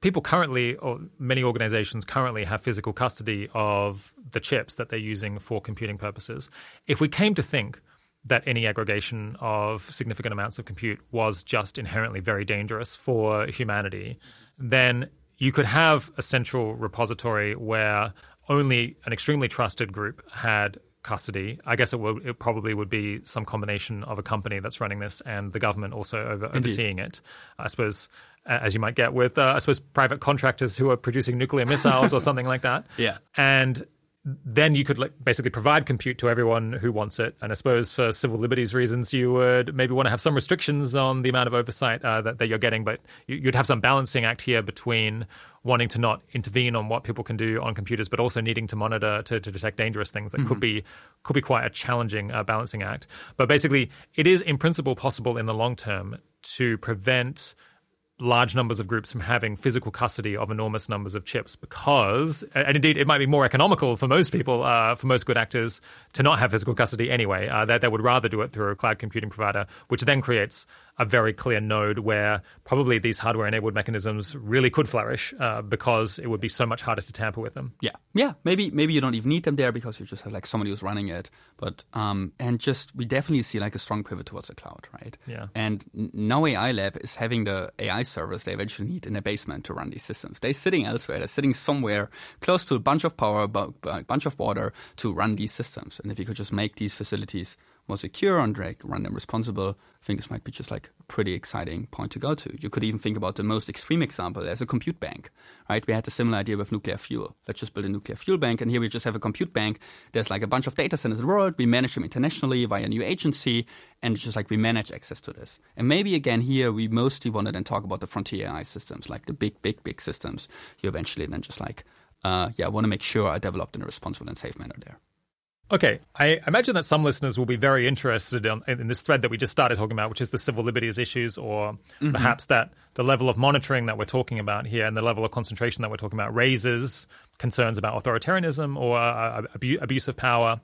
people currently, or many organizations currently, have physical custody of the chips that they're using for computing purposes. If we came to think that any aggregation of significant amounts of compute was just inherently very dangerous for humanity, then you could have a central repository where only an extremely trusted group had custody. I guess it would it probably would be some combination of a company that's running this and the government also over, overseeing it. I suppose as you might get with uh, I suppose private contractors who are producing nuclear missiles or something like that. Yeah. And then you could like, basically provide compute to everyone who wants it. And I suppose for civil liberties reasons, you would maybe want to have some restrictions on the amount of oversight uh, that, that, you're getting. But you'd have some balancing act here between wanting to not intervene on what people can do on computers, but also needing to monitor to, to detect dangerous things that mm-hmm. could be could be quite a challenging uh, balancing act. But basically, it is in principle possible in the long term to prevent large numbers of groups from having physical custody of enormous numbers of chips because, and indeed, it might be more economical for most people, uh, for most good actors, to not have physical custody anyway. Uh, that they would rather do it through a cloud computing provider, which then creates a very clear node where probably these hardware enabled mechanisms really could flourish uh, because it would be so much harder to tamper with them. Yeah, yeah. Maybe maybe you don't even need them there because you just have like somebody who's running it. But um, and just we definitely see like a strong pivot towards the cloud, right? Yeah. And now AI Lab is having the AI servers they eventually need in their basement to run these systems. They're sitting elsewhere. They're sitting somewhere close to a bunch of power, a bunch of water to run these systems. And if you could just make these facilities more secure and like run them responsible, I think this might be just like a pretty exciting point to go to. You could even think about the most extreme example as a compute bank, right? We had a similar idea with nuclear fuel. Let's just build a nuclear fuel bank, and here we just have a compute bank. There's like a bunch of data centers in the world. We manage them internationally via a new agency, and it's just like we manage access to this. And maybe again here we mostly want to then talk about the frontier AI systems, like the big, big, big systems. You eventually then just like, uh, yeah, I want to make sure are developed in a responsible and safe manner there. Okay, I imagine that some listeners will be very interested in, in, this thread that we just started talking about, which is the civil liberties issues, or mm-hmm. perhaps that the level of monitoring that we're talking about here and the level of concentration that we're talking about raises concerns about authoritarianism or uh, abu- abuse of power,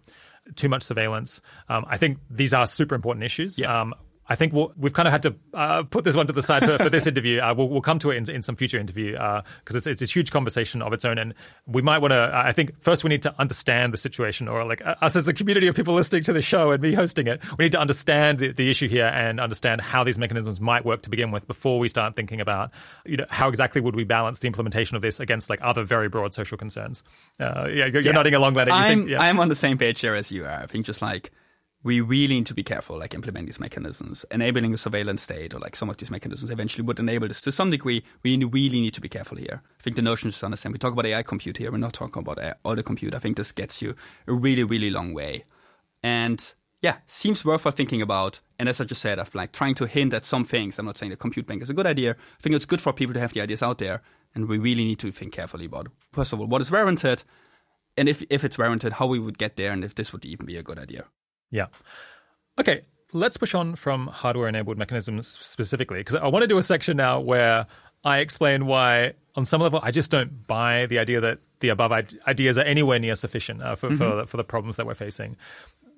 too much surveillance. Um, I think these are super important issues. Yeah. Um, I think we we have kind of had to uh, put this one to the side for, for this interview. Uh, we'll, we'll, come to it in, in some future interview because uh, it's, it's a huge conversation of its own. And we might want to, I think, first we need to understand the situation, or like us as a community of people listening to the show and me hosting it, we need to understand the, the issue here and understand how these mechanisms might work to begin with before we start thinking about, you know, how exactly would we balance the implementation of this against like other very broad social concerns. Uh, yeah, you're, yeah. nodding along, Lenny. I'm, think, yeah. I'm on the same page here as you are. I think just like we really need to be careful, like implementing these mechanisms. Enabling a surveillance state or like some of these mechanisms eventually would enable this to some degree. We really need to be careful here. I think the notion is to understand. We talk about AI compute here. We're not talking about AI, all the compute. I think this gets you a really, really long way. And yeah, seems worthwhile thinking about. And as I just said, I've like trying to hint at some things. I'm not saying the compute bank is a good idea. I think it's good for people to have the ideas out there. And we really need to think carefully about, first of all, what is warranted? And if, if it's warranted, how we would get there and if this would even be a good idea. Yeah. Okay, let's push on from hardware enabled mechanisms specifically, because I want to do a section now where I explain why, on some level, I just don't buy the idea that the above ideas are anywhere near sufficient uh, for, mm-hmm. for, for, the problems that we're facing.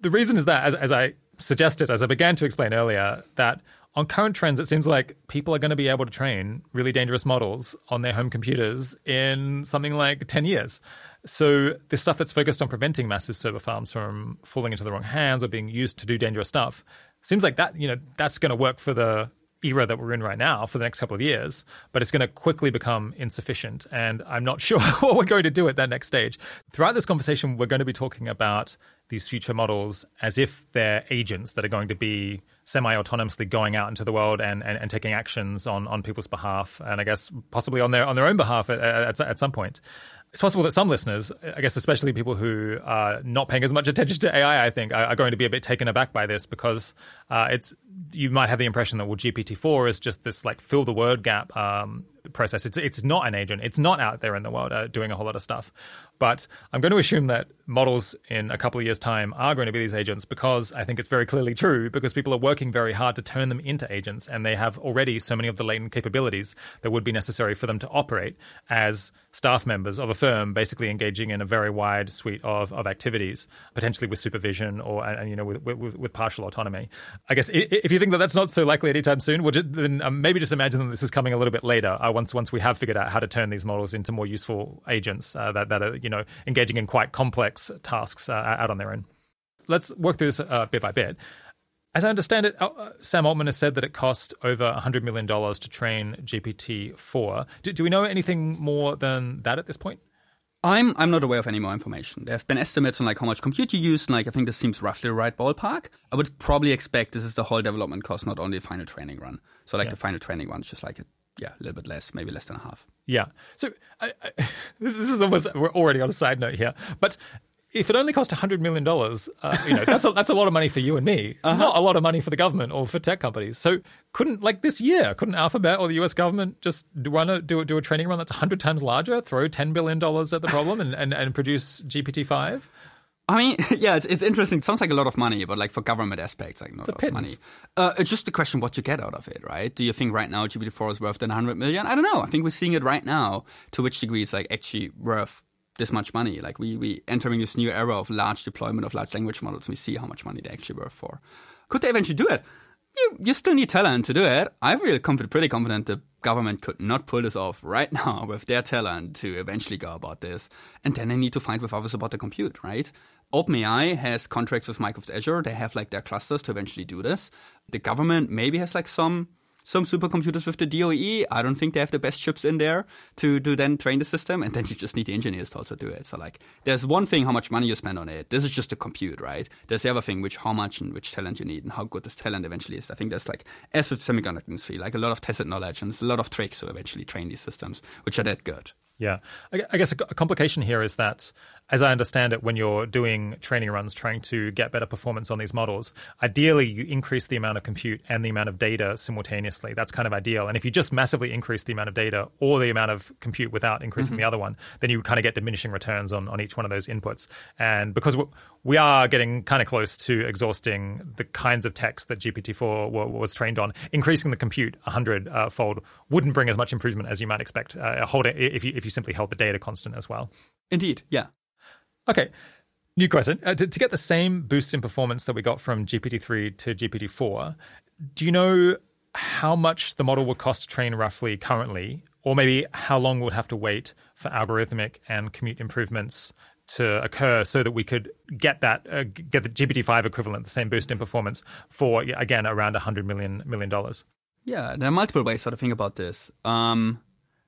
The reason is that, as, as I suggested, as I began to explain earlier, that on current trends, it seems like people are going to be able to train really dangerous models on their home computers in something like 10 years. So this stuff that's focused on preventing massive server farms from falling into the wrong hands or being used to do dangerous stuff seems like that you know that's going to work for the era that we're in right now for the next couple of years, but it's going to quickly become insufficient. And I'm not sure what we're going to do at that next stage. Throughout this conversation, we're going to be talking about these future models as if they're agents that are going to be semi autonomously going out into the world and, and, and, taking actions on, on people's behalf, and I guess possibly on their on their own behalf at, at, at some point it's possible that some listeners, I guess especially people who are not paying as much attention to AI, I think, are, going to be a bit taken aback by this because uh, it's you might have the impression that well, GPT four is just this like fill the word gap um, process. It's it's not an agent. It's not out there in the world uh, doing a whole lot of stuff. But I'm going to assume that models in a couple of years' time are going to be these agents because I think it's very clearly true because people are working very hard to turn them into agents and they have already so many of the latent capabilities that would be necessary for them to operate as staff members of a firm, basically engaging in a very wide suite of, of activities, potentially with supervision or and, you know with, with, with partial autonomy. I guess if you think that that's not so likely anytime soon, then um, maybe just imagine that this is coming a little bit later. Uh, once once we have figured out how to turn these models into more useful agents uh, that that are you know engaging in quite complex tasks uh, out on their own. Let's work through this uh, bit by bit. As I understand it, uh, Sam Altman has said that it cost over $100 million to train GPT 4. Do, do we know anything more than that at this point? I'm I'm not aware of any more information. There have been estimates on like how much compute you used, and like I think this seems roughly the right ballpark. I would probably expect this is the whole development cost, not only the final training run. So like yeah. the final training run is just like a yeah, a little bit less, maybe less than a half. Yeah. So I, I, this, this, is almost we're already on a side note here, but if it only cost hundred million dollars, uh, you know that's a, that's a lot of money for you and me. It's uh-huh. not a lot of money for the government or for tech companies. So couldn't like this year, couldn't Alphabet or the U.S. government just run a do, do a training run that's hundred times larger, throw ten billion dollars at the problem, and, and, and produce GPT five? I mean, yeah, it's, it's interesting. It sounds like a lot of money, but like for government aspects, like not a lot of money. Uh, it's just the question what you get out of it, right? Do you think right now GPT-4 is worth than 100 million? I don't know. I think we're seeing it right now. To which degree it's like actually worth this much money? Like we we entering this new era of large deployment of large language models. We see how much money they actually worth for. Could they eventually do it? You you still need talent to do it. I feel pretty confident the government could not pull this off right now with their talent to eventually go about this. And then they need to find with others about the compute, right? OpenAI has contracts with Microsoft Azure. They have like their clusters to eventually do this. The government maybe has like some some supercomputers with the DOE. I don't think they have the best chips in there to, to then train the system. And then you just need the engineers to also do it. So like, there's one thing how much money you spend on it. This is just the compute, right? There's the other thing, which how much and which talent you need and how good this talent eventually is. I think there's like, as with semiconductor industry, like a lot of tacit knowledge and a lot of tricks to eventually train these systems, which are that good. Yeah. I guess a complication here is that as I understand it, when you're doing training runs trying to get better performance on these models, ideally you increase the amount of compute and the amount of data simultaneously. That's kind of ideal. And if you just massively increase the amount of data or the amount of compute without increasing mm-hmm. the other one, then you kind of get diminishing returns on, on each one of those inputs. And because we are getting kind of close to exhausting the kinds of text that GPT-4 was trained on, increasing the compute 100 uh, fold wouldn't bring as much improvement as you might expect. Uh, hold it if you if you simply held the data constant as well. Indeed, yeah. Okay. New question. Uh, to, to, get the same boost in performance that we got from GPT-3 to GPT-4, do you know how much the model would cost to train roughly currently, or maybe how long we would have to wait for algorithmic and compute improvements to occur so that we could get that uh, get the GPT-5 equivalent, the same boost in performance for again around 100 million million dollars? Yeah, there are multiple ways to think about this. Um,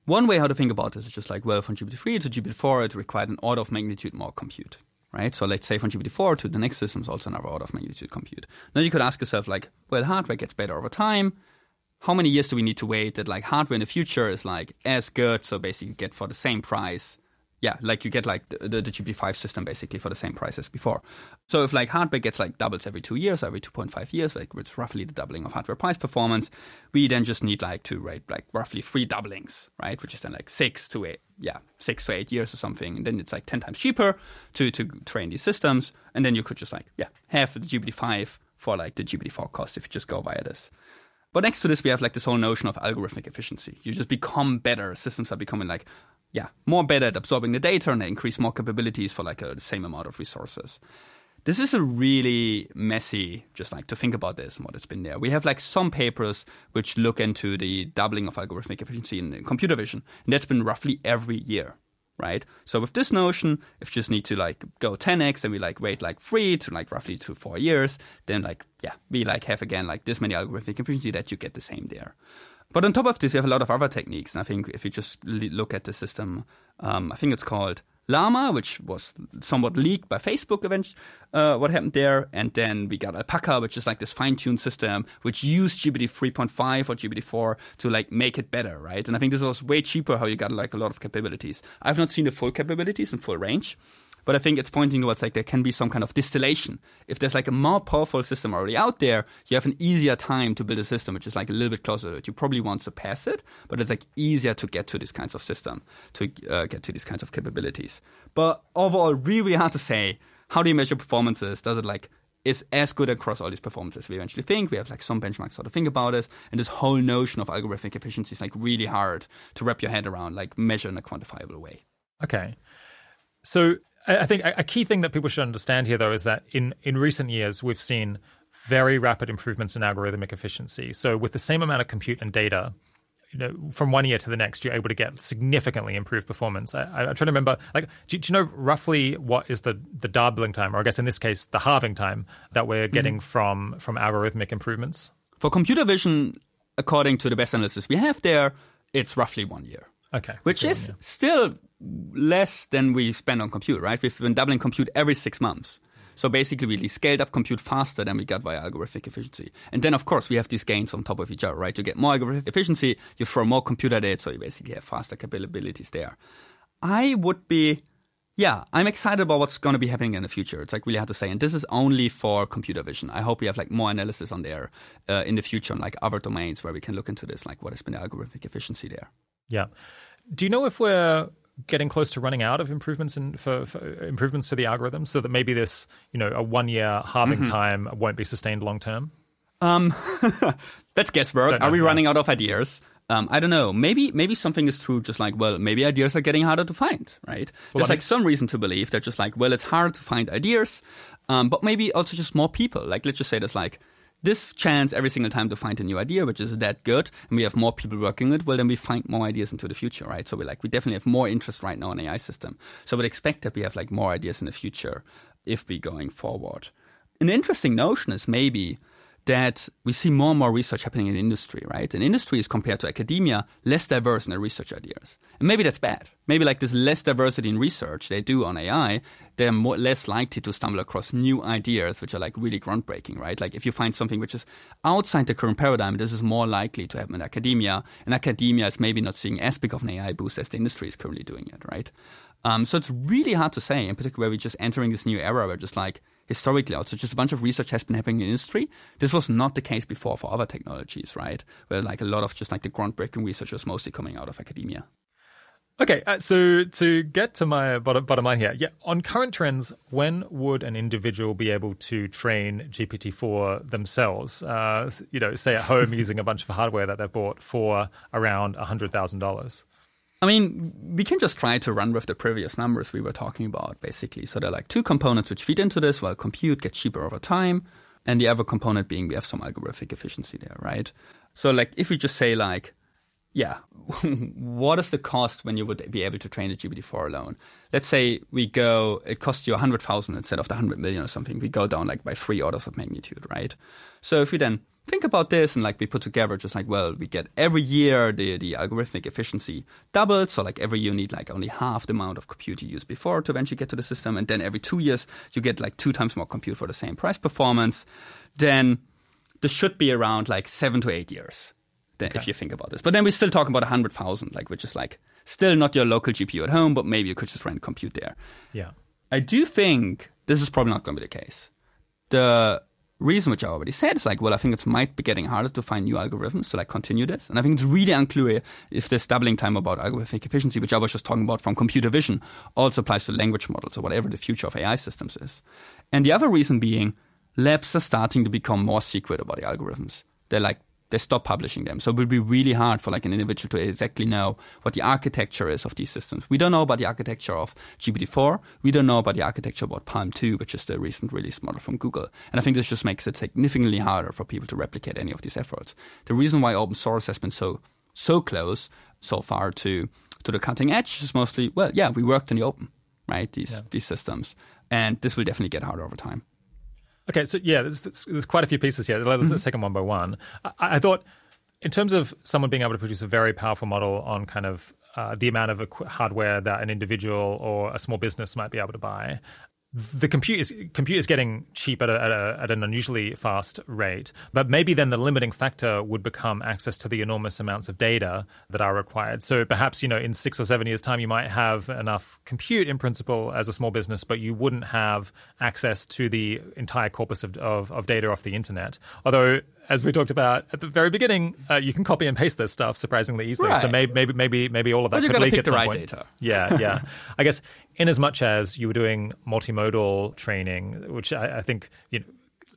one way how to think about this is just like, well, from GPT-3 to GPT-4, it required an order of magnitude more compute, right? So let's say from GPT-4 to the next system is also another order of magnitude compute. Now you could ask yourself like, well, hardware gets better over time. How many years do we need to wait that like hardware in the future is like as good, so basically get for the same price yeah, like you get like the, the, the GPT-5 system basically for the same price as before. So if like hardware gets like doubles every two years, every 2.5 years, like it's roughly the doubling of hardware price performance, we then just need like to rate like roughly three doublings, right? Which is then like six to eight, yeah, six to eight years or something. And then it's like 10 times cheaper to, to train these systems. And then you could just like, yeah, have the GPT-5 for like the GPT-4 cost if you just go via this. But next to this, we have like this whole notion of algorithmic efficiency. You just become better. Systems are becoming like yeah, more better at absorbing the data and they increase more capabilities for like a, the same amount of resources. This is a really messy, just like to think about this and what it's been there. We have like some papers which look into the doubling of algorithmic efficiency in uh, computer vision, and that's been roughly every year, right? So with this notion, if you just need to like go 10x, then we like wait like three to like roughly to four years, then like yeah, we like have again like this many algorithmic efficiency that you get the same there. But on top of this, you have a lot of other techniques. And I think if you just look at the system, um, I think it's called Llama, which was somewhat leaked by Facebook eventually, uh, what happened there. And then we got Alpaca, which is like this fine-tuned system, which used GPT 3.5 or GPT 4 to like make it better, right? And I think this was way cheaper how you got like a lot of capabilities. I've not seen the full capabilities and full range. But I think it's pointing towards like there can be some kind of distillation. If there's like a more powerful system already out there, you have an easier time to build a system which is like a little bit closer to it. You probably won't surpass it, but it's like easier to get to these kinds of system, to uh, get to these kinds of capabilities. But overall, really hard to say. How do you measure performances? Does it like is as good across all these performances we eventually think. We have like some benchmarks sort of think about it. And this whole notion of algorithmic efficiency is like really hard to wrap your head around, like measure in a quantifiable way. Okay. So I think a key thing that people should understand here, though, is that in, in recent years, we've seen very rapid improvements in algorithmic efficiency. So, with the same amount of compute and data, you know, from one year to the next, you're able to get significantly improved performance. I, am trying to remember, like, do, do, you know roughly what is the the doubling time, or I guess in this case, the halving time that we're mm-hmm. getting mm-hmm. from from algorithmic improvements? For computer vision, according to the best analysis we have there, it's roughly one year. Okay, which is still less than we spend on compute, right? We've been doubling compute every six months. So basically, we scaled up compute faster than we got via algorithmic efficiency. And then, of course, we have these gains on top of each other, right? You get more algorithmic efficiency, you throw more compute at it, so you basically have faster capabilities there. I would be, yeah, I'm excited about what's going to be happening in the future. It's like really hard to say. And this is only for computer vision. I hope we have like more analysis on there uh, in the future on like other domains where we can look into this, like what has been the algorithmic efficiency there. Yeah. Do you know if we're getting close to running out of improvements in, for, for improvements to the algorithm, so that maybe this you know a one year halving mm-hmm. time won't be sustained long term? Um, that's guesswork. Are we running out of ideas? Um, I don't know. Maybe maybe something is true. Just like well, maybe ideas are getting harder to find. Right? Well, There's like some reason to believe that just like well, it's hard to find ideas, um, but maybe also just more people. Like let's just say there's like this chance every single time to find a new idea, which is that good, and we have more people working it, well, then we find more ideas into the future, right? So we like we definitely have more interest right now in AI system. So would expect that we have like more ideas in the future if we're going forward. An interesting notion is maybe that we see more and more research happening in industry, right? And industry is compared to academia less diverse in their research ideas. And maybe that's bad. Maybe like this less diversity in research they do on AI, they're more, less likely to stumble across new ideas which are like really groundbreaking, right? Like if you find something which is outside the current paradigm, this is more likely to happen in academia. And academia is maybe not seeing as big of an AI boost as the industry is currently doing it, right? Um, so it's really hard to say, in particular we're just entering this new era where just like historically also just a bunch of research has been happening in industry. This was not the case before for other technologies, right? Where like a lot of just like the groundbreaking research was mostly coming out of academia. Okay, uh, so to get to my bottom, bottom line here, yeah, on current trends, when would an individual be able to train GPT-4 themselves? Uh, you know, say at home using a bunch of hardware that they've bought for around hundred thousand dollars. I mean, we can just try to run with the previous numbers we were talking about, basically. So there are like two components which feed into this, while compute gets cheaper over time, and the other component being we have some algorithmic efficiency there, right? So like if we just say like, yeah, what is the cost when you would be able to train a GPT-4 alone? Let's say we go, it costs you 100,000 instead of the 100 million or something. We go down like by three orders of magnitude, right? So if we then think about this and like we put together just like well we get every year the the algorithmic efficiency doubled. So like every year you need like only half the amount of compute you used before to eventually get to the system. And then every two years you get like two times more compute for the same price performance. Then this should be around like seven to eight years then, okay. if you think about this. But then we're still talking about 100000 like which is like still not your local gpu at home but maybe you could just rent compute there. Yeah. I do think this is probably not going to be the case. The reason which I already said is like, well, I think it might be getting harder to find new algorithms to like continue this. And I think it's really unclear if this doubling time about algorithmic efficiency, which I was just talking about from computer vision, also applies to language models or whatever the future of AI systems is. And the other reason being labs are starting to become more secret about the algorithms. They're like they stop publishing them. So it will be really hard for like an individual to exactly know what the architecture is of these systems. We don't know about the architecture of GPT-4. We don't know about the architecture about PaLM 2, which is the recent release model from Google. And I think this just makes it significantly harder for people to replicate any of these efforts. The reason why open source has been so so close so far to to the cutting edge is mostly well, yeah, we worked in the open, right? These yeah. these systems, and this will definitely get harder over time. Okay, so yeah, there's, there's quite a few pieces here. Let's mm-hmm. take them one by one. I, I, thought, in terms of someone being able to produce a very powerful model on kind of uh, the amount of hardware that an individual or a small business might be able to buy, the compute is compute is getting cheap at, a, at, a, at, an unusually fast rate, but maybe then the limiting factor would become access to the enormous amounts of data that are required. So perhaps you know in six or seven years' time, you might have enough compute in principle as a small business, but you wouldn't have access to the entire corpus of, of, of data off the internet. Although as we talked about at the very beginning, uh, you can copy and paste this stuff surprisingly easily. Right. So maybe, maybe, maybe, maybe all of that but could leak at the some right point. data. Yeah, yeah. I guess in as much as you were doing multimodal training, which I, I think you know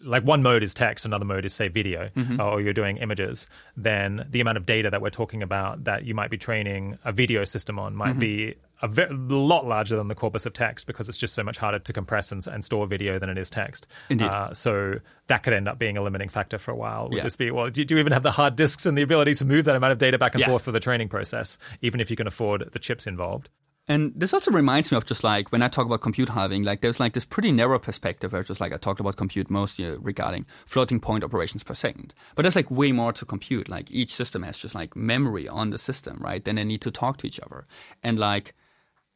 like one mode is text, another mode is say video, mm-hmm. or you're doing images, then the amount of data that we're talking about that you might be training a video system on might mm-hmm. be a very, lot larger than the corpus of text because it's just so much harder to compress and, and store video than it is text. Indeed. Uh, so that could end up being a limiting factor for a while. Would yeah. this be well? Do, do, you even have the hard disks and the ability to move that amount of data back and yeah. forth for the training process, even if you can afford the chips involved? And this also reminds me of just like when I talk about compute halving, like there's like this pretty narrow perspective where just like I talked about compute mostly regarding floating point operations per second. But there's like way more to compute. Like each system has just like memory on the system, right? Then they need to talk to each other. And like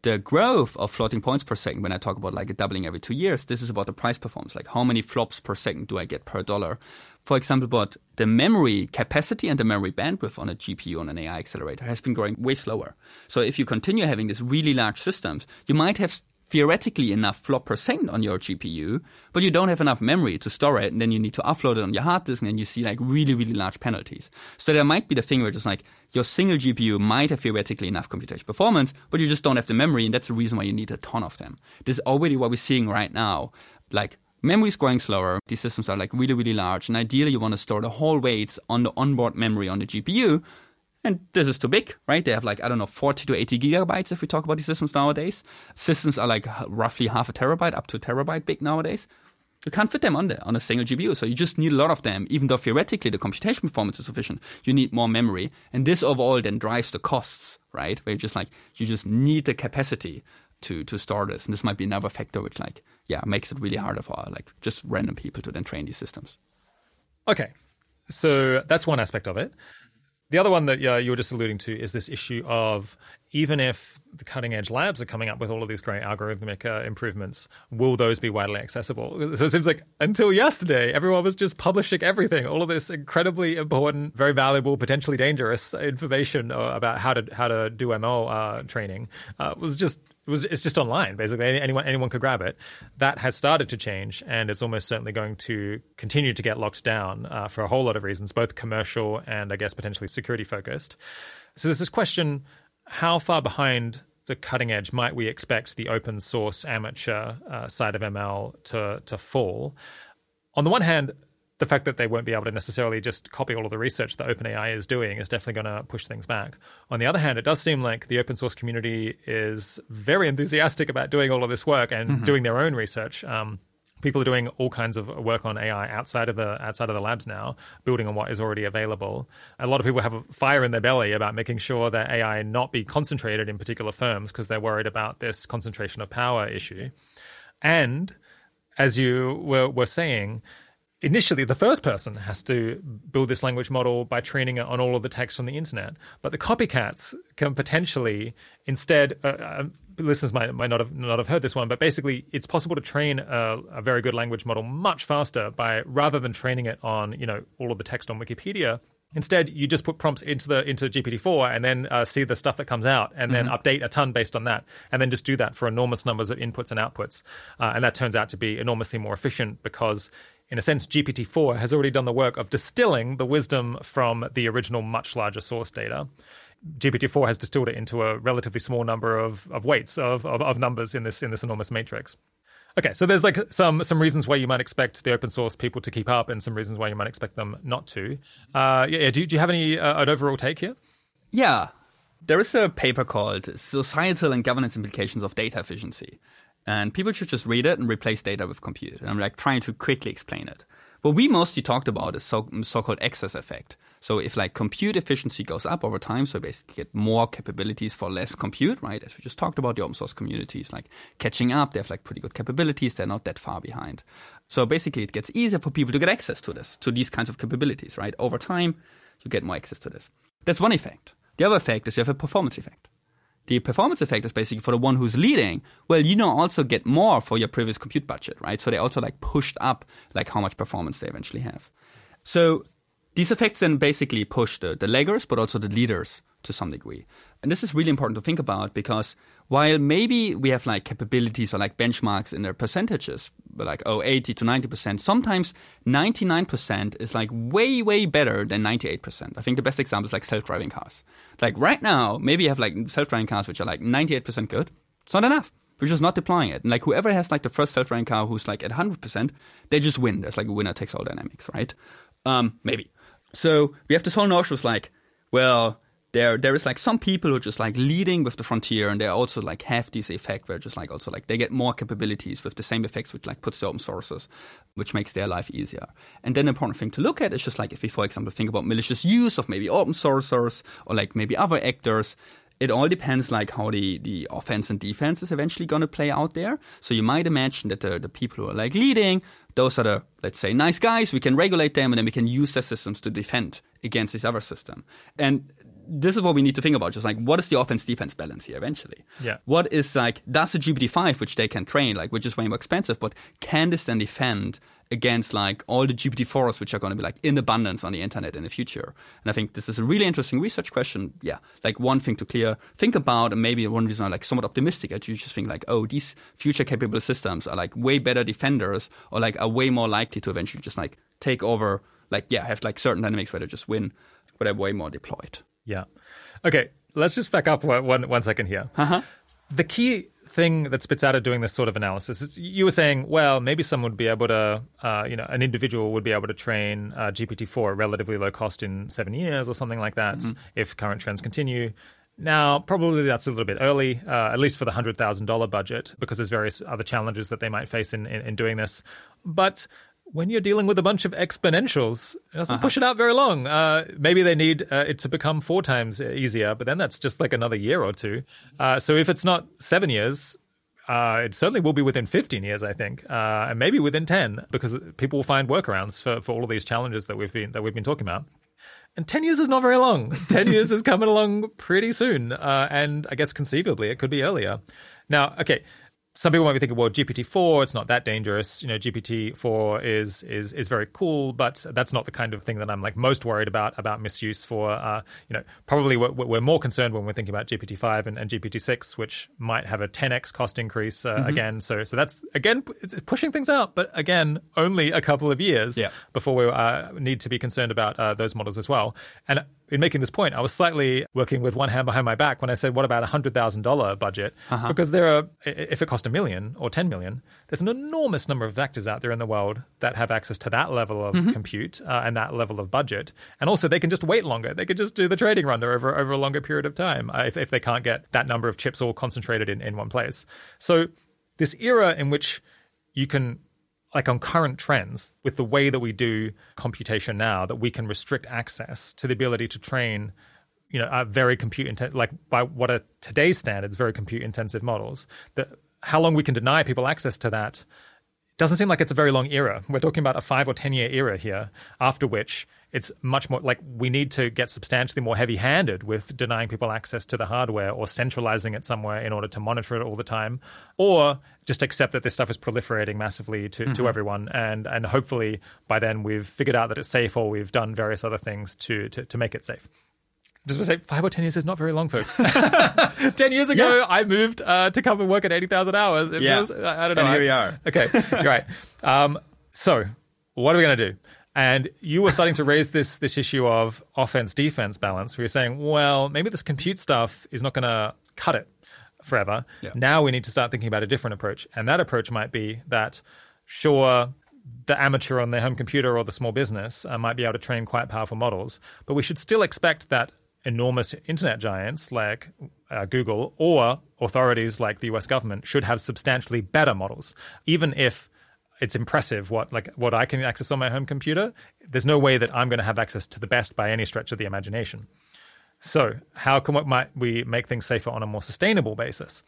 the growth of floating points per second, when I talk about like a doubling every two years, this is about the price performance. Like how many flops per second do I get per dollar? for example, but the memory capacity and the memory bandwidth on a GPU on an AI accelerator has been growing way slower. So if you continue having these really large systems, you might have theoretically enough flop per second on your GPU, but you don't have enough memory to store it, and then you need to offload it on your hard disk, and then you see like really, really large penalties. So there might be the thing where just like your single GPU might have theoretically enough computation performance, but you just don't have the memory, and that's the reason why you need a ton of them. This is already what we're seeing right now. Like Memory is growing slower. These systems are like really, really large. And ideally, you want to store the whole weights on the onboard memory on the GPU. And this is too big, right? They have like, I don't know, 40 to 80 gigabytes if we talk about these systems nowadays. Systems are like roughly half a terabyte up to a terabyte big nowadays. You can't fit them on there on a single GPU. So you just need a lot of them, even though theoretically the computation performance is sufficient. You need more memory. And this overall then drives the costs, right? Where you just like, you just need the capacity to, to store this. And this might be another factor which like, yeah, makes it really harder for like just random people to then train these systems. Okay. So that's one aspect of it. The other one that uh, you were just alluding to is this issue of even if the cutting edge labs are coming up with all of these great algorithmic uh, improvements, will those be widely accessible? So it seems like until yesterday, everyone was just publishing everything, all of this incredibly important, very valuable, potentially dangerous information uh, about how to how to do ML uh, training uh, was just it was it's just online basically. Anyone anyone could grab it. That has started to change and it's almost certainly going to continue to get locked down uh, for a whole lot of reasons both commercial and i guess potentially security focused. So there's this question how far behind the cutting edge might we expect the open source amateur uh, side of ml to to fall? On the one hand the fact that they won't be able to necessarily just copy all of the research that OpenAI is doing is definitely going to push things back. On the other hand, it does seem like the open source community is very enthusiastic about doing all of this work and mm-hmm. doing their own research. Um, people are doing all kinds of work on AI outside of the outside of the labs now, building on what is already available. A lot of people have a fire in their belly about making sure that AI not be concentrated in particular firms because they're worried about this concentration of power issue. And as you were, were saying, initially the first person has to build this language model by training it on all of the text from the internet. But the copycats can potentially instead. Uh, uh, listeners might, might not have not have heard this one, but basically, it's possible to train a, a, very good language model much faster by rather than training it on you know all of the text on Wikipedia. Instead, you just put prompts into the into GPT-4 and then uh, see the stuff that comes out, and then mm-hmm. update a ton based on that, and then just do that for enormous numbers of inputs and outputs, uh, and that turns out to be enormously more efficient because in a sense, GPT 4 has already done the work of distilling the wisdom from the original, much larger source data. GPT 4 has distilled it into a relatively small number of, of weights of, of, of numbers in this in this enormous matrix. Okay, so there's like some some reasons why you might expect the open source people to keep up, and some reasons why you might expect them not to. Uh, yeah, do, do you have any uh, an overall take here? Yeah, there is a paper called "Societal and Governance Implications of Data Efficiency," and people should just read it and replace data with compute. And I'm like trying to quickly explain it. What we mostly talked about is so, so-called access effect. So if like compute efficiency goes up over time, so basically get more capabilities for less compute, right? As we just talked about, the open source communities like catching up, they have like pretty good capabilities, they're not that far behind. So basically it gets easier for people to get access to this, to these kinds of capabilities, right? Over time, you get more access to this. That's one effect. The other effect is you have a performance effect the performance effect is basically for the one who's leading. Well, you know, also get more for your previous compute budget, right? So they also like pushed up like how much performance they eventually have. So these effects then basically push the, the laggers, but also the leaders to some degree. And this is really important to think about because while maybe we have like capabilities or like benchmarks in their percentages, like oh 80 to 90%, sometimes 99% is like way, way better than 98%. I think the best example is like self-driving cars. Like right now, maybe you have like self-driving cars which are like 98% good. It's not enough. We're just not deploying it. And like whoever has like the first self-driving car who's like at 100%, they just win. There's like a winner takes all dynamics, right? Um, maybe. So we have this whole notion of like, well, there there is like some people who are just like leading with the frontier and they also like have this effect where just like also like they get more capabilities with the same effects which like puts the open sources which makes their life easier and then the important thing to look at is just like if we for example think about malicious use of maybe open sourcers or like maybe other actors it all depends like how the, the offense and defense is eventually going to play out there. So you might imagine that the, the people who are like leading, those are the, let's say, nice guys. We can regulate them and then we can use their systems to defend against this other system. And this is what we need to think about. Just like, what is the offense defense balance here eventually? Yeah. What is like, does the GPT-5, which they can train, like, which is way more expensive, but can this then defend against like all the GPT-4s, which are going to be like in abundance on the internet in the future? And I think this is a really interesting research question. Yeah. Like one thing to clear, think about, and maybe one reason I'm like somewhat optimistic that you just think like, oh, these future capable systems are like way better defenders or like are way more likely to eventually just like take over, like, yeah, have like certain dynamics where they just win, but are way more deployed. Yeah. Okay, let's just back up one, one second here. Uh-huh. The key thing that spits out of doing this sort of analysis is you were saying, well, maybe someone would be able to, uh, you know, an individual would be able to train uh, GPT-4 at relatively low cost in seven years or something like that mm-hmm. if current trends continue. Now, probably that's a little bit early, uh, at least for the $100,000 budget, because there's various other challenges that they might face in, in, in doing this. But when you're dealing with a bunch of exponentials, it doesn't uh-huh. push it out very long. Uh, maybe they need uh, it to become four times easier, but then that's just like another year or two. Uh, so if it's not seven years, uh, it certainly will be within 15 years, I think, uh, and maybe within 10, because people will find workarounds for, for all of these challenges that we've been that we've been talking about. And 10 years is not very long. 10 years is coming along pretty soon. Uh, and I guess conceivably it could be earlier. Now, okay, some people might be thinking, well, GPT four, it's not that dangerous. You know, GPT four is is is very cool, but that's not the kind of thing that I'm like most worried about about misuse for. Uh, you know, probably we're, we're, more concerned when we're thinking about GPT five and, and, GPT six, which might have a 10x cost increase uh, mm-hmm. again. So so that's again it's pushing things out, but again only a couple of years yeah. before we uh, need to be concerned about uh, those models as well. And in making this point, I was slightly working with one hand behind my back when I said, "What about a hundred thousand dollar budget?" Uh-huh. Because there are, if it cost a million or ten million, there's an enormous number of actors out there in the world that have access to that level of mm-hmm. compute uh, and that level of budget, and also they can just wait longer. They could just do the training run over over a longer period of time uh, if, if they can't get that number of chips all concentrated in, in one place. So this era in which you can like on current trends with the way that we do computation now that we can restrict access to the ability to train you know a very compute intensive like by what are today's standards very compute intensive models that how long we can deny people access to that doesn't seem like it's a very long era. We're talking about a 5 or 10 year era here after which it's much more like we need to get substantially more heavy handed with denying people access to the hardware or centralizing it somewhere in order to monitor it all the time, or just accept that this stuff is proliferating massively to, mm-hmm. to everyone. And, and hopefully by then we've figured out that it's safe or we've done various other things to, to, to make it safe. Just to say, five or ten years is not very long, folks. ten years ago, yeah. I moved uh, to come and work at eighty thousand hours. It yeah, feels, I, I don't know. And here we are. Okay, right. Um, so, what are we going to do? And you were starting to raise this this issue of offense defense balance. We were saying, well, maybe this compute stuff is not going to cut it forever. Yeah. Now we need to start thinking about a different approach, and that approach might be that sure. The amateur on their home computer or the small business uh, might be able to train quite powerful models, but we should still expect that enormous internet giants like uh, Google or authorities like the US government should have substantially better models, even if it's impressive what like what I can access on my home computer. There's no way that I'm going to have access to the best by any stretch of the imagination. So, how can what might we make things safer on a more sustainable basis?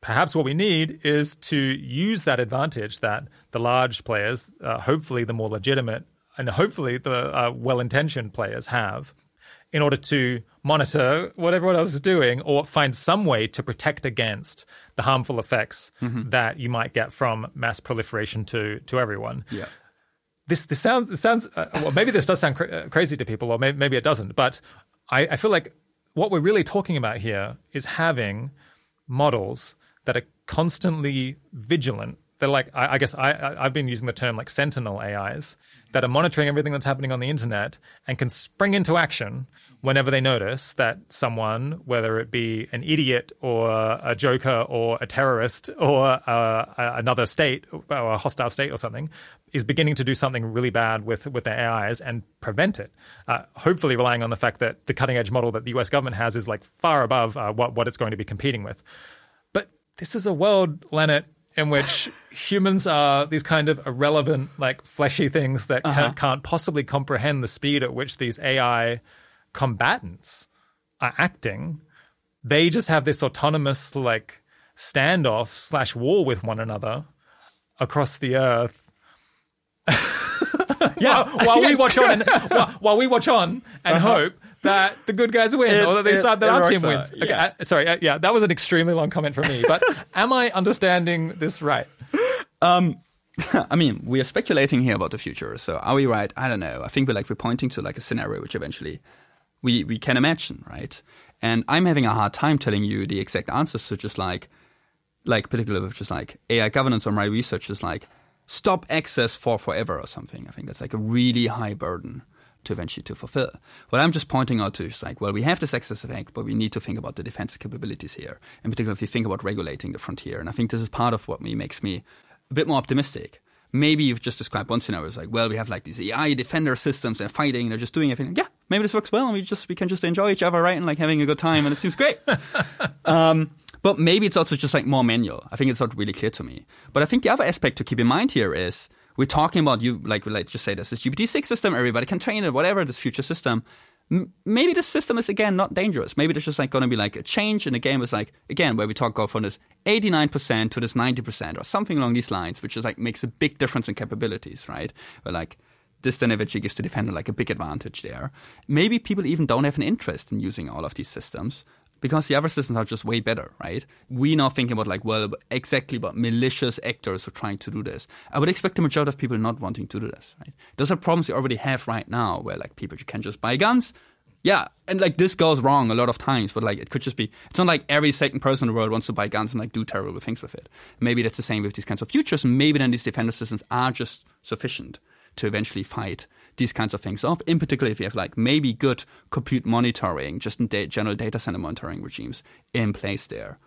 Perhaps what we need is to use that advantage that the large players, uh, hopefully the more legitimate and hopefully the uh, well-intentioned players have, in order to monitor what everyone else is doing or find some way to protect against the harmful effects mm-hmm. that you might get from mass proliferation to to everyone. Yeah. This this sounds this sounds uh, well maybe this does sound uh, crazy to people or maybe, maybe it doesn't but I, I feel like what we're really talking about here is having models that are constantly vigilant. They're like I, I guess I, I I've been using the term like sentinel AIs that are monitoring everything that's happening on the internet and can spring into action whenever they notice that someone, whether it be an idiot or a joker or a terrorist or uh, another state or a hostile state or something, is beginning to do something really bad with, with their AIs and prevent it. Uh, hopefully, relying on the fact that the cutting edge model that the US government has is like far above uh, what, what it's going to be competing with. But this is a world, Lennart, in which humans are these kind of irrelevant, like fleshy things that uh-huh. can't, can't possibly comprehend the speed at which these AI combatants are acting. They just have this autonomous, like, standoff slash war with one another across the earth. yeah, while, while we watch on and while, while we watch on and uh-huh. hope that the good guys win it, or that they decide that our team wins. Okay, yeah. uh, sorry, uh, yeah, that was an extremely long comment for me, but am I understanding this right? Um, I mean, we are speculating here about the future. So are we right? I don't know. I think we're like we're pointing to like a scenario which eventually we we can imagine, right? And I'm having a hard time telling you the exact answers to just like like particularly with just like AI governance or my research is like stop access for forever or something. I think that's like a really high burden to eventually to fulfill. What I'm just pointing out to is like, well, we have this access effect, but we need to think about the defensive capabilities here. In particular, if you think about regulating the frontier. And I think this is part of what me makes me a bit more optimistic. Maybe you've just described one scenario as like, well, we have like these AI defender systems and fighting, and they're just doing everything. Yeah, maybe this works well, and we just we can just enjoy each other, right, and like having a good time, and it seems great. um, but maybe it's also just like more manual. I think it's not really clear to me. But I think the other aspect to keep in mind here is we're talking about you like let's just say this is GPT six system, everybody can train it, whatever this future system. Maybe this system is again not dangerous. Maybe there's just like going to be like a change in the game. Is like again where we talk go from this 89% to this 90% or something along these lines, which is like makes a big difference in capabilities, right? Where like this then eventually gives the defender like a big advantage there. Maybe people even don't have an interest in using all of these systems because the other systems are just way better, right? We now thinking about like, well, exactly about malicious actors are trying to do this. I would expect the majority of people not wanting to do this, right? Those are problems you already have right now where like people can just buy guns. Yeah, and like this goes wrong a lot of times, but like it could just be. It's not like every second person in the world wants to buy guns and like do terrible things with it. Maybe that's the same with these kinds of futures, maybe then these defender systems are just sufficient to eventually fight these kinds of things off. In particular, if you have like maybe good compute monitoring, just in da- general data center monitoring regimes in place there.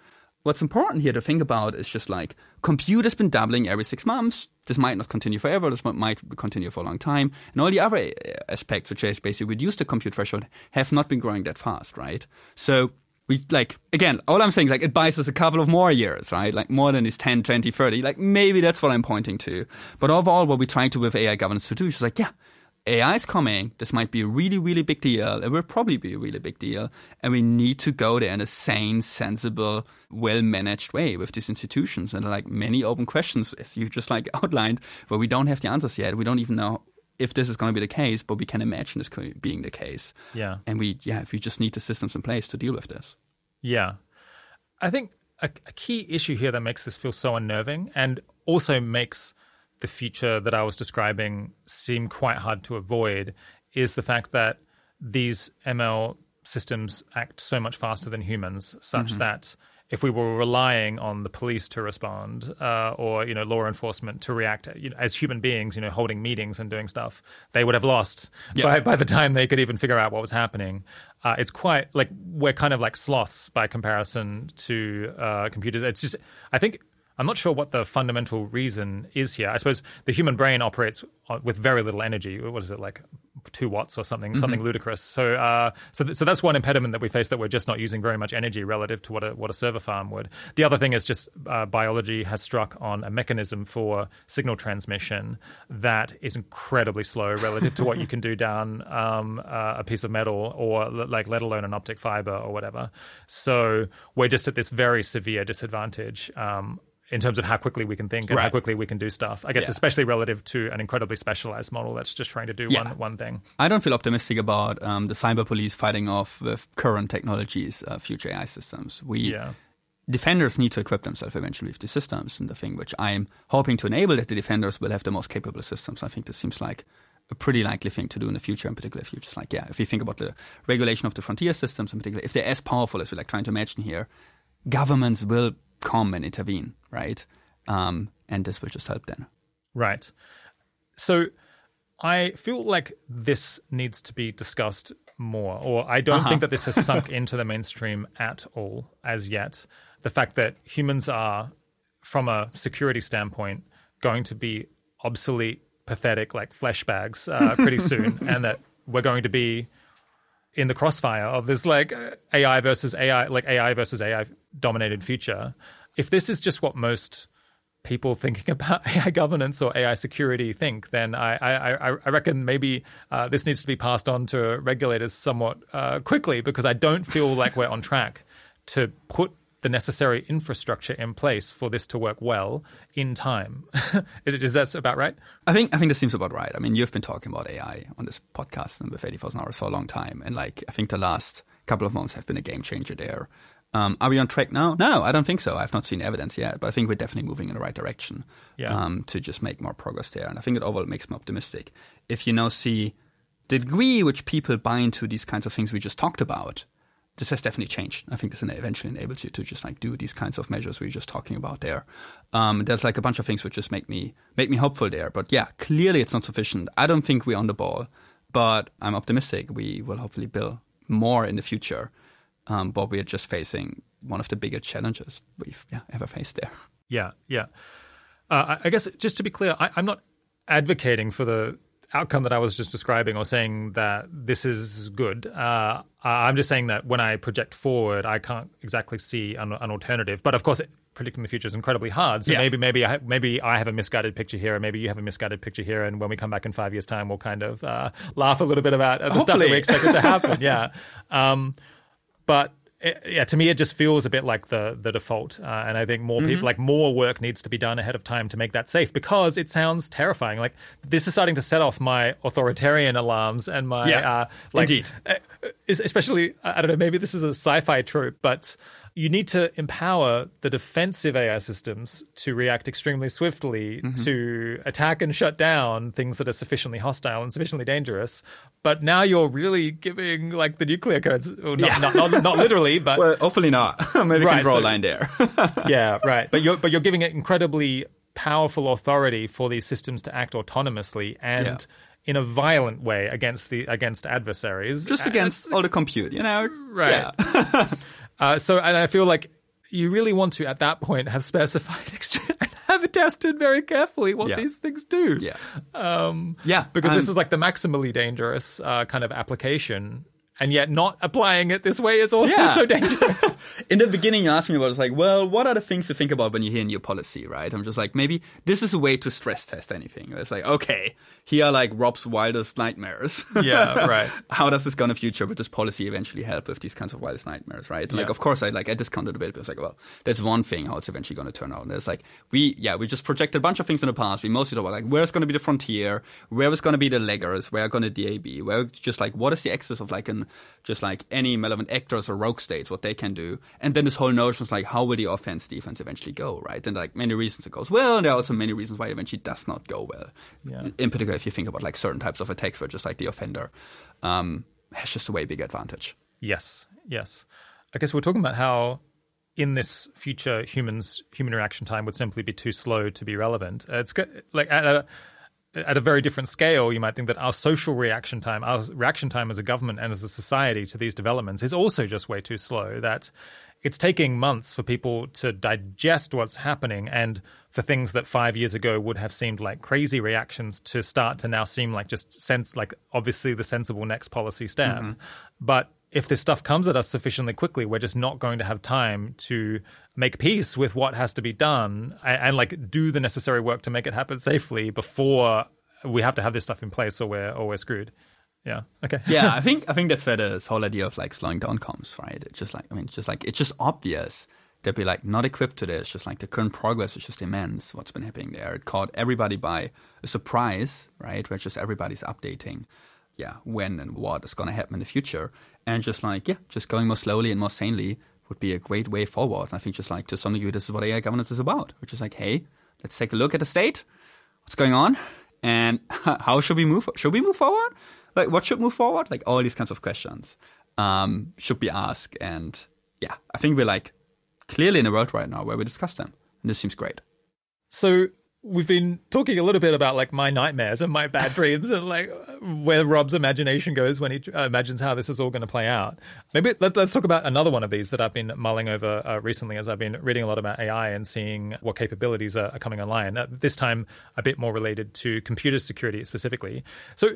What's important here to think about is just like compute has been doubling every six months. This might not continue forever. This might continue for a long time. And all the other uh, aspects, which has basically reduced the compute threshold, have not been growing that fast, right? So we like again all i'm saying is like it buys us a couple of more years right like more than these 10 20 30 like maybe that's what i'm pointing to but overall what we're trying to with ai governance to do is like yeah AI is coming. This might be a really, really big deal. It will probably be a really big deal. And we need to go there in a sane, sensible, well managed way with these institutions. And like many open questions, as you just like outlined, where we don't have the answers yet. We don't even know if this is going to be the case, but we can imagine this being the case. Yeah. And we, yeah, we just need the systems in place to deal with this. Yeah. I think a, a key issue here that makes this feel so unnerving and also makes the future that I was describing seem quite hard to avoid is the fact that these ML systems act so much faster than humans, such mm-hmm. that if we were relying on the police to respond uh, or you know law enforcement to react you know, as human beings, you know, holding meetings and doing stuff, they would have lost by, by the time they could even figure out what was happening. Uh, it's quite like we're kind of like sloths by comparison to uh, computers. It's just I think I'm not sure what the fundamental reason is here. I suppose the human brain operates with very little energy. What is it like, two watts or something, mm-hmm. something ludicrous. So, uh, so, th- so that's one impediment that we face that we're just not using very much energy relative to what a what a server farm would. The other thing is just uh, biology has struck on a mechanism for signal transmission that is incredibly slow relative to what you can do down um, uh, a piece of metal or like let alone an optic fiber or whatever. So we're just at this very severe disadvantage. Um, in terms of how quickly we can think and right. how quickly we can do stuff. I guess yeah. especially relative to an incredibly specialized model that's just trying to do yeah. one one thing. I don't feel optimistic about um, the cyber police fighting off with current technologies, uh, future AI systems. We yeah. defenders need to equip themselves eventually with the systems, and the thing which I'm hoping to enable that the defenders will have the most capable systems. I think this seems like a pretty likely thing to do in the future, in particular if you just like, yeah, if you think about the regulation of the frontier systems in particular, if they're as powerful as we're like trying to imagine here, governments will come and intervene, right? Um, and this will just help then. Right. So I feel like this needs to be discussed more, or I don't uh-huh. think that this has sunk into the mainstream at all as yet. The fact that humans are, from a security standpoint, going to be obsolete, pathetic, like flesh bags uh, pretty soon, and that we're going to be in the crossfire of this like AI versus AI, like AI versus AI dominated future. If this is just what most people thinking about AI governance or AI security think, then I, I, I reckon maybe uh, this needs to be passed on to regulators somewhat uh, quickly because I don't feel like we're on track to put the necessary infrastructure in place for this to work well in time. Is that about right? I think I think this seems about right. I mean, you've been talking about AI on this podcast and with 80,000 hours for a long time, and like I think the last couple of months have been a game changer there. Um, are we on track now? No, I don't think so. I've not seen evidence yet, but I think we're definitely moving in the right direction yeah. um, to just make more progress there. And I think it overall makes me optimistic. If you now see the degree which people buy into these kinds of things we just talked about, this has definitely changed. I think this eventually enables you to just like do these kinds of measures we are just talking about there. Um, there's like a bunch of things which just make me make me hopeful there. But yeah, clearly it's not sufficient. I don't think we're on the ball, but I'm optimistic we will hopefully build more in the future. Um, but we're just facing one of the bigger challenges we've yeah, ever faced there. Yeah, yeah. Uh, I guess just to be clear, I, I'm not advocating for the outcome that I was just describing, or saying that this is good. Uh, I'm just saying that when I project forward, I can't exactly see an, an alternative. But of course, predicting the future is incredibly hard. So Yeah. maybe maybe I, maybe I have a misguided picture here, and maybe you have a misguided picture here. And when we come back in five years' time, we'll kind of uh, laugh a little bit about uh, the stuff that we expected to happen. yeah. Um, but it, yeah, to me, it just feels a bit like the the default, uh, and I think more Mm-hmm. people like more work needs to be done ahead of time to make that safe because it sounds terrifying. Like this is starting to set off my authoritarian alarms and my Yeah, uh, like, indeed. uh, especially I don't know maybe this is a sci-fi trope, but you need to empower the defensive AI systems to react extremely swiftly Mm-hmm. to attack and shut down things that are sufficiently hostile and sufficiently dangerous. But now you're really giving like the nuclear codes, well, not, Yeah. not, not, not literally, but Well, hopefully not. Maybe we Right, can draw so- a line there. yeah, right. But you're but you're giving it incredibly powerful authority for these systems to act autonomously and Yeah. in a violent way against the against adversaries. Just Uh, against all the compute, you know? Right. Yeah. Uh, so, and I feel like you really want to, at that point, have specified and have tested very carefully what Yeah. these things do. Yeah. Um, Yeah, Because this is like the maximally dangerous uh, kind of application. And yet, not applying it this way is also Yeah. so dangerous. In the beginning, you asked me about it's like, well, what are the things to think about when you hear new policy, right? I'm just like, maybe this is a way to stress test anything. It's like, okay, here are like Rob's wildest nightmares. Yeah, right. How does this gonna future with this policy eventually help with these kinds of wildest nightmares, right? And Like, of course, I like I discounted a bit, but it's like, well, that's one thing how it's eventually gonna turn out. And it's like we, yeah, we just projected a bunch of things in the past. We mostly talk about like where's gonna be the frontier, where is gonna be the leggers, where are gonna DA be, where just like what is the access of like an just like any relevant actors or rogue states, what they can do, and then this whole notion is like how will the offense defense eventually go, right? And like many reasons it goes well, and there are also many reasons why it eventually does not go well. Yeah. In particular, if you think about like certain types of attacks where just like the offender um, has just a way big advantage. Yes, yes. I guess we're talking about how in this future humans human reaction time would simply be too slow to be relevant. Uh, It's go- like a at a very different scale, you might think that our social reaction time, our reaction time as a government and as a society to these developments is also just way too slow. That it's taking months for people to digest what's happening and for things that five years ago would have seemed like crazy reactions to start to now seem like just sense like obviously the sensible next policy step. Mm-hmm. But if this stuff comes at us sufficiently quickly, we're just not going to have time to make peace with what has to be done and, and like do the necessary work to make it happen safely before we have to have this stuff in place or we're or we're screwed. Yeah. Okay. yeah, I think I think that's where this whole idea of like slowing down comes, right? It's just like I mean, it's just like it's just obvious that we're like not equipped to this. Just like the current progress is just immense. What's been happening there? It caught everybody by a surprise, right? Where just everybody's updating, yeah, when and what is going to happen in the future, and just like yeah, just going more slowly and more sanely would be a great way forward. And I think just like to some degree, this is what AI governance is about, which is like, hey, let's take a look at the state, what's going on, and how should we move? Should we move forward? Like, what should move forward? Like all these kinds of questions um, should be asked. And yeah, I think we're like clearly in a world right now where we discuss them, and this seems great. So we've been talking a little bit about like my nightmares and my bad dreams and like where Rob's imagination goes when he uh, imagines how this is all going to play out. Maybe let, us talk about another one of these that I've been mulling over uh, recently as I've been reading a lot about AI and seeing what capabilities are, are coming online. Uh, this time, a bit more related to computer security specifically. So.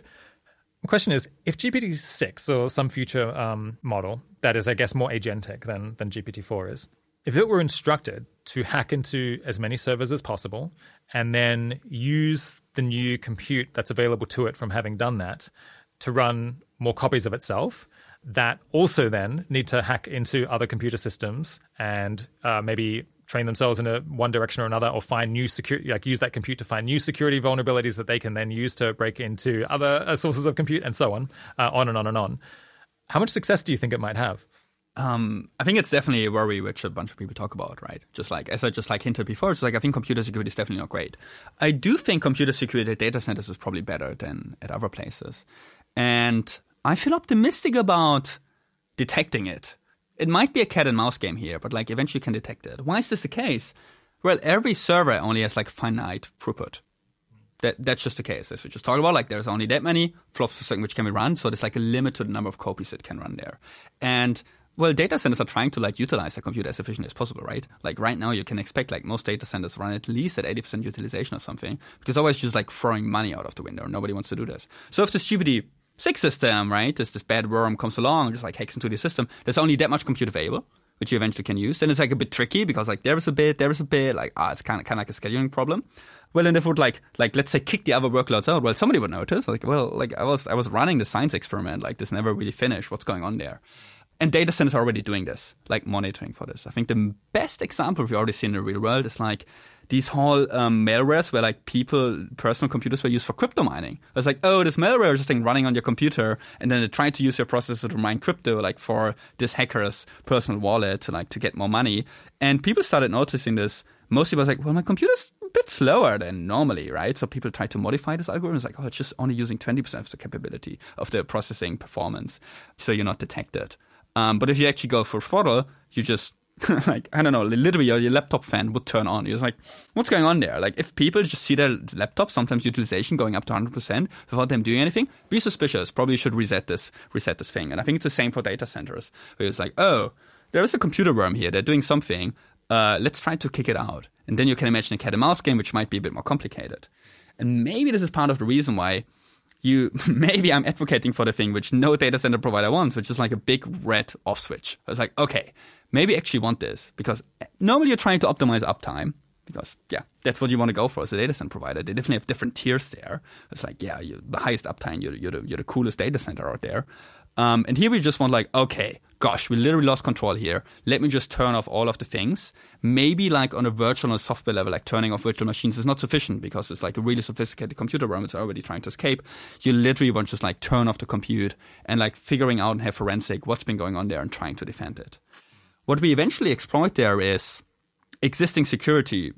The question is, if GPT six or some future um, model that is, I guess, more agentic than than GPT four is, if it were instructed to hack into as many servers as possible and then use the new compute that's available to it from having done that to run more copies of itself, that also then need to hack into other computer systems and uh, maybe train themselves in a one direction or another or find new security like use that compute to find new security vulnerabilities that they can then use to break into other uh, sources of compute and so on uh, on and on and on. How much success do you think it might have Um, I think it's definitely a worry which a bunch of people talk about, right? Just like as I just like hinted before, it's like I think computer security is definitely not great. I do think computer security at data centers is probably better than at other places, and I feel optimistic about detecting it. It might be a cat and mouse game here, but like eventually you can detect it. Why is this the case? Well, every server only has like finite throughput. That that's just the case. As we just talked about, like there's only that many flops per second which can be run, so there's like a limit to the number of copies that can run there. And well, data centers are trying to like utilize their computer as efficiently as possible, right? Like right now, you can expect like most data centers run at least at 80% utilization or something, because otherwise just like throwing money out of the window. Nobody wants to do this. So if this GPT six system, right, this this bad worm comes along and just like hacks into the system, there's only that much compute available, which you eventually can use. Then it's like a bit tricky because like there is a bit, there is a bit, like ah, it's kind of kind of like a scheduling problem. Well, and if it would like like let's say kick the other workloads out, well, somebody would notice. Like, well, like I was I was running the science experiment, like this never really finished. What's going on there? And data centers are already doing this, like monitoring for this. I think the best example we already see in the real world is like these whole um, malwares where like people, personal computers were used for crypto mining. It's like, oh, this malware is just thing running on your computer, and then they try to use your processor to mine crypto, like for this hacker's personal wallet, to like to get more money. And people started noticing this. Mostly was like, well, my computer's a bit slower than normally, right? So people try to modify this algorithm. It's like, oh, it's just only using 20% of the capability of the processing performance. So you're not detected. Um, but if you actually go for throttle, you just like I don't know, literally your, your, laptop fan would turn on. You're like, what's going on there? Like if people just see their laptop, sometimes utilization going up to 100 percent without them doing anything, be suspicious. Probably should reset this reset this thing. And I think it's the same for data centers. Where it's like, oh, there is a computer worm here. They're doing something. Uh, let's try to kick it out. And then you can imagine a cat and mouse game, which might be a bit more complicated. And maybe this is part of the reason why you maybe I'm advocating for the thing which no data center provider wants, which is like a big red off switch. It's like, okay, maybe I actually want this because eh, normally you're trying to optimize uptime because yeah, that's what you want to go for as a data center provider. They definitely have different tiers there. It's like yeah, you, the highest uptime, you're, you're, the, you're the coolest data center out there. Um, and here we just want like, okay, gosh, we literally lost control here. Let me just turn off all of the things. Maybe like on a virtual or software level, like turning off virtual machines is not sufficient because it's like a really sophisticated computer worm it's already trying to escape. You literally want to just like turn off the compute and like figuring out and have forensic what's been going on there and trying to defend it. What we eventually exploit there is existing security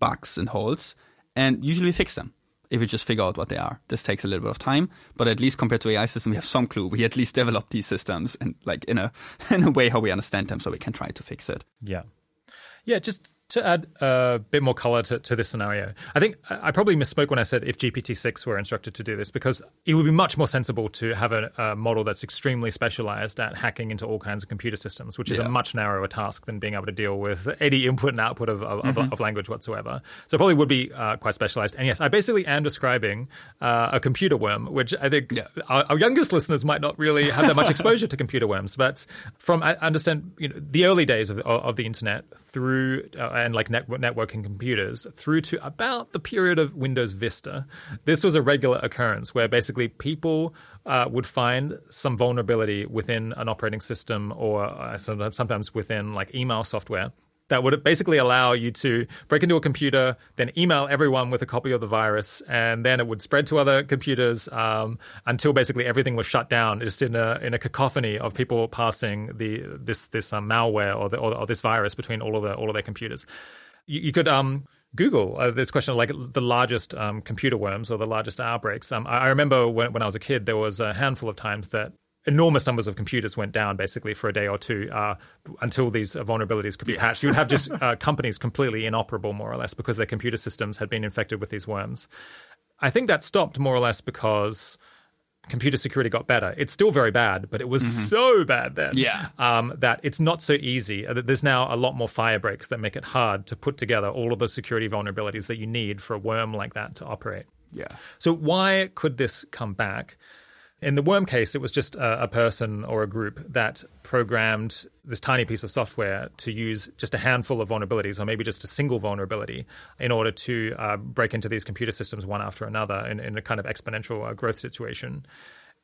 bugs and holes and usually fix them if we just figure out what they are. This takes a little bit of time, but at least compared to AI systems, we have some clue. We at least develop these systems and like in a in a way how we understand them, so we can try to fix it. Yeah, yeah. Just to add a bit more color to, to this scenario, I think I probably misspoke when I said if GPT-6 were instructed to do this, because it would be much more sensible to have a, a model that's extremely specialized at hacking into all kinds of computer systems, which is yeah. a much narrower task than being able to deal with any input and output of, of, mm-hmm. of language whatsoever. So it probably would be uh, quite specialized. And yes, I basically am describing uh, a computer worm, which I think yeah. our, our, youngest listeners might not really have that much exposure to computer worms. But from I understand, you know, the early days of, of the internet through uh, and like net- networking computers through to about the period of Windows Vista. This was a regular occurrence where basically people uh, would find some vulnerability within an operating system or uh, sometimes within like email software that would basically allow you to break into a computer, then email everyone with a copy of the virus, and then it would spread to other computers um, until basically everything was shut down, just in a in a cacophony of people passing the this this um, malware or, the, or, or, this virus between all of the all of their computers. You, you could um, Google uh, this question of like the largest um, computer worms or the largest outbreaks. Um, I, I, remember when, when I was a kid, there was a handful of times that enormous numbers of computers went down basically for a day or two uh, until these vulnerabilities could be patched. You would have just uh, companies completely inoperable, more or less, because their computer systems had been infected with these worms. I think that stopped more or less because computer security got better. It's still very bad, but it was mm-hmm. so bad then yeah. um, that it's not so easy. Uh, there's now a lot more fire breaks that make it hard to put together all of the security vulnerabilities that you need for a worm like that to operate. Yeah. So why could this come back? In the worm case, it was just a, a, person or a group that programmed this tiny piece of software to use just a handful of vulnerabilities, or maybe just a single vulnerability, in order to uh, break into these computer systems one after another in, in a kind of exponential uh, growth situation.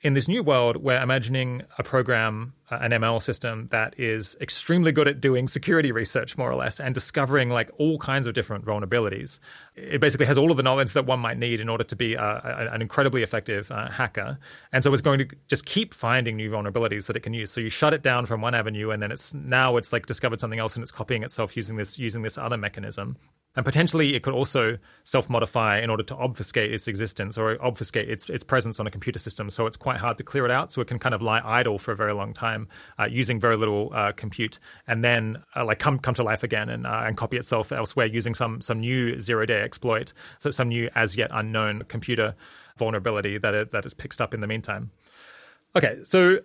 In this new world, we're imagining a program, an ML system that is extremely good at doing security research, more or less, and discovering like all kinds of different vulnerabilities. It basically has all of the knowledge that one might need in order to be a, an incredibly effective uh, hacker. And so it's going to just keep finding new vulnerabilities that it can use. So you shut it down from one avenue, and then it's now it's like discovered something else, and it's copying itself using this using this other mechanism. And potentially, it could also self-modify in order to obfuscate its existence or obfuscate its its presence on a computer system. So it's quite hard to clear it out. So it can kind of lie idle for a very long time, uh, using very little uh, compute, and then uh, like come come to life again and uh, and copy itself elsewhere using some some new zero-day exploit, so some new as yet unknown computer vulnerability that it, that is picked up in the meantime. Okay, so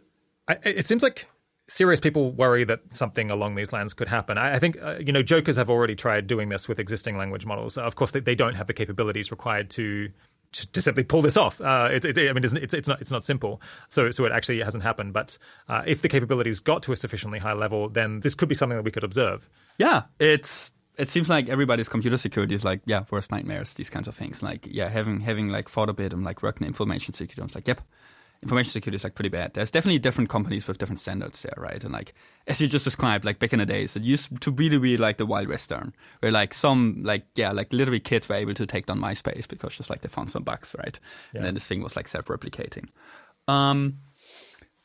I, it seems like serious people worry that something along these lines could happen. I, I think uh, you know jokers have already tried doing this with existing language models. Of course, they, they don't have the capabilities required to to, simply pull this off. Uh, it, it, I mean, it's, it's, not it's not simple. So so it actually hasn't happened. But uh, if the capabilities got to a sufficiently high level, then this could be something that we could observe. Yeah, it's it seems like everybody's computer security is like yeah worst nightmares these kinds of things like yeah having having like thought a bit and like working information security I was like yep information security is like pretty bad. There's definitely different companies with different standards there, right? And like as you just described, like back in the days, it used to really be like the wild western, where like some like yeah, like literally kids were able to take down MySpace because just like they found some bugs, right? Yeah. And then this thing was like self-replicating. Um,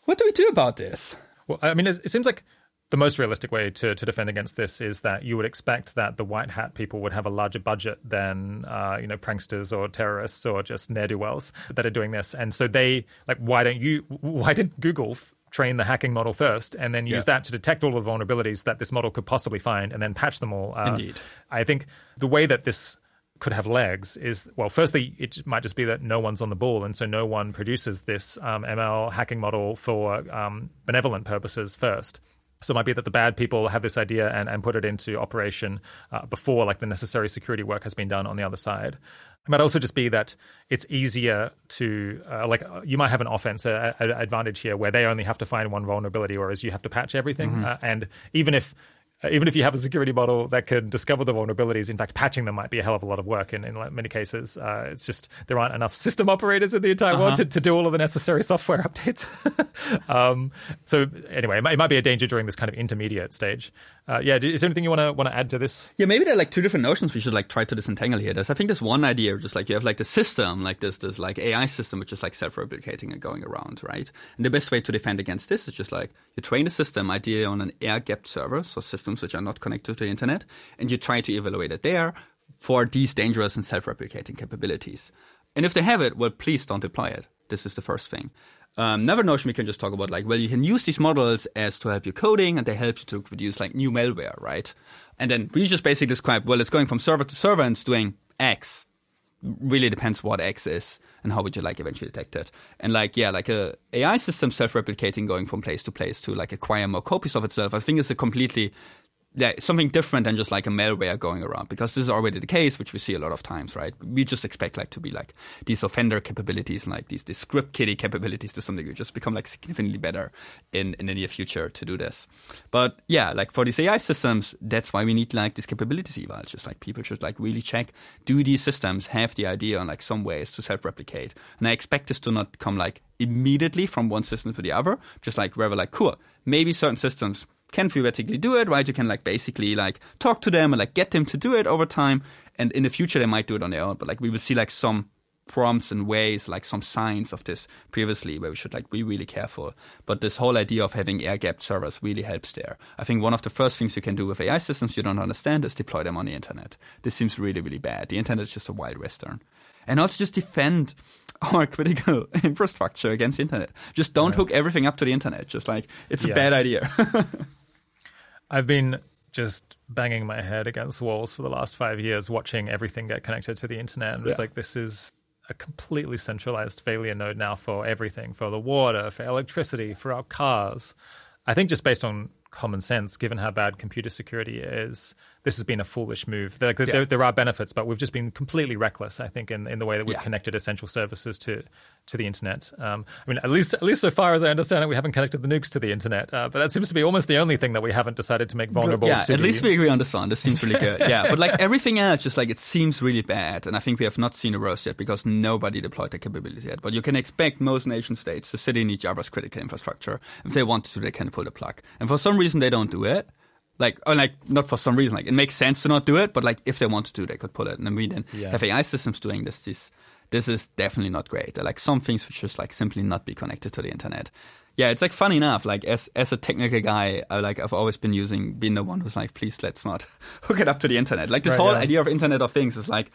what do we do about this? Well, I mean, it, it seems like the most realistic way to, to defend against this is that you would expect that the white hat people would have a larger budget than uh, you know pranksters or terrorists or just ne'er do wells that are doing this, and so they like why don't you why didn't Google train the hacking model first and then use yeah. that to detect all the vulnerabilities that this model could possibly find and then patch them all? Uh, Indeed, I think the way that this could have legs is well firstly it might just be that no one's on the ball and so no one produces this um, ml hacking model for um, benevolent purposes first so it might be that the bad people have this idea and, and put it into operation uh, before like the necessary security work has been done on the other side. It might also just be that it's easier to uh, like uh, you might have an offense uh, advantage here where they only have to find one vulnerability, whereas you have to patch everything. Mm-hmm. Uh, and even if even if you have a security model that can discover the vulnerabilities, in fact, patching them might be a hell of a lot of work in, in many cases. Uh, it's just there aren't enough system operators in the entire uh-huh. world to, to, do all of the necessary software updates. um, so anyway, it might, it might, be a danger during this kind of intermediate stage. Uh, yeah, is there anything you want to want to add to this? Yeah, maybe there are like two different notions we should like try to disentangle here. There's I think there's one idea, just like you have like the system, like this this like AI system, which is like self-replicating and going around, right? And the best way to defend against this is just like you train the system ideally on an air-gapped server, so systems which are not connected to the internet, and you try to evaluate it there for these dangerous and self-replicating capabilities. And if they have it, well, please don't deploy it. This is the first thing. Um, another notion we can just talk about, like, well, you can use these models as to help you coding, and they help you to produce like new malware, right? And then we just basically describe, well, it's going from server to server and it's doing X. Really depends what X is and how would you like eventually detect it. And like, yeah, like a AI system self-replicating, going from place to place to like acquire more copies of itself. I think is a completely yeah, something different than just like a malware going around because this is already the case, which we see a lot of times, right? We just expect like to be like these offender capabilities and like these, these script kiddie capabilities to something. degree just become like significantly better in, in the near future to do this. But yeah, like for these AI systems, that's why we need like these capabilities evals. Just like people should like really check, do these systems have the idea on like some ways to self-replicate? And I expect this to not come like immediately from one system to the other, just like where we're like, cool, maybe certain systems can theoretically do it, right? You can like basically like talk to them and like get them to do it over time. And in the future, they might do it on their own, but like we will see like some prompts and ways, like some signs of this previously, where we should like be really careful. But this whole idea of having air gapped servers really helps there. I think one of the first things you can do with AI systems you don't understand is deploy them on the internet. This seems really, really bad. The internet is just a wild western. And also just defend our critical infrastructure against the internet. Just don't hook everything up to the internet. Just like it's a bad idea. I've been just banging my head against walls for the last five years, watching everything get connected to the internet. And it's yeah. like, this is a completely centralized failure node now for everything for the water, for electricity, for our cars. I think just based on common sense, given how bad computer security is, this has been a foolish move. There, yeah. there, are benefits, but we've just been completely reckless, I think, in, in the way that we've yeah. connected essential services to to the internet. Um, I mean, at least at least so far as I understand it, we haven't connected the nukes to the internet. Uh, but that seems to be almost the only thing that we haven't decided to make vulnerable. Yeah, at least we agree on this one. This seems really good. yeah, but like everything else, just like it seems really bad, and I think we have not seen a worst yet because nobody deployed the capability yet. But you can expect most nation states to sit in each other's critical infrastructure. If they want to, they can pull the plug. And for some reason, they don't do it like or like not for some reason like it makes sense to not do it but like if they want to do they could pull it and then we then yeah. have ai systems doing this this this is definitely not great like some things which just like simply not be connected to the internet yeah it's like funny enough like as as a technical guy I, like i've always been using being the one who's like please let's not hook it up to the internet like this right, whole yeah. idea of internet of things is like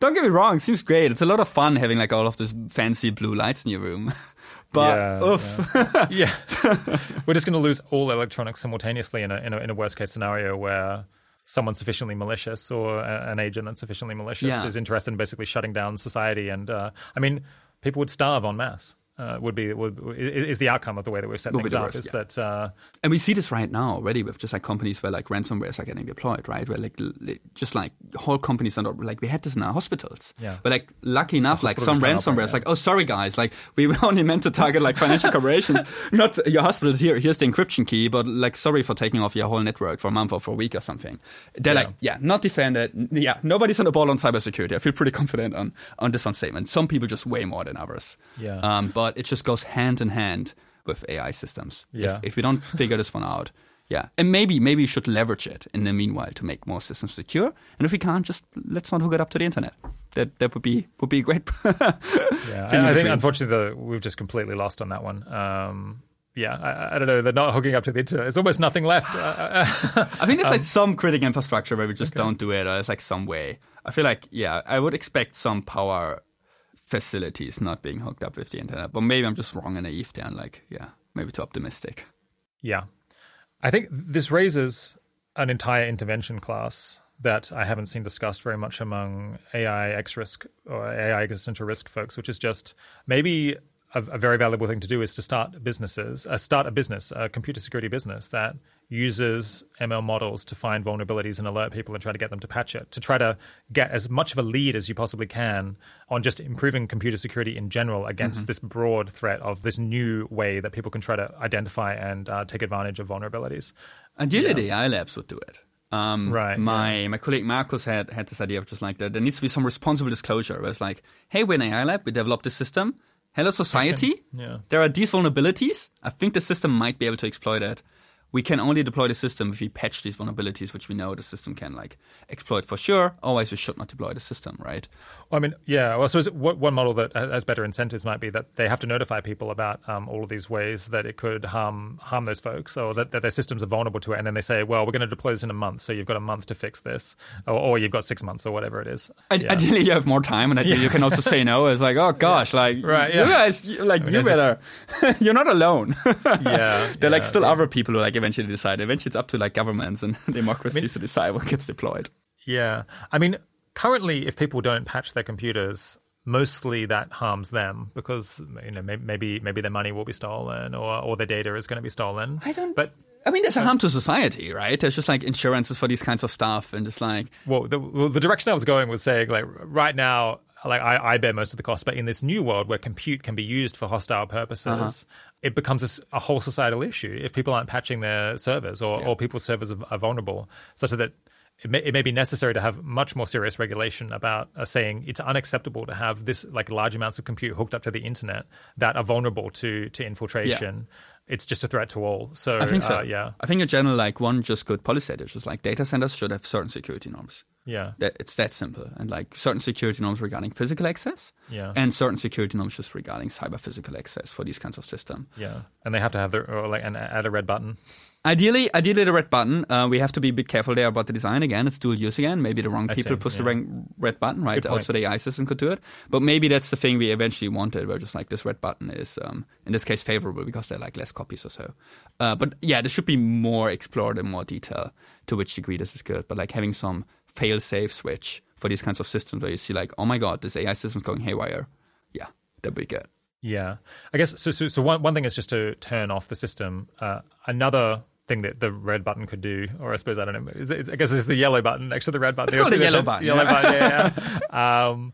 don't get me wrong, it seems great. It's a lot of fun having like all of this fancy blue lights in your room. but yeah, oof. Yeah, yeah. we're just going to lose all electronics simultaneously in a, in a, in a worst case scenario where someone sufficiently malicious or a, an agent that's sufficiently malicious yeah. is interested in basically shutting down society. And uh, I mean, people would starve en masse. Uh, would be would, is the outcome of the way that we've set Will be things up. worst, is yeah. that uh, And we see this right now already with just like companies where like ransomwares are getting deployed, right? Where like l- just like whole companies are not like we had this in our hospitals. Yeah. But like lucky enough, like some ransomwares, yeah. like oh sorry guys, like we were only meant to target like financial corporations, not your hospitals. Here, here's the encryption key, but like sorry for taking off your whole network for a month or for a week or something. They're like yeah, not defended. Yeah, nobody's on the ball on cybersecurity. I feel pretty confident on on this one statement. Some people just way more than others. Yeah. Um, but it just goes hand in hand with AI systems. If- Yeah. if we don't figure this one out. Yeah, and maybe maybe you should leverage it in the meanwhile to make more systems secure. And if we can't, just let's not hook it up to the internet. That that would be would be great. Yeah, I, I think unfortunately the, we've just completely lost on that one. Um, yeah, I, I don't know. They're not hooking up to the internet. There's almost nothing left. Uh, uh, I think there's like some critical infrastructure where we just don't do it, or there's like some way. I feel like yeah, I would expect some power facilities not being hooked up with the internet, but maybe I'm just wrong and naive there, and like yeah, maybe too optimistic. yeah, I think this raises an entire intervention class that I haven't seen discussed very much among AI X risk or AI existential risk folks, which is just maybe a, a very valuable thing to do is to start businesses, uh, start a business, a computer security business that uses ML models to find vulnerabilities and alert people and try to get them to patch it, to try to get as much of a lead as you possibly can on just improving computer security in general against this broad threat of this new way that people can try to identify and uh, take advantage of vulnerabilities. Ideally, the AI labs would do it. Um, Right, My my colleague Markus had had this idea of just like that. There needs to be some responsible disclosure. Where it's like, hey, we're an AI lab. We developed this system. Hello, society. yeah. There are these vulnerabilities. I think the system might be able to exploit it. We can only deploy the system if we patch these vulnerabilities, which we know the system can like exploit for sure. Otherwise, we should not deploy the system, right? Well, I mean, yeah. Well, so is it, one model that has better incentives might be that they have to notify people about um, all of these ways that it could harm harm those folks, or that, that their systems are vulnerable to it, and then they say, "Well, we're going to deploy this in a month, so you've got a month to fix this, or, or you've got six months, or whatever it is." Yeah. Ideally, you have more time, and ideally you can also say no. It's like, oh gosh, like Right, you yeah. guys, you, like you I just- better, you're not alone. Yeah, There are like still other people who like eventually decide. Eventually, it's up to like governments and democracies to decide what gets deployed. Yeah. I mean, currently, if people don't patch their computers, mostly that harms them because you know maybe maybe their money will be stolen or or their data is going to be stolen. I don't- But I mean, there's a harm to society, right? There's just like insurances for these kinds of stuff, and just like well, the, well, the direction I was going was saying like right now. Like I, I bear most of the cost, but in this new world where compute can be used for hostile purposes, Uh-huh. It becomes a whole societal issue if people aren't patching their servers or, or people's servers are, are vulnerable, such that it may, it may be necessary to have much more serious regulation about uh, saying it's unacceptable to have this like large amounts of compute hooked up to the internet that are vulnerable to to infiltration. It's just a threat to all. So I think so. uh, yeah, I think in general, like one just good policy is just like data centers should have certain security norms. yeah, That it's that simple, and like certain security norms regarding physical access, Yeah. and certain security norms just regarding cyber physical access for these kinds of system. yeah. And they have to have their or like and add a red button. Ideally, ideally the red button. Uh, we have to be a bit careful there about the design. Again, it's dual use again. Maybe the wrong I people see, push the yeah. wrong red button, right? Also, the AI system could do it. But maybe that's the thing we eventually wanted, where just like this red button is, um, in this case, favorable because there are like less copies or so. Uh, but yeah, there should be more explored in more detail to which degree this is good. But like having some fail-safe switch for these kinds of systems where you see like, oh my god, this AI system's going haywire. Yeah, that'd be good. Yeah, I guess so. So, so one one thing is just to turn off the system. Uh, another thing that the red button could do, or I suppose I don't know. Is it, I guess it's the yellow button next to the red button. It's called the yellow button, Yellow yeah. button. Yeah. yeah. um,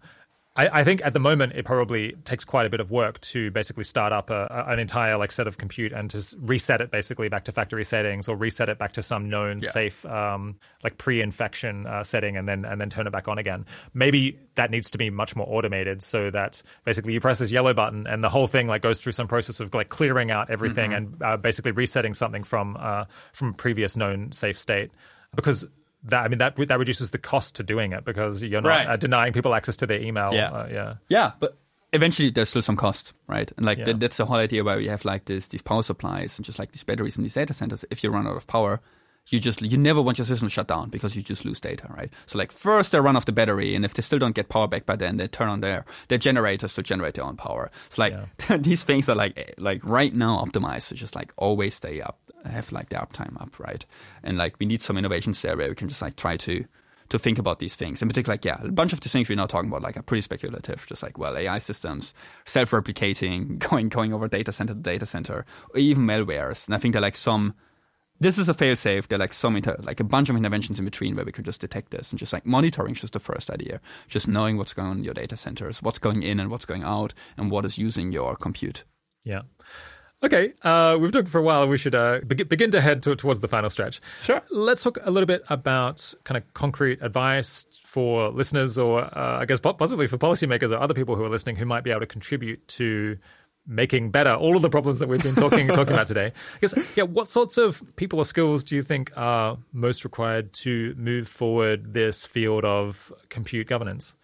I, I think at the moment it probably takes quite a bit of work to basically start up a, an entire like set of compute and to reset it basically back to factory settings or reset it back to some known Yeah. safe um, like pre-infection uh, setting and then and then turn it back on again. Maybe that needs to be much more automated so that basically you press this yellow button and the whole thing like goes through some process of like clearing out everything and uh, basically resetting something from uh, from a previous known safe state because. That, I mean that that reduces the cost to doing it because you're not Right. uh, denying people access to their email. Yeah. uh, yeah. Yeah, but eventually there's still some cost, right? And like Yeah. that, that's the whole idea why we have like this these power supplies and just like these batteries in these data centers. If you run out of power, you just you never want your system to shut down because you just lose data, right? So like first they run off the battery, and if they still don't get power back by then, they turn on their their generators to generate their own power. It's like these things are like eh, like right now optimized to just like always stay up, have like the uptime up, right? And like we need some innovations there where we can just like try to to think about these things. In particular, like, yeah, a bunch of the things we're now talking about like are pretty speculative, just like, well, AI systems, self-replicating, going, going over data center to data center, or even malwares. And I think they're like some, this is a fail-safe. There are like some, inter- like a bunch of interventions in between where we can just detect this and just like monitoring is just the first idea. Just knowing what's going on in your data centers, what's going in and what's going out, and what is using your compute. Yeah. Okay, uh, we've talked for a while. We should uh, be- begin to head to- towards the final stretch. Sure. Let's talk a little bit about kind of concrete advice for listeners, or uh, I guess possibly for policymakers or other people who are listening who might be able to contribute to making better all of the problems that we've been talking talking about today. I guess, yeah, what sorts of people or skills do you think are most required to move forward this field of compute governance?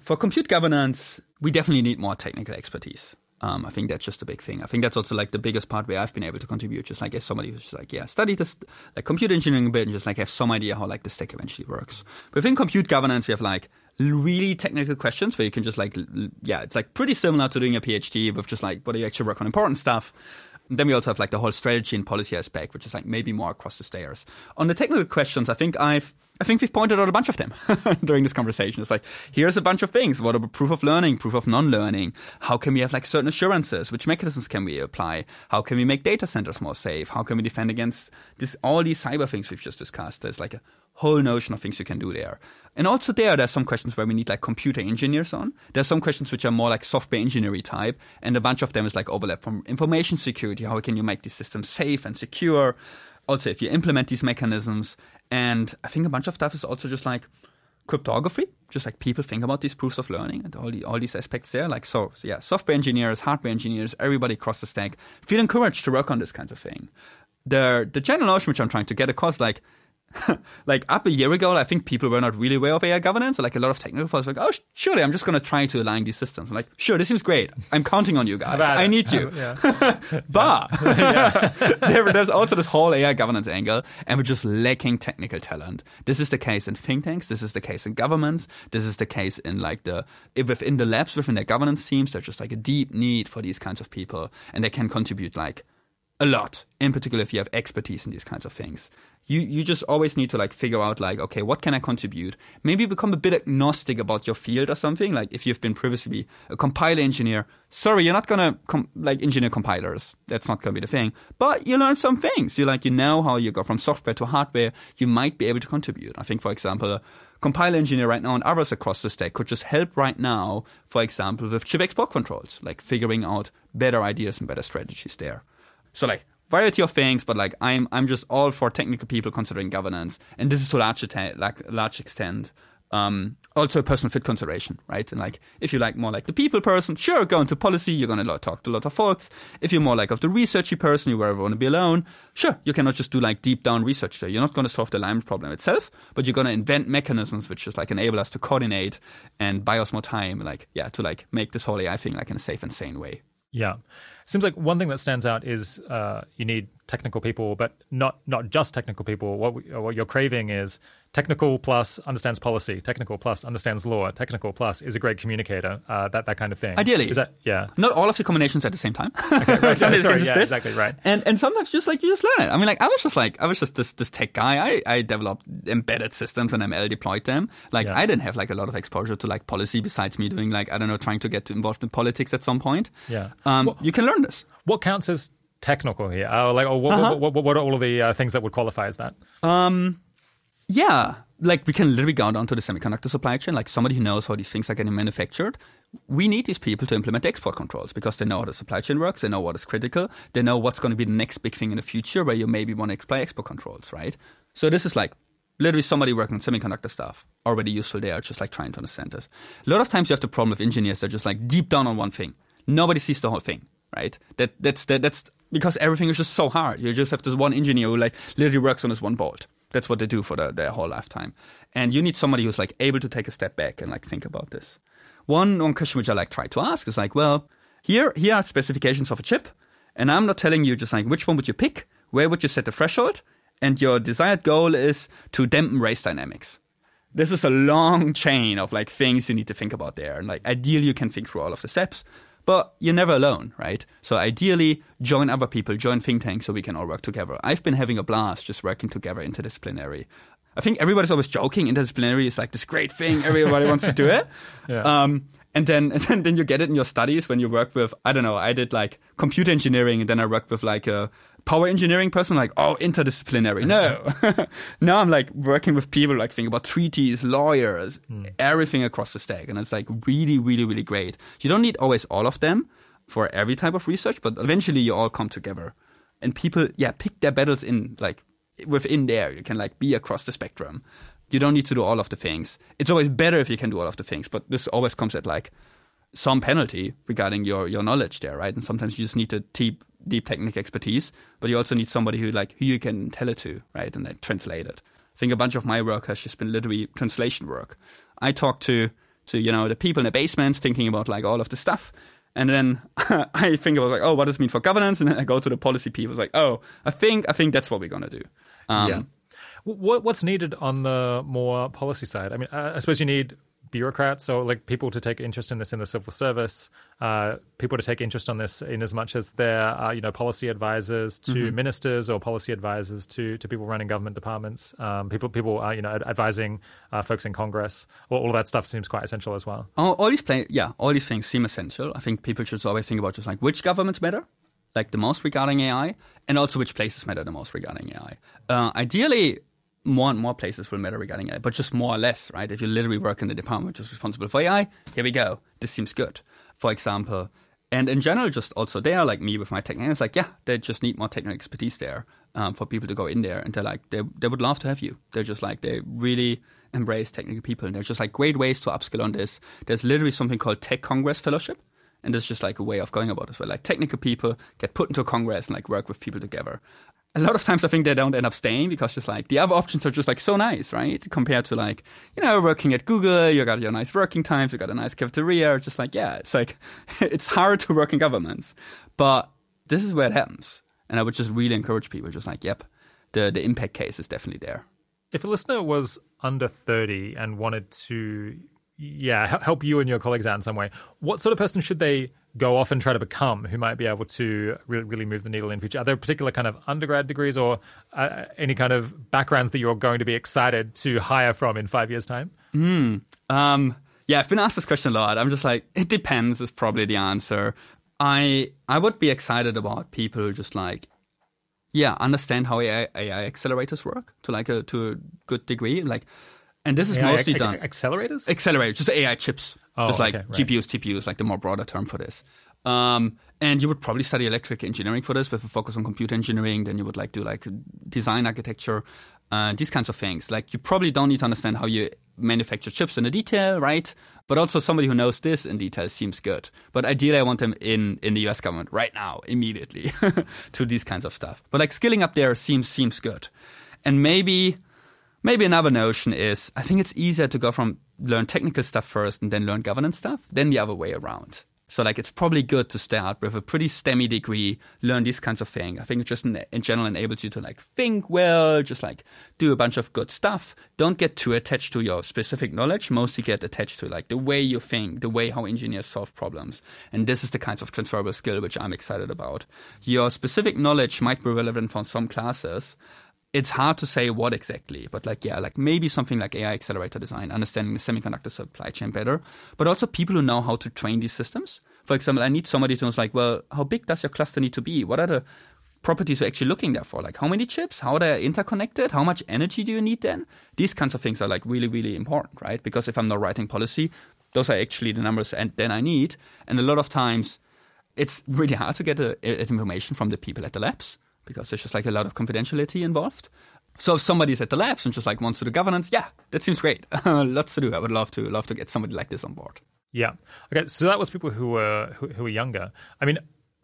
For compute governance, we definitely need more technical expertise. Um, I think that's just a big thing. I think that's also like the biggest part where I've been able to contribute. Just like as somebody who's like, yeah, study this like computer engineering a bit and just like have some idea how like the stack eventually works. Within compute governance, we have like really technical questions where you can just like, yeah, it's like pretty similar to doing a PhD with just like, what do you actually work on important stuff? And then we also have like the whole strategy and policy aspect, which is like maybe more across the stairs. On the technical questions, I think I've I think we've pointed out a bunch of them during this conversation. It's like, here's a bunch of things. What about proof of learning, proof of non-learning? How can we have like certain assurances? Which mechanisms can we apply? How can we make data centers more safe? How can we defend against this, all these cyber things we've just discussed? There's like a whole notion of things you can do there. And also there, there's some questions where we need like computer engineers on. There's some questions which are more like software engineering type. And a bunch of them is like overlap from information security. How can you make these systems safe and secure? Also, if you implement these mechanisms, and I think a bunch of stuff is also just like cryptography, just like people think about these proofs of learning and all the all these aspects there. Like so, yeah, software engineers, hardware engineers, everybody across the stack feel encouraged to work on this kind of thing. The the general notion which I'm trying to get across, like like up a year ago, I think people were not really aware of AI governance. So like a lot of technical folks were like, oh, surely I'm just going to try to align these systems. I'm like, sure, this seems great. I'm counting on you guys. I need you. but there, there's also this whole AI governance angle, and we're just lacking technical talent. This is the case in think tanks. This is the case in governments. This is the case in like the within the labs within their governance teams. There's just like a deep need for these kinds of people, and they can contribute like a lot. In particular, if you have expertise in these kinds of things you you just always need to like figure out like okay what can i contribute? Maybe become a bit agnostic about your field or something like if you've been previously a compiler engineer. Sorry you're not gonna com- like engineer compilers. That's not gonna be the thing. But you learn some things. You like you know how you go from software to hardware. You might be able to contribute. I think for example a compiler engineer right now and others across the stack could just help right now for example with chip export controls like figuring out better ideas and better strategies there. So like variety of things, but like I'm I'm just all for technical people considering governance, and this is to a large, like, large extent um, also a personal fit consideration, right? And like, if you like more like the people person, sure, go into policy, you're to talk to a lot of folks. If you're more like of the researchy person, you want to be alone, sure, you cannot just do like deep down research there. You're not going to solve the alignment problem itself, but you're going to invent mechanisms which just like enable us to coordinate and buy us more time, like, yeah, to like make this whole AI thing like in a safe and sane way. Yeah. Seems like one thing that stands out is uh, you need technical people, but not not just technical people. What we, what you're craving is technical plus understands policy, technical plus understands law, technical plus is a great communicator. Uh, that that kind of thing. Ideally, is that yeah? Not all of the combinations at the same time. Okay, right, sorry, sorry, yeah, exactly right. And and sometimes just like you just learn it. I mean, like I was just like I was just this this tech guy. I I developed embedded systems and ML deployed them. Like yeah. I didn't have like a lot of exposure to like policy besides me doing like I don't know trying to get involved in politics at some point. Yeah. Um, well, you can learn What counts as technical here? Uh, like, oh, what, uh-huh. what, what, what, are all of the uh, things that would qualify as that? Um, yeah, like we can literally go down to the semiconductor supply chain, like somebody who knows how these things are getting manufactured. We need these people to implement export controls because they know how the supply chain works, they know what is critical, they know what's going to be the next big thing in the future where you maybe want to apply export controls, right? So this is like literally somebody working on semiconductor stuff already useful there, just like trying to understand this. A lot of times you have the problem with engineers that are just like deep down on one thing. Nobody sees the whole thing, right? That that's that, that's because everything is just so hard. You just have this one engineer who like literally works on this one bolt. That's what they do for the, their whole lifetime. And you need somebody who's like able to take a step back and like think about this. One one question which I like try to ask is like, well, here here are specifications of a chip, and I'm not telling you just like which one would you pick, where would you set the threshold, and your desired goal is to dampen race dynamics. This is a long chain of like things you need to think about there. And like ideally you can think through all of the steps, but you're never alone, right? So ideally, join other people, join think tanks so we can all work together. I've been having a blast just working together interdisciplinary. I think everybody's always joking. Interdisciplinary is like this great thing. Everybody wants to do it. Yeah. Um, and then, and then, then you get it in your studies when you work with, I don't know, I did like computer engineering and then I worked with like a power engineering person, like, oh, interdisciplinary. No. Mm-hmm. now I'm like working with people like think about treaties, lawyers, mm. everything across the stack. And it's like really, really, really great. You don't need always all of them for every type of research, but eventually you all come together. And people, yeah, pick their battles in like within there. You can like be across the spectrum. You don't need to do all of the things. It's always better if you can do all of the things, but this always comes at like some penalty regarding your, your knowledge there, right? And sometimes you just need to deep deep technical expertise, but you also need somebody who like who you can tell it to, right? And then translate it. I think a bunch of my work has just been literally translation work. I talk to to you know the people in the basements thinking about like all of the stuff, and then I think about like oh what does it mean for governance, and then I go to the policy people it's like oh I think I think that's what we're gonna do. Um, yeah. What what's needed on the more policy side? I mean, I suppose you need bureaucrats, so like people to take interest in this in the civil service, uh, people to take interest on this in as much as they're uh, you know policy advisors to Mm-hmm. ministers or policy advisors to to people running government departments, um, people people uh, you know advising uh, folks in Congress. All, all of that stuff seems quite essential as well. All, all these play, yeah, all these things seem essential. I think people should always think about just like which governments matter, like the most regarding AI, and also which places matter the most regarding AI. Uh, ideally, more and more places will matter regarding AI, but just more or less, right? If you literally work in the department which is responsible for AI, here we go. This seems good. For example, and in general, just also there, like me with my technical, it's like, yeah, they just need more technical expertise there um, for people to go in there. And they're like, they, they would love to have you. They're just like, they really embrace technical people. And there's just like great ways to upskill on this. There's literally something called Tech Congress Fellowship. And there's just like a way of going about it where like technical people get put into Congress and like work with people together. A lot of times I think they don't end up staying because just like the other options are just like so nice, right? Compared to like, you know, working at Google, you got your nice working times, you got a nice cafeteria, just like, yeah, it's like, it's hard to work in governments. But this is where it happens. And I would just really encourage people just like, yep, the, the impact case is definitely there. If a listener was under 30 and wanted to, yeah, help you and your colleagues out in some way, what sort of person should they go off and try to become who might be able to really, really move the needle in future? Are there particular kind of undergrad degrees or uh, any kind of backgrounds that you're going to be excited to hire from in five years' time? Um, yeah, I've been asked this question a lot. I'm just like, it depends is probably the answer. I I would be excited about people who just like, yeah, understand how AI, AI accelerators work to like a to a good degree. Like, and this is AI mostly ac- done accelerators. accelerators, just AI chips, Oh, just like okay, right. GPUs, TPUs, like the more broader term for this. Um, and you would probably study electric engineering for this with a focus on computer engineering. Then you would like do like design architecture, uh, these kinds of things. Like you probably don't need to understand how you manufacture chips in the detail, right? But also somebody who knows this in detail seems good. But ideally, I want them in in the U.S. government right now, immediately, to these kinds of stuff. But like skilling up there seems seems good, and maybe Maybe another notion is I think it's easier to go from learn technical stuff first and then learn governance stuff than the other way around. So like it's probably good to start with a pretty STEMmy degree, learn these kinds of things. I think it just in general enables you to like think well, just like do a bunch of good stuff. Don't get too attached to your specific knowledge. Mostly get attached to like the way you think, the way how engineers solve problems. And this is the kinds of transferable skill which I'm excited about. Your specific knowledge might be relevant for some classes, it's hard to say what exactly, but like, yeah, like maybe something like AI accelerator design, understanding the semiconductor supply chain better, but also people who know how to train these systems. For example, I need somebody to know, like, well, how big does your cluster need to be? What are the properties you're actually looking there for? Like, how many chips? How they're interconnected? How much energy do you need then? These kinds of things are like really, really important, right? Because if I'm not writing policy, those are actually the numbers and then I need. And a lot of times, it's really hard to get uh, information from the people at the labs because there's just like a lot of confidentiality involved. So if somebody's at the labs and just like wants to do governance, yeah, that seems great. Lots to do. I would love to love to get somebody like this on board. Yeah. Okay. So that was people who were who, who were younger. I mean,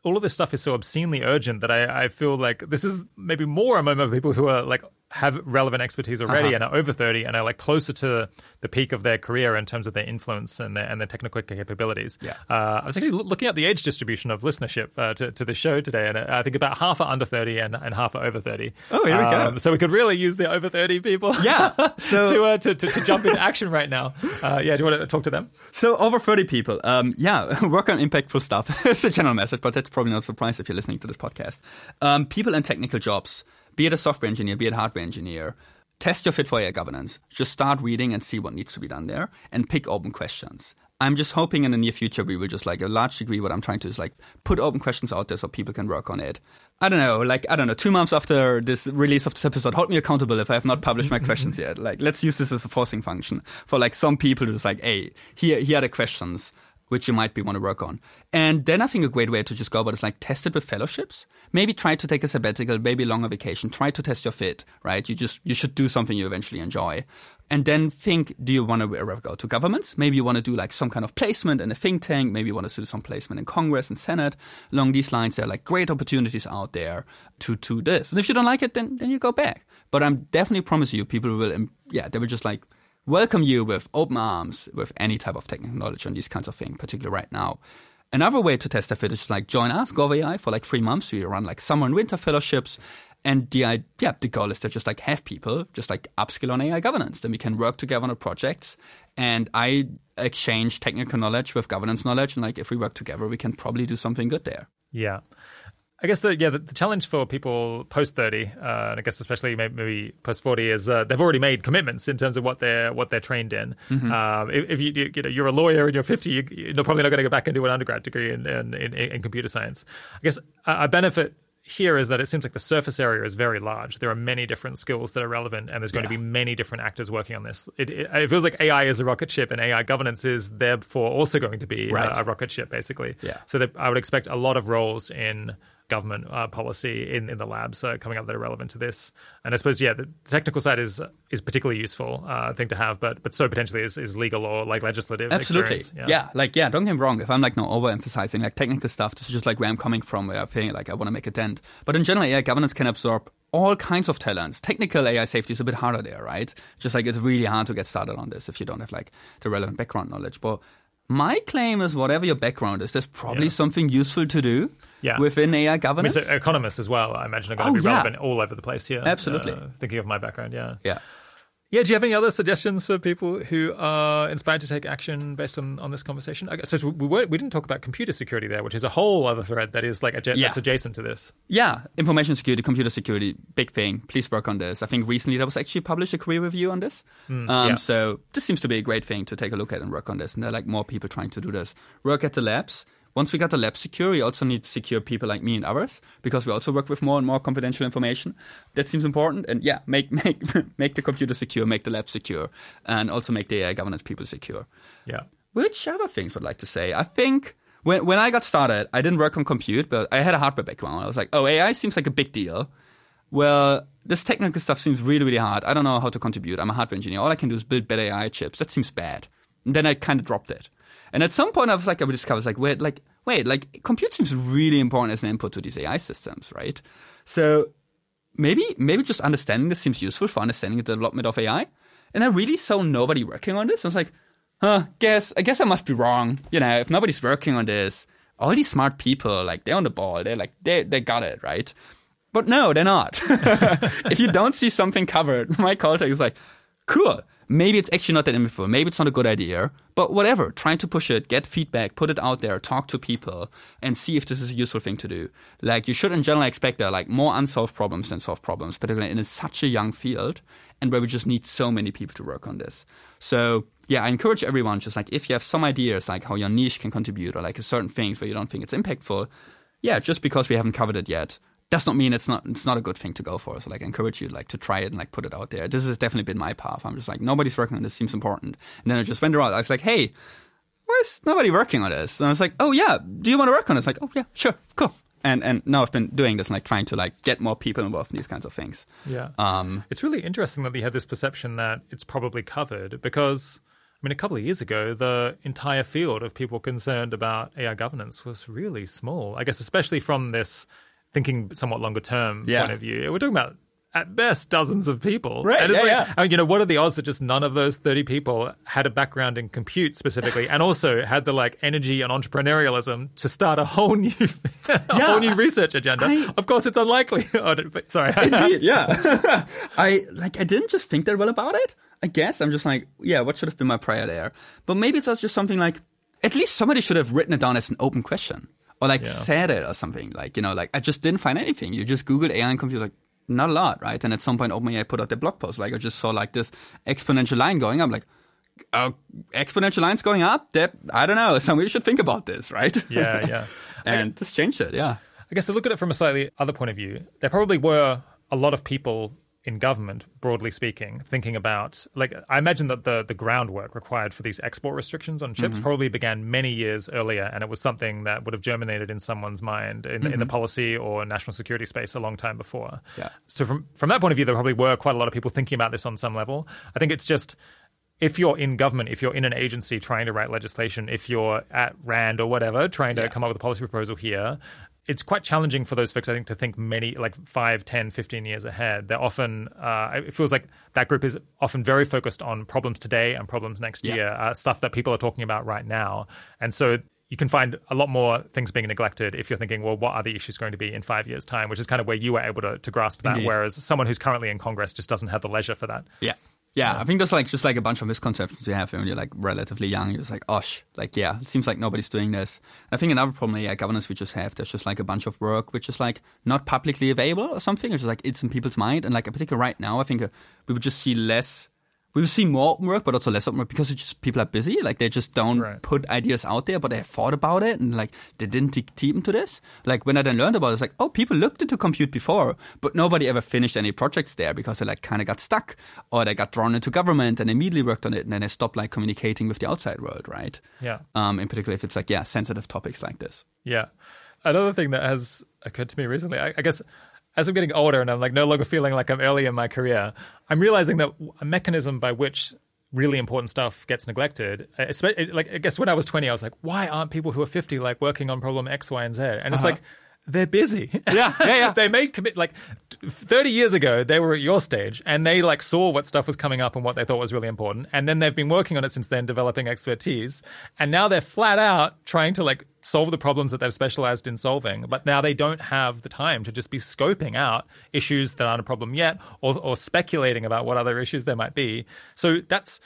all of this stuff is so obscenely urgent that I, I feel like this is maybe more a moment of people who are like have relevant expertise already Uh-huh. and are over 30 and are like closer to the peak of their career in terms of their influence and their, and their technical capabilities. Yeah. Uh, I was actually looking at the age distribution of listenership uh, to, to the show today, and uh, I think about half are under 30 and, and half are over 30. Oh, here we go. Um, So we could really use the over 30 people Yeah, so- to, uh, to, to, to jump into action right now. Uh, yeah, do you want to talk to them? So over 30 people, um, yeah, work on impactful stuff. it's a general message, but that's probably not a surprise if you're listening to this podcast. Um, people in technical jobs, be it a software engineer, be it a hardware engineer, test your fit for AI governance. Just start reading and see what needs to be done there and pick open questions. I'm just hoping in the near future we will just like a large degree what I'm trying to is like put open questions out there so people can work on it. I don't know, like I don't know, two months after this release of this episode, hold me accountable if I have not published my questions yet. Like let's use this as a forcing function for like some people who's like, hey, here here are the questions which you might be want to work on. And then I think a great way to just go about it is like test it with fellowships. Maybe try to take a sabbatical, maybe longer vacation. Try to test your fit, right? You just you should do something you eventually enjoy. And then think, do you want to go to governments? Maybe you want to do like some kind of placement in a think tank. Maybe you want to do some placement in Congress and Senate. Along these lines, there are like great opportunities out there to to this. And if you don't like it, then then you go back. But I'm definitely promise you, people will, yeah, they will just like welcome you with open arms with any type of technical knowledge on these kinds of things, particularly right now. Another way to test the fit is like join us, GovAI, for like three months. We run like summer and winter fellowships. And the yeah, the goal is to just like have people just like upskill on AI governance. Then we can work together on projects. And I exchange technical knowledge with governance knowledge. And like if we work together, we can probably do something good there. Yeah. I guess the yeah the, the challenge for people post thirty, uh, and I guess especially maybe, maybe post forty, is uh, they've already made commitments in terms of what they're what they're trained in. Mm-hmm. Um, if, if you, you know you're a lawyer and you're fifty, you, are probably not going to go back and do an undergrad degree in in, in, in computer science. I guess a benefit here is that it seems like the surface area is very large. There are many different skills that are relevant, and there's going yeah. to be many different actors working on this. It, it, it, feels like AI is a rocket ship, and AI governance is therefore also going to be right. a, a, rocket ship, basically. Yeah. So that I would expect a lot of roles in government uh, policy in, in the labs uh, coming up that are relevant to this. And I suppose, yeah, the technical side is is particularly useful uh, thing to have, but but so potentially is, is legal or like legislative. Absolutely, yeah. yeah. Like yeah, don't get me wrong. If I'm like not overemphasizing like technical stuff, this is just like where I'm coming from. Where I'm feel like I want to make a dent. But in general, yeah, governance can absorb all kinds of talents. Technical AI safety is a bit harder there, right? Just like it's really hard to get started on this if you don't have like the relevant background knowledge. But my claim is whatever your background is, there's probably yeah. something useful to do yeah. within AI governance. I mean, so economists as well, I imagine, are going oh, to be relevant all over the place here. Absolutely. Uh, thinking of my background, yeah. Yeah. Yeah, do you have any other suggestions for people who are inspired to take action based on, on this conversation? So we were, we didn't talk about computer security there, which is a whole other thread that is like adja- yeah. that's adjacent to this. Yeah, information security, computer security, big thing. Please work on this. I think recently there was actually published a career review on this. Mm, um, yeah. So this seems to be a great thing to take a look at and work on this. And there are like more people trying to do this. Work at the labs once we got the lab secure, we also need to secure people like me and others because we also work with more and more confidential information. That seems important. And yeah, make make make the computer secure, make the lab secure, and also make the AI governance people secure. Yeah. Which other things would like to say? I think when when I got started, I didn't work on compute, but I had a hardware background. I was like, oh, AI seems like a big deal. Well, this technical stuff seems really, really hard. I don't know how to contribute. I'm a hardware engineer. All I can do is build better AI chips. That seems bad. And then I kind of dropped it. And at some point, I was like, I would discover, like, wait, like, wait, like, compute seems really important as an input to these AI systems, right? So maybe, maybe just understanding this seems useful for understanding the development of AI. And I really saw nobody working on this. I was like, huh, guess, I guess I must be wrong. You know, if nobody's working on this, all these smart people, like, they're on the ball. They're like, they, they got it, right? But no, they're not. if you don't see something covered, my call tag is like, cool maybe it's actually not that impactful. Maybe it's not a good idea, but whatever. Try to push it, get feedback, put it out there, talk to people, and see if this is a useful thing to do. Like you should in general expect there like more unsolved problems than solved problems, particularly in such a young field and where we just need so many people to work on this. So yeah, I encourage everyone just like if you have some ideas like how your niche can contribute or like certain things where you don't think it's impactful, yeah, just because we haven't covered it yet, does not mean it's not it's not a good thing to go for. So like I encourage you like to try it and like put it out there. This has definitely been my path. I'm just like nobody's working on this seems important. And then I just went around. I was like, hey, why is nobody working on this? And I was like, oh yeah, do you want to work on? It's like, oh yeah, sure, cool. And and now I've been doing this and like trying to like get more people involved in these kinds of things. Yeah. Um, it's really interesting that you had this perception that it's probably covered because I mean, a couple of years ago, the entire field of people concerned about AI governance was really small. I guess, especially from this thinking somewhat longer term yeah. point of view, we're talking about at best dozens of people. Right. And it's yeah, like, yeah. I mean, you know, what are the odds that just none of those 30 people had a background in compute specifically and also had the like energy and entrepreneurialism to start a whole new a yeah, whole new research agenda? I, of course it's unlikely. oh, sorry. Indeed, yeah. I like I didn't just think that well about it. I guess I'm just like, yeah, what should have been my prior there? But maybe it's just something like at least somebody should have written it down as an open question or like yeah. said it or something. Like, you know, like I just didn't find anything. You just Googled AI and computer, like not a lot, right? And at some point, OpenAI put out their blog post. Like I just saw like this exponential line going up. I'm like, uh, exponential lines going up. That I don't know. Somebody should think about this, right? Yeah, yeah. and just changed it. Yeah. I guess to look at it from a slightly other point of view, there probably were a lot of people in government, broadly speaking, thinking about like I imagine that the the groundwork required for these export restrictions on chips Mm-hmm. probably began many years earlier, and it was something that would have germinated in someone's mind in, in the policy or national security space a long time before. Mm-hmm. Yeah. So from from that point of view, there probably were quite a lot of people thinking about this on some level. I think it's just if you're in government, if you're in an agency trying to write legislation, if you're at RAND or whatever, trying to Yeah. come up with a policy proposal here, it's quite challenging for those folks, I think, to think many, like 5, 10, 15 years ahead. They're often, uh, it feels like that group is often very focused on problems today and problems next Yeah. year, uh, stuff that people are talking about right now. And so you can find a lot more things being neglected if you're thinking, well, what are the issues going to be in five years' time, which is kind of where you were able to, to grasp that, Indeed. whereas someone who's currently in Congress just doesn't have the leisure for that. Yeah. Yeah, I think there's like just like a bunch of misconceptions you have when you're like relatively young. You're just like, osh, like yeah, it seems like nobody's doing this. I think another problem, yeah, governance we just have, there's just like a bunch of work which is like not publicly available or something. It's just like it's in people's mind, and like particularly right now, I think uh, we would just see less. We will see more open work, but also less open work because it's just people are busy. Like they just don't Right. put ideas out there, but they have thought about it and like they didn't dig deep into this. Like when I then learned about it, it's like, oh, people looked into compute before, but nobody ever finished any projects there because they like kind of got stuck or they got drawn into government and immediately worked on it and then they stopped like communicating with the outside world, right? Yeah. Um, in particular, if it's like, yeah, sensitive topics like this. Yeah. Another thing that has occurred to me recently, I, I guess as I'm getting older and I'm like no longer feeling like I'm early in my career, I'm realizing that a mechanism by which really important stuff gets neglected. uh, espe- Like I guess when I was 20, I was like, why aren't people who are 50 like working on problem X, Y, and Z? And it's like they're busy. Yeah, yeah, yeah. they made commit like 30 years ago they were at your stage and they like saw what stuff was coming up and what they thought was really important and then they've been working on it since then developing expertise and now they're flat out trying to like solve the problems that they've specialized in solving but now they don't have the time to just be scoping out issues that aren't a problem yet or, or speculating about what other issues there might be so that's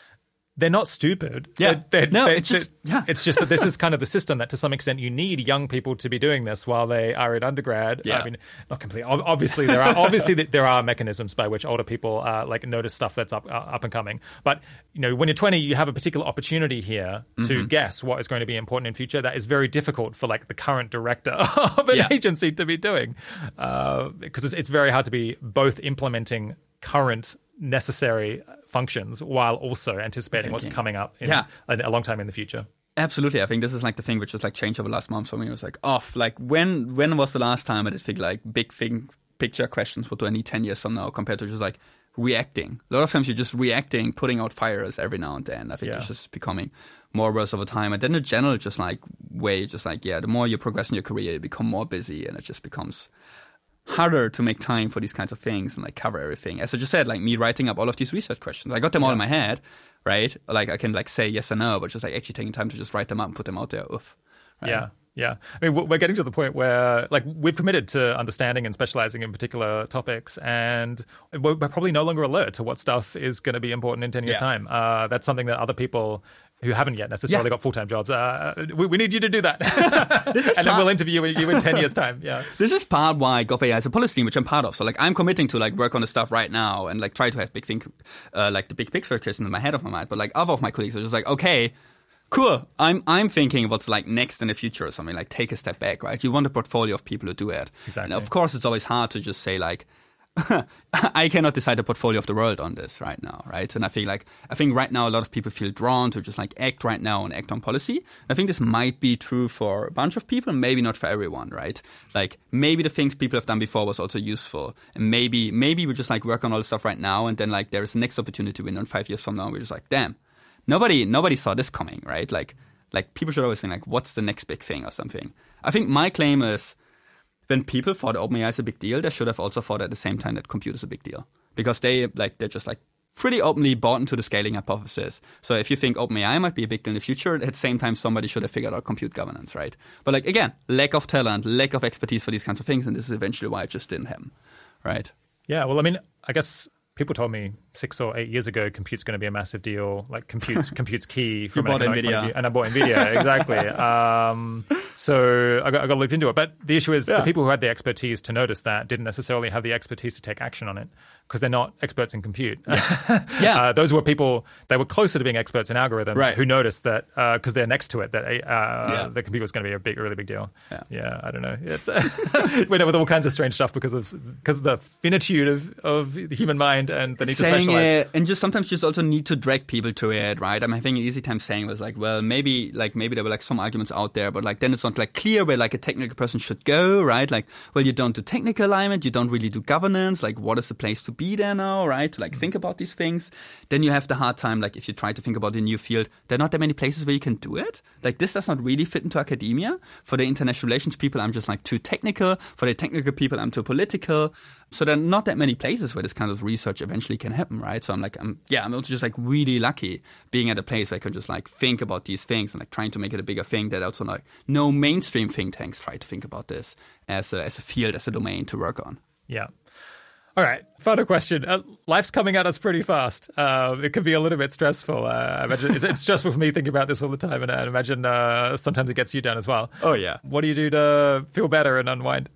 they're not stupid. Yeah. They're- they're- No, they're- it's just- yeah. It's just that this is kind of the system that, to some extent, you need young people to be doing this while they are in undergrad. Yeah. I mean, not completely. Obviously, there are obviously th- there are mechanisms by which older people uh, like notice stuff that's up uh, up and coming. But you know, when you're 20, you have a particular opportunity here to Mm-hmm. guess what is going to be important in future. That is very difficult for like the current director of an Yeah. agency to be doing, uh, because it's, it's very hard to be both implementing current necessary functions while also anticipating what's coming up in Yeah. a, a long time in the future. Absolutely, I think this is like the thing which has like changed over the last month for me. It was like off. Like when when was the last time I did think like big thing picture questions? What do I need ten years from now? Compared to just like reacting. A lot of times you're just reacting, putting out fires every now and then. I think Yeah. it's just becoming more worse over time. And then the general just like way, just like yeah, the more you progress in your career, you become more busy, and it just becomes harder to make time for these kinds of things and like cover everything. As I just said, like me writing up all of these research questions, I got them all in my head, right? Like I can like say yes or no, but just like actually taking time to just write them up and put them out there. Oof. Right? Yeah. Yeah. I mean, we're- getting to the point where, like, we've committed to understanding and specializing in particular topics, and we're we're probably no longer alert to what stuff is going to be important in 10 years' Yeah. time. Uh, that's something that other people who haven't yet necessarily Yeah. got full time jobs, uh, we, we need you to do that. This is and then we'll interview you in 10 years' time. Yeah. This is part why GovAI is a policy team, which I'm part of. So like I'm committing to like work on the stuff right now and like try to have big think, uh, like the big picture questions in my head of my mind. But like other of my colleagues are just like, okay, cool. I'm I'm thinking what's like next in the future or something. Like take a step back, right? You want a portfolio of people who do it. Exactly. And of course, it's always hard to just say like. I cannot decide the portfolio of the world on this right now, right? And I feel like I think right now a lot of people feel drawn to just like act right now and act on policy. I think this might be true for a bunch of people, maybe not for everyone, right? Like maybe the things people have done before was also useful, and maybe maybe we just like work on all the stuff right now, and then like there is the next opportunity window in five years from now, we're just like, damn, nobody nobody saw this coming, right? Like like people should always think like, what's the next big thing or something. I think my claim is when people thought OpenAI is a big deal, they should have also thought at the same time that compute is a big deal because they like they're just like pretty openly bought into the scaling hypothesis. So if you think OpenAI might be a big deal in the future, at the same time somebody should have figured out compute governance, right? But like again, lack of talent, lack of expertise for these kinds of things, and this is eventually why it just didn't happen, right? Yeah, well, I mean, I guess people told me six or eight years ago, compute's going to be a massive deal. Like compute's compute's key from bought point of Nvidia. and I bought Nvidia exactly. um, so I got, I got looked into it. But the issue is Yeah. the people who had the expertise to notice that didn't necessarily have the expertise to take action on it because they're not experts in compute. Yeah. uh, those were people they were closer to being experts in algorithms Right. who noticed that because they're next to it that uh, Yeah. the computer was going to be a big, really big deal. Yeah. I don't know. It's with, with all kinds of strange stuff because of because of the finitude of, of the human mind and the need to specialize. it, and just sometimes just also need to drag people to it, right? I'm having an easy time saying was like, well, maybe like maybe there were like some arguments out there, but like then it's not like clear where like a technical person should go, right? Like, well, you don't do technical alignment, you don't really do governance. Like, what is the place to be there now, right? To like mm. think about these things. Then you have the hard time, like if you try to think about a new field, there are not that many places where you can do it. Like this does not really fit into academia. For the international relations people, I'm just like too technical. For the technical people, I'm too political. So there are not that many places where this kind of research eventually can happen, right? So I'm like, I'm yeah, I'm also just like really lucky being at a place where I can just like think about these things and like trying to make it a bigger thing. That also like no mainstream think tanks try to think about this as a as a field as a domain to work on. Yeah. All right. Final question. Uh, life's coming at us pretty fast. Uh, it can be a little bit stressful. Uh, I imagine it's, it's stressful for me thinking about this all the time, and I imagine uh, sometimes it gets you down as well. Oh yeah. What do you do to feel better and unwind?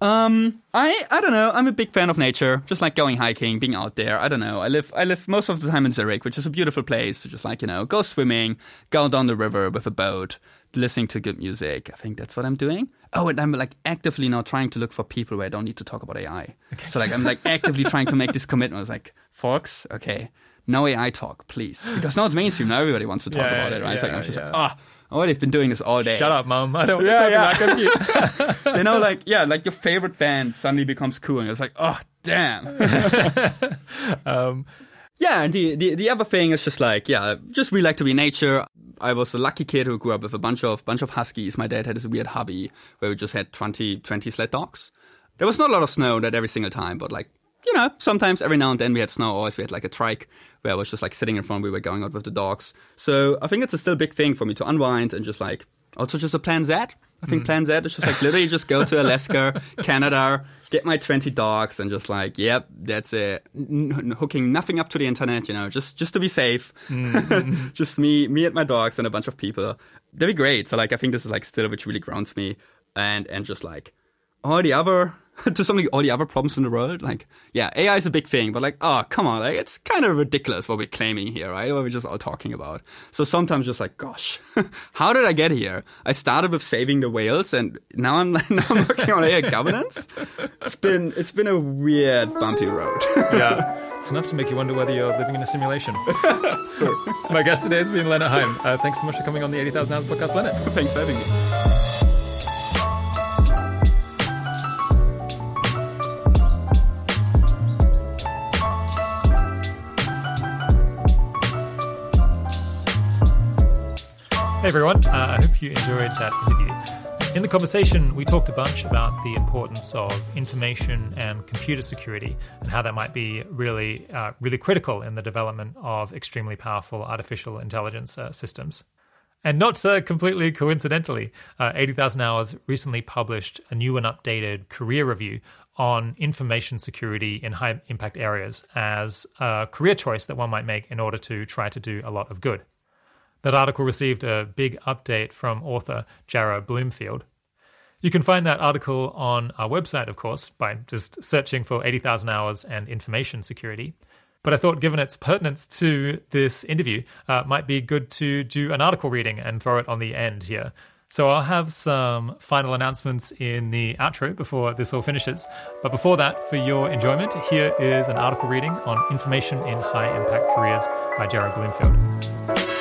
Um, I I don't know. I'm a big fan of nature. Just like going hiking, being out there. I don't know. I live I live most of the time in Zurich, which is a beautiful place to just like you know go swimming, go down the river with a boat, listening to good music. I think that's what I'm doing. Oh, and I'm like actively now trying to look for people where I don't need to talk about AI. So like I'm like actively trying to make this commitment. I was like, folks, okay, no AI talk, please, because now it's mainstream. Now everybody wants to talk Yeah, about it, right? it's like yeah, I'm just yeah. like, ah, oh, they've been doing this all day. Shut up, mom. I don't Yeah, yeah. compute. you know, like yeah, like your favorite band suddenly becomes cool, and it's like, oh damn. um, yeah, and the, the the other thing is just like yeah, just really like to be nature. I was a lucky kid who grew up with a bunch of bunch of huskies. My dad had this weird hobby where we just had 20, 20 sled dogs. There was not a lot of snow that every single time, but like you know, sometimes every now and then we had snow. Always we had like a trike where I was just like sitting in front. We were going out with the dogs. So I think it's a still big thing for me to unwind and just like also just a plan Z. I think mm. plan Z is just like literally just go to Alaska, Canada, get my 20 dogs and just like, yep, that's it. N- hooking nothing up to the internet, you know, just just to be safe. Mm-hmm. just me me and my dogs and a bunch of people. That'd be great. So like I think this is like still which really grounds me and and just like all the other to something all the other problems in the world like yeah ai is a big thing but like oh come on like it's kind of ridiculous what we're claiming here right what we're just all talking about so sometimes just like gosh how did i get here i started with saving the whales and now i'm now i'm working on ai governance it's been it's been a weird bumpy road yeah. It's enough to make you wonder whether you're living in a simulation. so, my guest today has been Lennart Heim. Uh, thanks so much for coming on the 80,000 Hours podcast, Lennart. thanks for having me Hey everyone, uh, I hope you enjoyed that interview. In the conversation, we talked a bunch about the importance of information and computer security and how that might be really, uh, really critical in the development of extremely powerful artificial intelligence uh, systems. And not uh, completely coincidentally, uh, 80,000 Hours recently published a new and updated career review on information security in high impact areas as a career choice that one might make in order to try to do a lot of good. That article received a big update from author Jarrah Bloomfield. You can find that article on our website, of course, by just searching for 80,000 hours and information security. But I thought, given its pertinence to this interview, uh, might be good to do an article reading and throw it on the end here. So I'll have some final announcements in the outro before this all finishes. But before that, for your enjoyment, here is an article reading on information in high impact careers by Jarrah Bloomfield.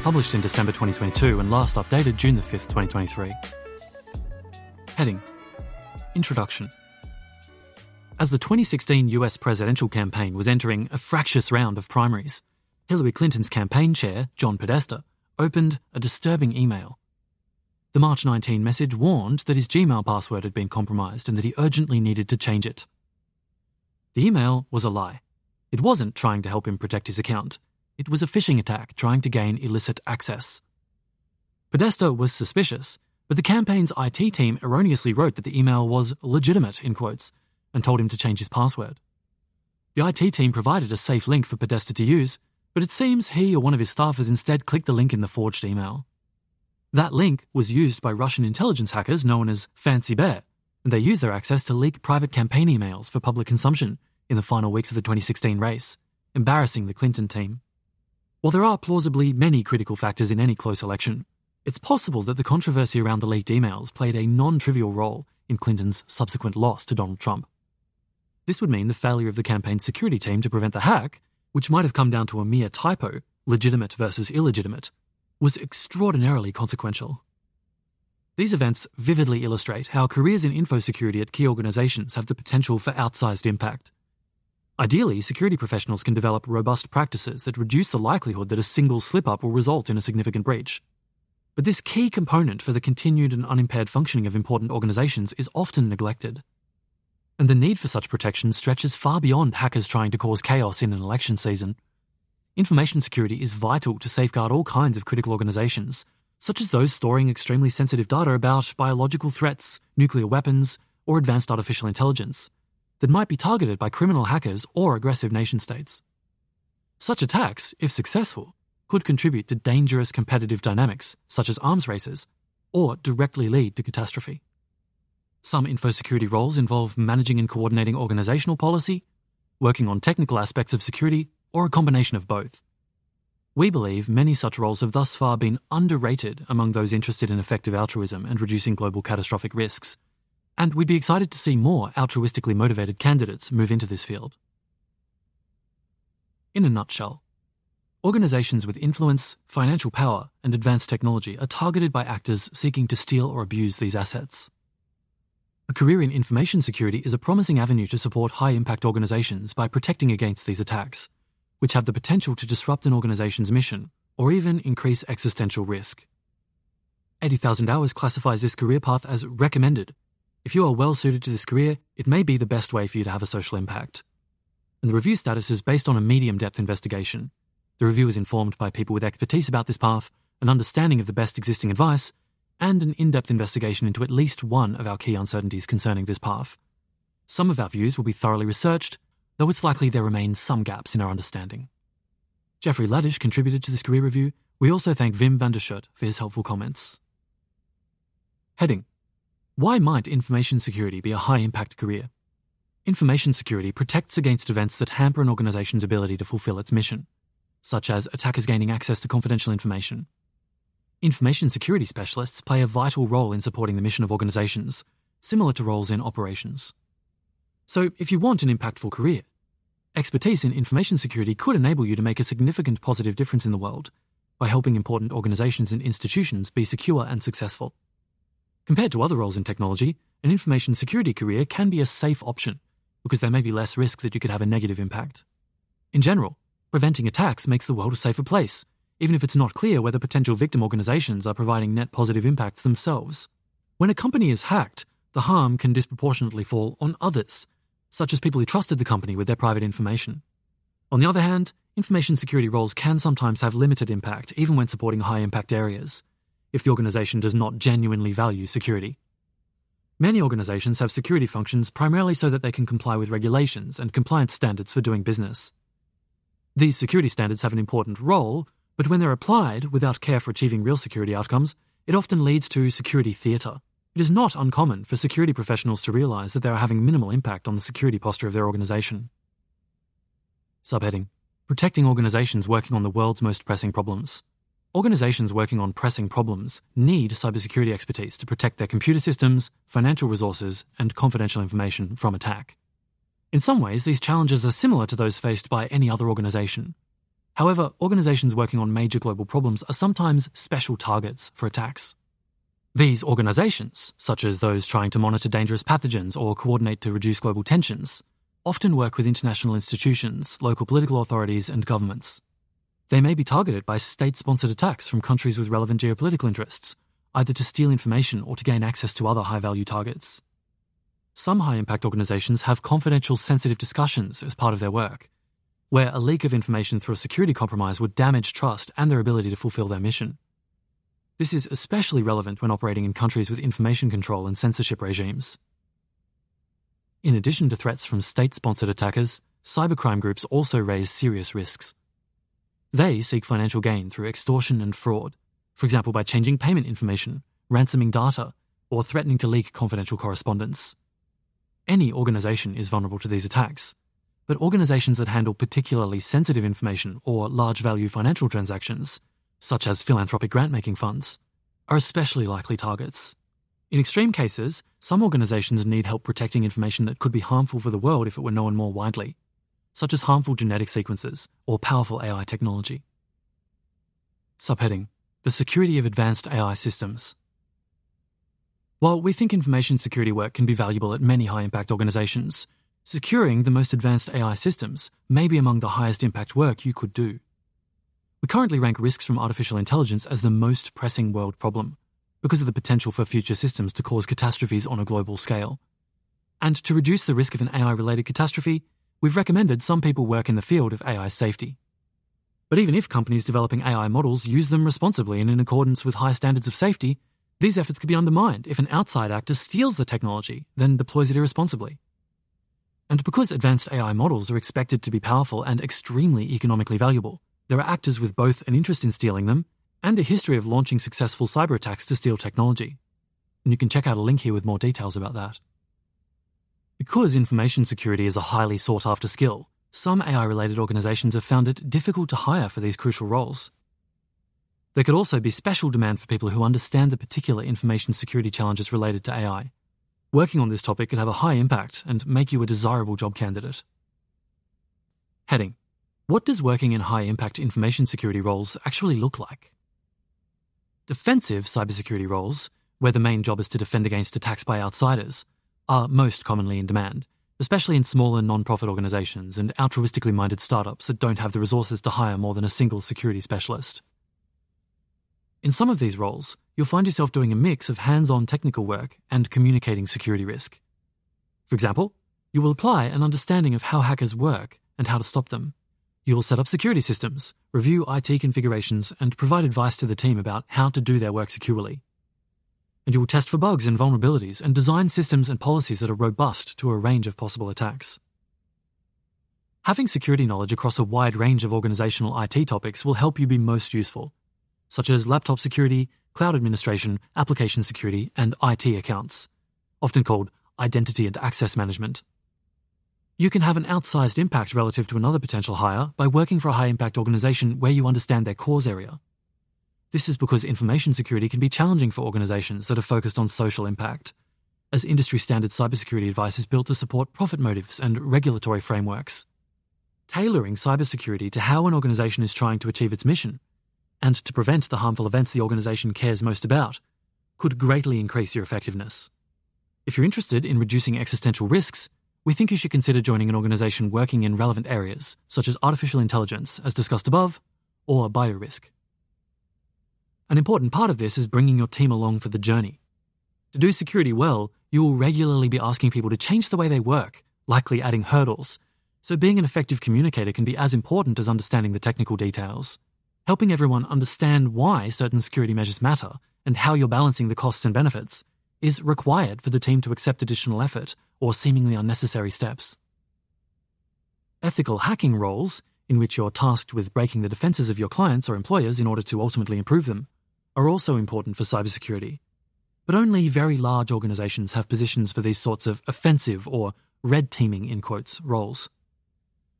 Published in December 2022 and last updated June 5, 2023. Heading Introduction As the 2016 US presidential campaign was entering a fractious round of primaries, Hillary Clinton's campaign chair, John Podesta, opened a disturbing email. The March 19 message warned that his Gmail password had been compromised and that he urgently needed to change it. The email was a lie. It wasn't trying to help him protect his account. It was a phishing attack trying to gain illicit access. Podesta was suspicious, but the campaign's IT team erroneously wrote that the email was legitimate, in quotes, and told him to change his password. The IT team provided a safe link for Podesta to use, but it seems he or one of his staffers instead clicked the link in the forged email. That link was used by Russian intelligence hackers known as Fancy Bear, and they used their access to leak private campaign emails for public consumption in the final weeks of the 2016 race, embarrassing the Clinton team. While there are plausibly many critical factors in any close election, it's possible that the controversy around the leaked emails played a non trivial role in Clinton's subsequent loss to Donald Trump. This would mean the failure of the campaign's security team to prevent the hack, which might have come down to a mere typo, legitimate versus illegitimate, was extraordinarily consequential. These events vividly illustrate how careers in info security at key organizations have the potential for outsized impact. Ideally, security professionals can develop robust practices that reduce the likelihood that a single slip up will result in a significant breach. But this key component for the continued and unimpaired functioning of important organizations is often neglected. And the need for such protection stretches far beyond hackers trying to cause chaos in an election season. Information security is vital to safeguard all kinds of critical organizations, such as those storing extremely sensitive data about biological threats, nuclear weapons, or advanced artificial intelligence that might be targeted by criminal hackers or aggressive nation states. Such attacks, if successful, could contribute to dangerous competitive dynamics, such as arms races, or directly lead to catastrophe. Some infosecurity roles involve managing and coordinating organizational policy, working on technical aspects of security, or a combination of both. We believe many such roles have thus far been underrated among those interested in effective altruism and reducing global catastrophic risks, and we'd be excited to see more altruistically motivated candidates move into this field. In a nutshell, organizations with influence, financial power, and advanced technology are targeted by actors seeking to steal or abuse these assets. A career in information security is a promising avenue to support high impact organizations by protecting against these attacks, which have the potential to disrupt an organization's mission or even increase existential risk. 80,000 Hours classifies this career path as recommended if you are well suited to this career, it may be the best way for you to have a social impact. And the review status is based on a medium depth investigation. The review is informed by people with expertise about this path, an understanding of the best existing advice, and an in depth investigation into at least one of our key uncertainties concerning this path. Some of our views will be thoroughly researched, though it's likely there remain some gaps in our understanding. Jeffrey Ladish contributed to this career review. We also thank Wim van der Schoot for his helpful comments. Heading why might information security be a high impact career? Information security protects against events that hamper an organization's ability to fulfill its mission, such as attackers gaining access to confidential information. Information security specialists play a vital role in supporting the mission of organizations, similar to roles in operations. So, if you want an impactful career, expertise in information security could enable you to make a significant positive difference in the world by helping important organizations and institutions be secure and successful. Compared to other roles in technology, an information security career can be a safe option because there may be less risk that you could have a negative impact. In general, preventing attacks makes the world a safer place, even if it's not clear whether potential victim organizations are providing net positive impacts themselves. When a company is hacked, the harm can disproportionately fall on others, such as people who trusted the company with their private information. On the other hand, information security roles can sometimes have limited impact even when supporting high impact areas if the organization does not genuinely value security. Many organizations have security functions primarily so that they can comply with regulations and compliance standards for doing business. These security standards have an important role, but when they're applied without care for achieving real security outcomes, it often leads to security theatre. It is not uncommon for security professionals to realize that they are having minimal impact on the security posture of their organization. Subheading Protecting organizations working on the world's most pressing problems. Organizations working on pressing problems need cybersecurity expertise to protect their computer systems, financial resources, and confidential information from attack. In some ways, these challenges are similar to those faced by any other organization. However, organizations working on major global problems are sometimes special targets for attacks. These organizations, such as those trying to monitor dangerous pathogens or coordinate to reduce global tensions, often work with international institutions, local political authorities, and governments. They may be targeted by state sponsored attacks from countries with relevant geopolitical interests, either to steal information or to gain access to other high value targets. Some high impact organizations have confidential sensitive discussions as part of their work, where a leak of information through a security compromise would damage trust and their ability to fulfill their mission. This is especially relevant when operating in countries with information control and censorship regimes. In addition to threats from state sponsored attackers, cybercrime groups also raise serious risks. They seek financial gain through extortion and fraud, for example, by changing payment information, ransoming data, or threatening to leak confidential correspondence. Any organization is vulnerable to these attacks, but organizations that handle particularly sensitive information or large value financial transactions, such as philanthropic grant making funds, are especially likely targets. In extreme cases, some organizations need help protecting information that could be harmful for the world if it were known more widely, such as harmful genetic sequences or powerful AI technology. Subheading The Security of Advanced AI Systems. While we think information security work can be valuable at many high impact organizations, securing the most advanced AI systems may be among the highest impact work you could do. We currently rank risks from artificial intelligence as the most pressing world problem because of the potential for future systems to cause catastrophes on a global scale. And to reduce the risk of an AI related catastrophe, we've recommended some people work in the field of AI safety. But even if companies developing AI models use them responsibly and in accordance with high standards of safety, these efforts could be undermined if an outside actor steals the technology, then deploys it irresponsibly. And because advanced AI models are expected to be powerful and extremely economically valuable, there are actors with both an interest in stealing them and a history of launching successful cyber attacks to steal technology. And you can check out a link here with more details about that. Because information security is a highly sought after skill, some AI related organizations have found it difficult to hire for these crucial roles. There could also be special demand for people who understand the particular information security challenges related to AI. Working on this topic could have a high impact and make you a desirable job candidate. Heading What does working in high impact information security roles actually look like? Defensive cybersecurity roles, where the main job is to defend against attacks by outsiders, are most commonly in demand, especially in smaller non-profit organizations and altruistically minded startups that don't have the resources to hire more than a single security specialist. In some of these roles, you'll find yourself doing a mix of hands-on technical work and communicating security risk. For example, you will apply an understanding of how hackers work and how to stop them. You will set up security systems, review IT configurations, and provide advice to the team about how to do their work securely. And you will test for bugs and vulnerabilities and design systems and policies that are robust to a range of possible attacks. Having security knowledge across a wide range of organizational IT topics will help you be most useful, such as laptop security, cloud administration, application security, and IT accounts, often called identity and access management. You can have an outsized impact relative to another potential hire by working for a high impact organization where you understand their cause area. This is because information security can be challenging for organizations that are focused on social impact, as industry standard cybersecurity advice is built to support profit motives and regulatory frameworks. Tailoring cybersecurity to how an organization is trying to achieve its mission and to prevent the harmful events the organization cares most about could greatly increase your effectiveness. If you're interested in reducing existential risks, we think you should consider joining an organization working in relevant areas, such as artificial intelligence, as discussed above, or biorisk. An important part of this is bringing your team along for the journey. To do security well, you will regularly be asking people to change the way they work, likely adding hurdles. So, being an effective communicator can be as important as understanding the technical details. Helping everyone understand why certain security measures matter and how you're balancing the costs and benefits is required for the team to accept additional effort or seemingly unnecessary steps. Ethical hacking roles, in which you're tasked with breaking the defenses of your clients or employers in order to ultimately improve them, are also important for cybersecurity. But only very large organizations have positions for these sorts of offensive or red teaming in quotes roles.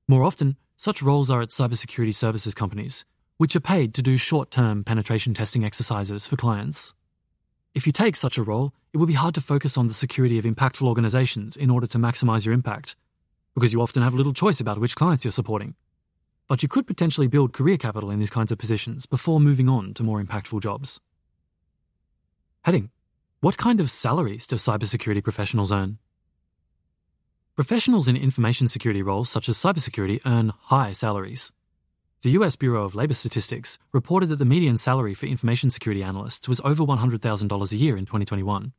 More often, such roles are at cybersecurity services companies, which are paid to do short term penetration testing exercises for clients. If you take such a role, it would be hard to focus on the security of impactful organizations in order to maximize your impact, because you often have little choice about which clients you're supporting. But you could potentially build career capital in these kinds of positions before moving on to more impactful jobs. Heading What kind of salaries do cybersecurity professionals earn? Professionals in information security roles such as cybersecurity earn high salaries. The US Bureau of Labor Statistics reported that the median salary for information security analysts was over $100,000 a year in 2021.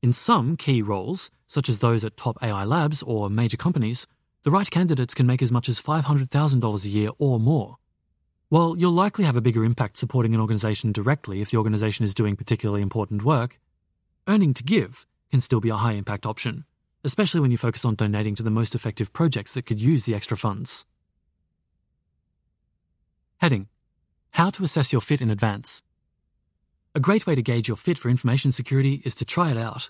In some key roles, such as those at top AI labs or major companies, the right candidates can make as much as $500,000 a year or more. While you'll likely have a bigger impact supporting an organization directly if the organization is doing particularly important work, earning to give can still be a high impact option, especially when you focus on donating to the most effective projects that could use the extra funds. Heading How to assess your fit in advance. A great way to gauge your fit for information security is to try it out.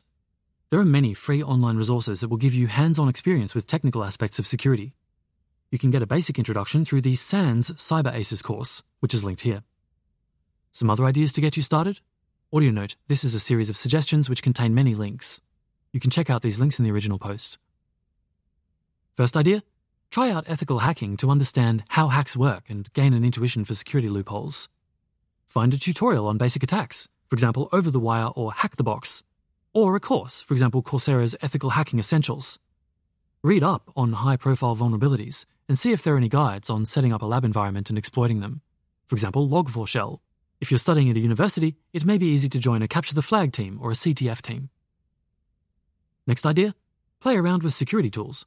There are many free online resources that will give you hands on experience with technical aspects of security. You can get a basic introduction through the SANS Cyber Aces course, which is linked here. Some other ideas to get you started? Audio note this is a series of suggestions which contain many links. You can check out these links in the original post. First idea try out ethical hacking to understand how hacks work and gain an intuition for security loopholes. Find a tutorial on basic attacks, for example, Over the Wire or Hack the Box, or a course, for example, Coursera's Ethical Hacking Essentials. Read up on high profile vulnerabilities and see if there are any guides on setting up a lab environment and exploiting them. For example, Log4Shell. If you're studying at a university, it may be easy to join a Capture the Flag team or a CTF team. Next idea play around with security tools.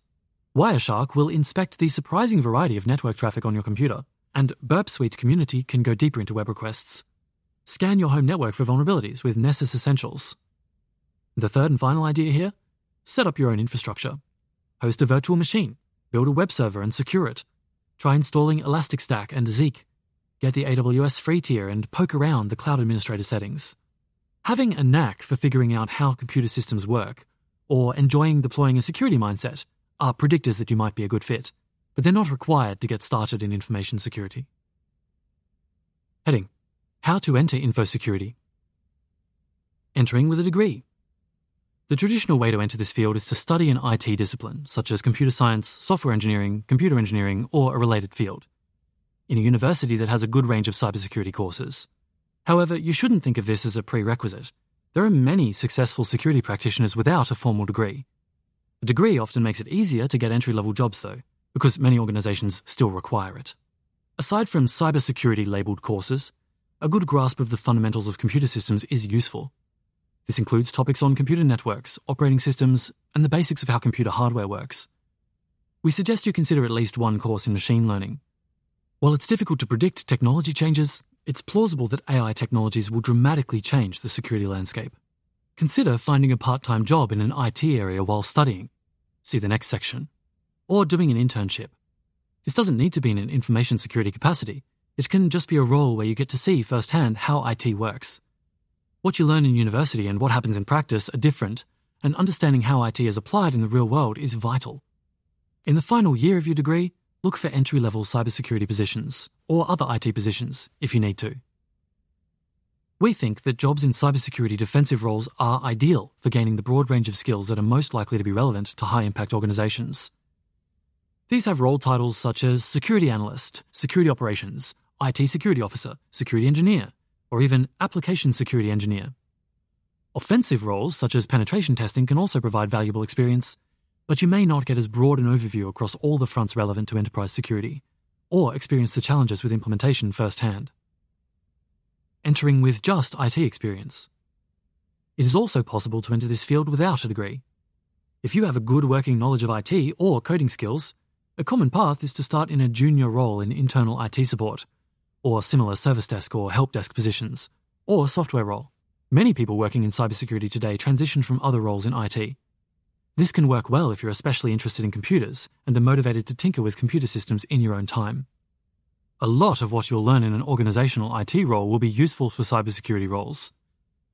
Wireshark will inspect the surprising variety of network traffic on your computer, and Burp Suite Community can go deeper into web requests. Scan your home network for vulnerabilities with Nessus Essentials. The third and final idea here set up your own infrastructure. Host a virtual machine, build a web server and secure it. Try installing Elastic Stack and Zeek. Get the AWS free tier and poke around the cloud administrator settings. Having a knack for figuring out how computer systems work, or enjoying deploying a security mindset, are predictors that you might be a good fit, but they're not required to get started in information security. Heading How to enter info security. Entering with a degree. The traditional way to enter this field is to study an IT discipline, such as computer science, software engineering, computer engineering, or a related field, in a university that has a good range of cybersecurity courses. However, you shouldn't think of this as a prerequisite. There are many successful security practitioners without a formal degree. A degree often makes it easier to get entry level jobs, though, because many organizations still require it. Aside from cybersecurity labeled courses, a good grasp of the fundamentals of computer systems is useful. This includes topics on computer networks, operating systems, and the basics of how computer hardware works. We suggest you consider at least one course in machine learning. While it's difficult to predict technology changes, it's plausible that AI technologies will dramatically change the security landscape. Consider finding a part time job in an IT area while studying. See the next section. Or doing an internship. This doesn't need to be in an information security capacity, it can just be a role where you get to see firsthand how IT works. What you learn in university and what happens in practice are different, and understanding how IT is applied in the real world is vital. In the final year of your degree, look for entry level cybersecurity positions, or other IT positions, if you need to. We think that jobs in cybersecurity defensive roles are ideal for gaining the broad range of skills that are most likely to be relevant to high impact organizations. These have role titles such as security analyst, security operations, IT security officer, security engineer, or even application security engineer. Offensive roles, such as penetration testing, can also provide valuable experience, but you may not get as broad an overview across all the fronts relevant to enterprise security, or experience the challenges with implementation firsthand. Entering with just IT experience. It is also possible to enter this field without a degree. If you have a good working knowledge of IT or coding skills, a common path is to start in a junior role in internal IT support or similar service desk or help desk positions, or software role. Many people working in cybersecurity today transition from other roles in IT. This can work well if you're especially interested in computers and are motivated to tinker with computer systems in your own time. A lot of what you'll learn in an organizational IT role will be useful for cybersecurity roles.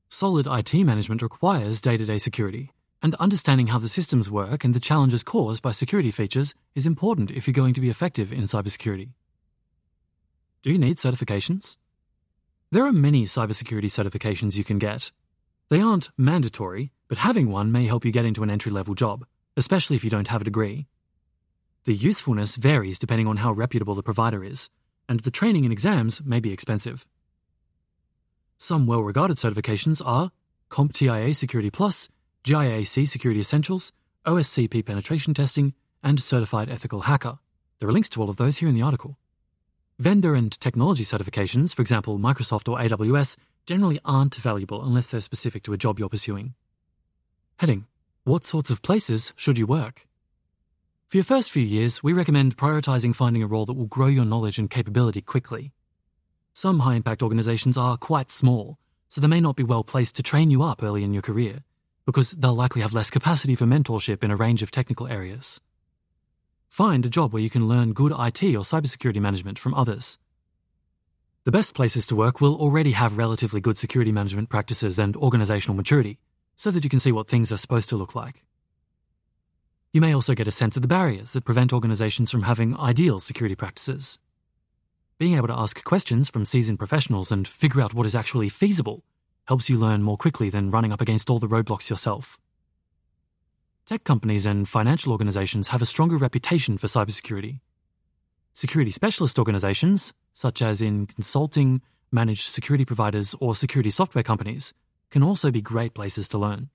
Solid IT management requires day to day security, and understanding how the systems work and the challenges caused by security features is important if you're going to be effective in cybersecurity. Do you need certifications? There are many cybersecurity certifications you can get. They aren't mandatory, but having one may help you get into an entry level job, especially if you don't have a degree. The usefulness varies depending on how reputable the provider is, and the training and exams may be expensive. Some well regarded certifications are CompTIA Security Plus, GIAC Security Essentials, OSCP Penetration Testing, and Certified Ethical Hacker. There are links to all of those here in the article. Vendor and technology certifications, for example, Microsoft or AWS, generally aren't valuable unless they're specific to a job you're pursuing. Heading What sorts of places should you work? For your first few years, we recommend prioritizing finding a role that will grow your knowledge and capability quickly. Some high impact organizations are quite small, so they may not be well placed to train you up early in your career, because they'll likely have less capacity for mentorship in a range of technical areas. Find a job where you can learn good IT or cybersecurity management from others. The best places to work will already have relatively good security management practices and organizational maturity, so that you can see what things are supposed to look like. You may also get a sense of the barriers that prevent organizations from having ideal security practices. Being able to ask questions from seasoned professionals and figure out what is actually feasible helps you learn more quickly than running up against all the roadblocks yourself. Tech companies and financial organizations have a stronger reputation for cybersecurity. Security specialist organizations, such as in consulting, managed security providers, or security software companies, can also be great places to learn.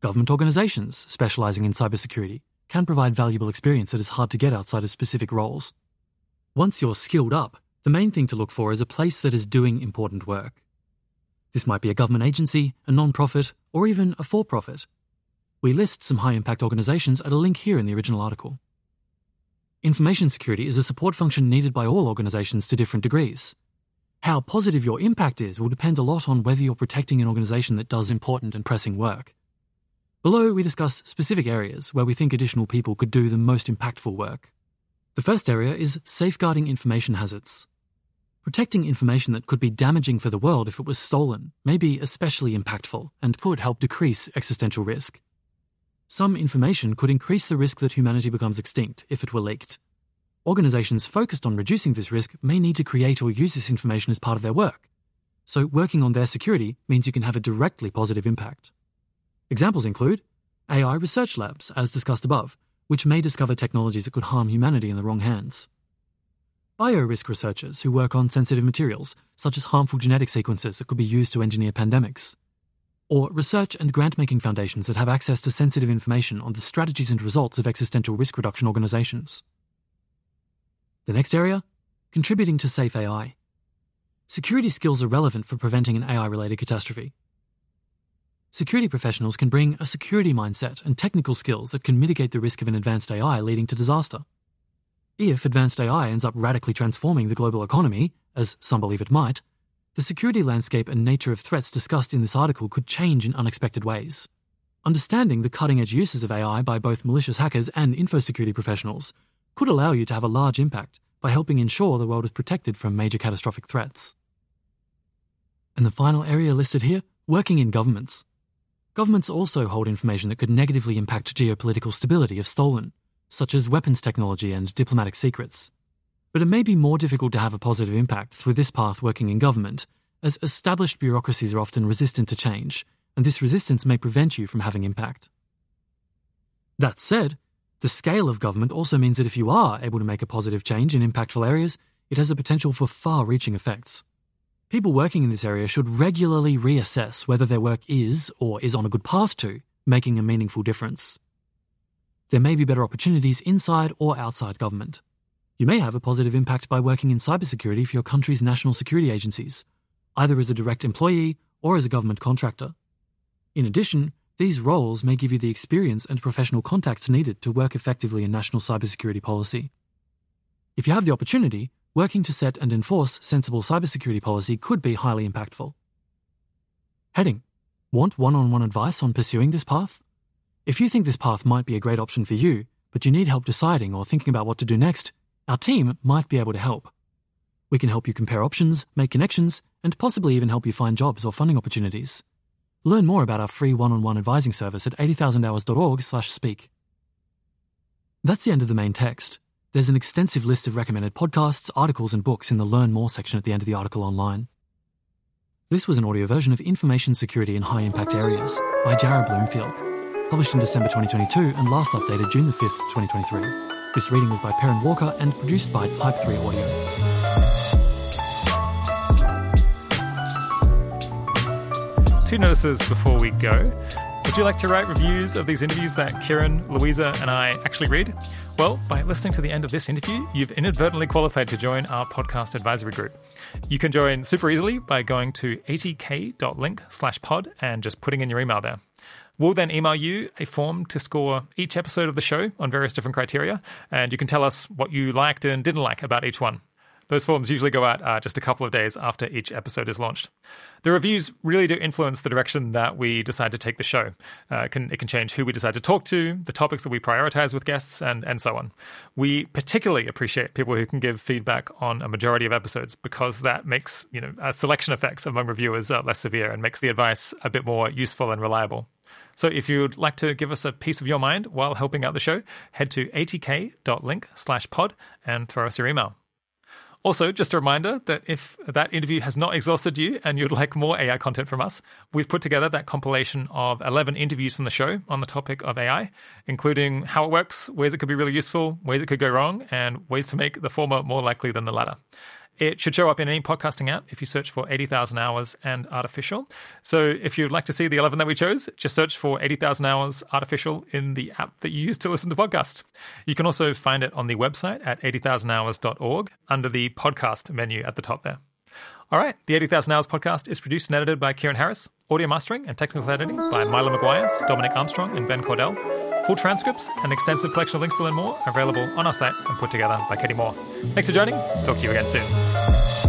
Government organizations specializing in cybersecurity can provide valuable experience that is hard to get outside of specific roles. Once you're skilled up, the main thing to look for is a place that is doing important work. This might be a government agency, a non-profit, or even a for-profit. We list some high impact organizations at a link here in the original article. Information security is a support function needed by all organizations to different degrees. How positive your impact is will depend a lot on whether you're protecting an organization that does important and pressing work. Below, we discuss specific areas where we think additional people could do the most impactful work. The first area is safeguarding information hazards. Protecting information that could be damaging for the world if it was stolen may be especially impactful and could help decrease existential risk. Some information could increase the risk that humanity becomes extinct if it were leaked. Organizations focused on reducing this risk may need to create or use this information as part of their work. So, working on their security means you can have a directly positive impact. Examples include AI research labs, as discussed above, which may discover technologies that could harm humanity in the wrong hands. Biorisk researchers who work on sensitive materials, such as harmful genetic sequences that could be used to engineer pandemics or research and grant making foundations that have access to sensitive information on the strategies and results of existential risk reduction organizations. The next area contributing to safe AI. Security skills are relevant for preventing an AI related catastrophe. Security professionals can bring a security mindset and technical skills that can mitigate the risk of an advanced AI leading to disaster. If advanced AI ends up radically transforming the global economy, as some believe it might, the security landscape and nature of threats discussed in this article could change in unexpected ways. Understanding the cutting edge uses of AI by both malicious hackers and infosecurity professionals could allow you to have a large impact by helping ensure the world is protected from major catastrophic threats. And the final area listed here working in governments. Governments also hold information that could negatively impact geopolitical stability if stolen, such as weapons technology and diplomatic secrets but it may be more difficult to have a positive impact through this path working in government, as established bureaucracies are often resistant to change, and this resistance may prevent you from having impact. That said, the scale of government also means that if you are able to make a positive change in impactful areas, it has the potential for far reaching effects. People working in this area should regularly reassess whether their work is, or is on a good path to, making a meaningful difference. There may be better opportunities inside or outside government. You may have a positive impact by working in cybersecurity for your country's national security agencies, either as a direct employee or as a government contractor. In addition, these roles may give you the experience and professional contacts needed to work effectively in national cybersecurity policy. If you have the opportunity, working to set and enforce sensible cybersecurity policy could be highly impactful. Heading Want one on one advice on pursuing this path? If you think this path might be a great option for you, but you need help deciding or thinking about what to do next, our team might be able to help. We can help you compare options, make connections, and possibly even help you find jobs or funding opportunities. Learn more about our free one-on-one advising service at 80000hours.org/speak. That's the end of the main text. There's an extensive list of recommended podcasts, articles, and books in the Learn More section at the end of the article online. This was an audio version of Information Security in High Impact Areas by Jarrah Bloomfield, published in December 2022 and last updated June the 5th, 2023. This reading was by Perrin Walker and produced by Type 3 Audio. Two notices before we go. Would you like to write reviews of these interviews that Keiran, Luisa, and I actually read? Well, by listening to the end of this interview, you've inadvertently qualified to join our podcast advisory group. You can join super easily by going to 80k.link slash pod and just putting in your email there. We'll then email you a form to score each episode of the show on various different criteria, and you can tell us what you liked and didn't like about each one. Those forms usually go out uh, just a couple of days after each episode is launched. The reviews really do influence the direction that we decide to take the show. Uh, it, can, it can change who we decide to talk to, the topics that we prioritize with guests, and, and so on. We particularly appreciate people who can give feedback on a majority of episodes because that makes you know selection effects among reviewers uh, less severe and makes the advice a bit more useful and reliable. So if you'd like to give us a piece of your mind while helping out the show, head to 80k.link slash pod and throw us your email. Also, just a reminder that if that interview has not exhausted you and you'd like more AI content from us, we've put together that compilation of 11 interviews from the show on the topic of AI, including how it works, ways it could be really useful, ways it could go wrong, and ways to make the former more likely than the latter. It should show up in any podcasting app if you search for 80,000 hours and artificial. So if you'd like to see the 11 that we chose, just search for 80,000 hours artificial in the app that you use to listen to podcasts. You can also find it on the website at 80,000hours.org under the podcast menu at the top there. All right, the 80,000 Hours podcast is produced and edited by Keiran Harris, audio mastering and technical editing by Milo McGuire, Dominic Armstrong, and Ben Cordell. Full transcripts and extensive collection of links to learn more are available on our site and put together by Katie Moore. Thanks for joining. Talk to you again soon.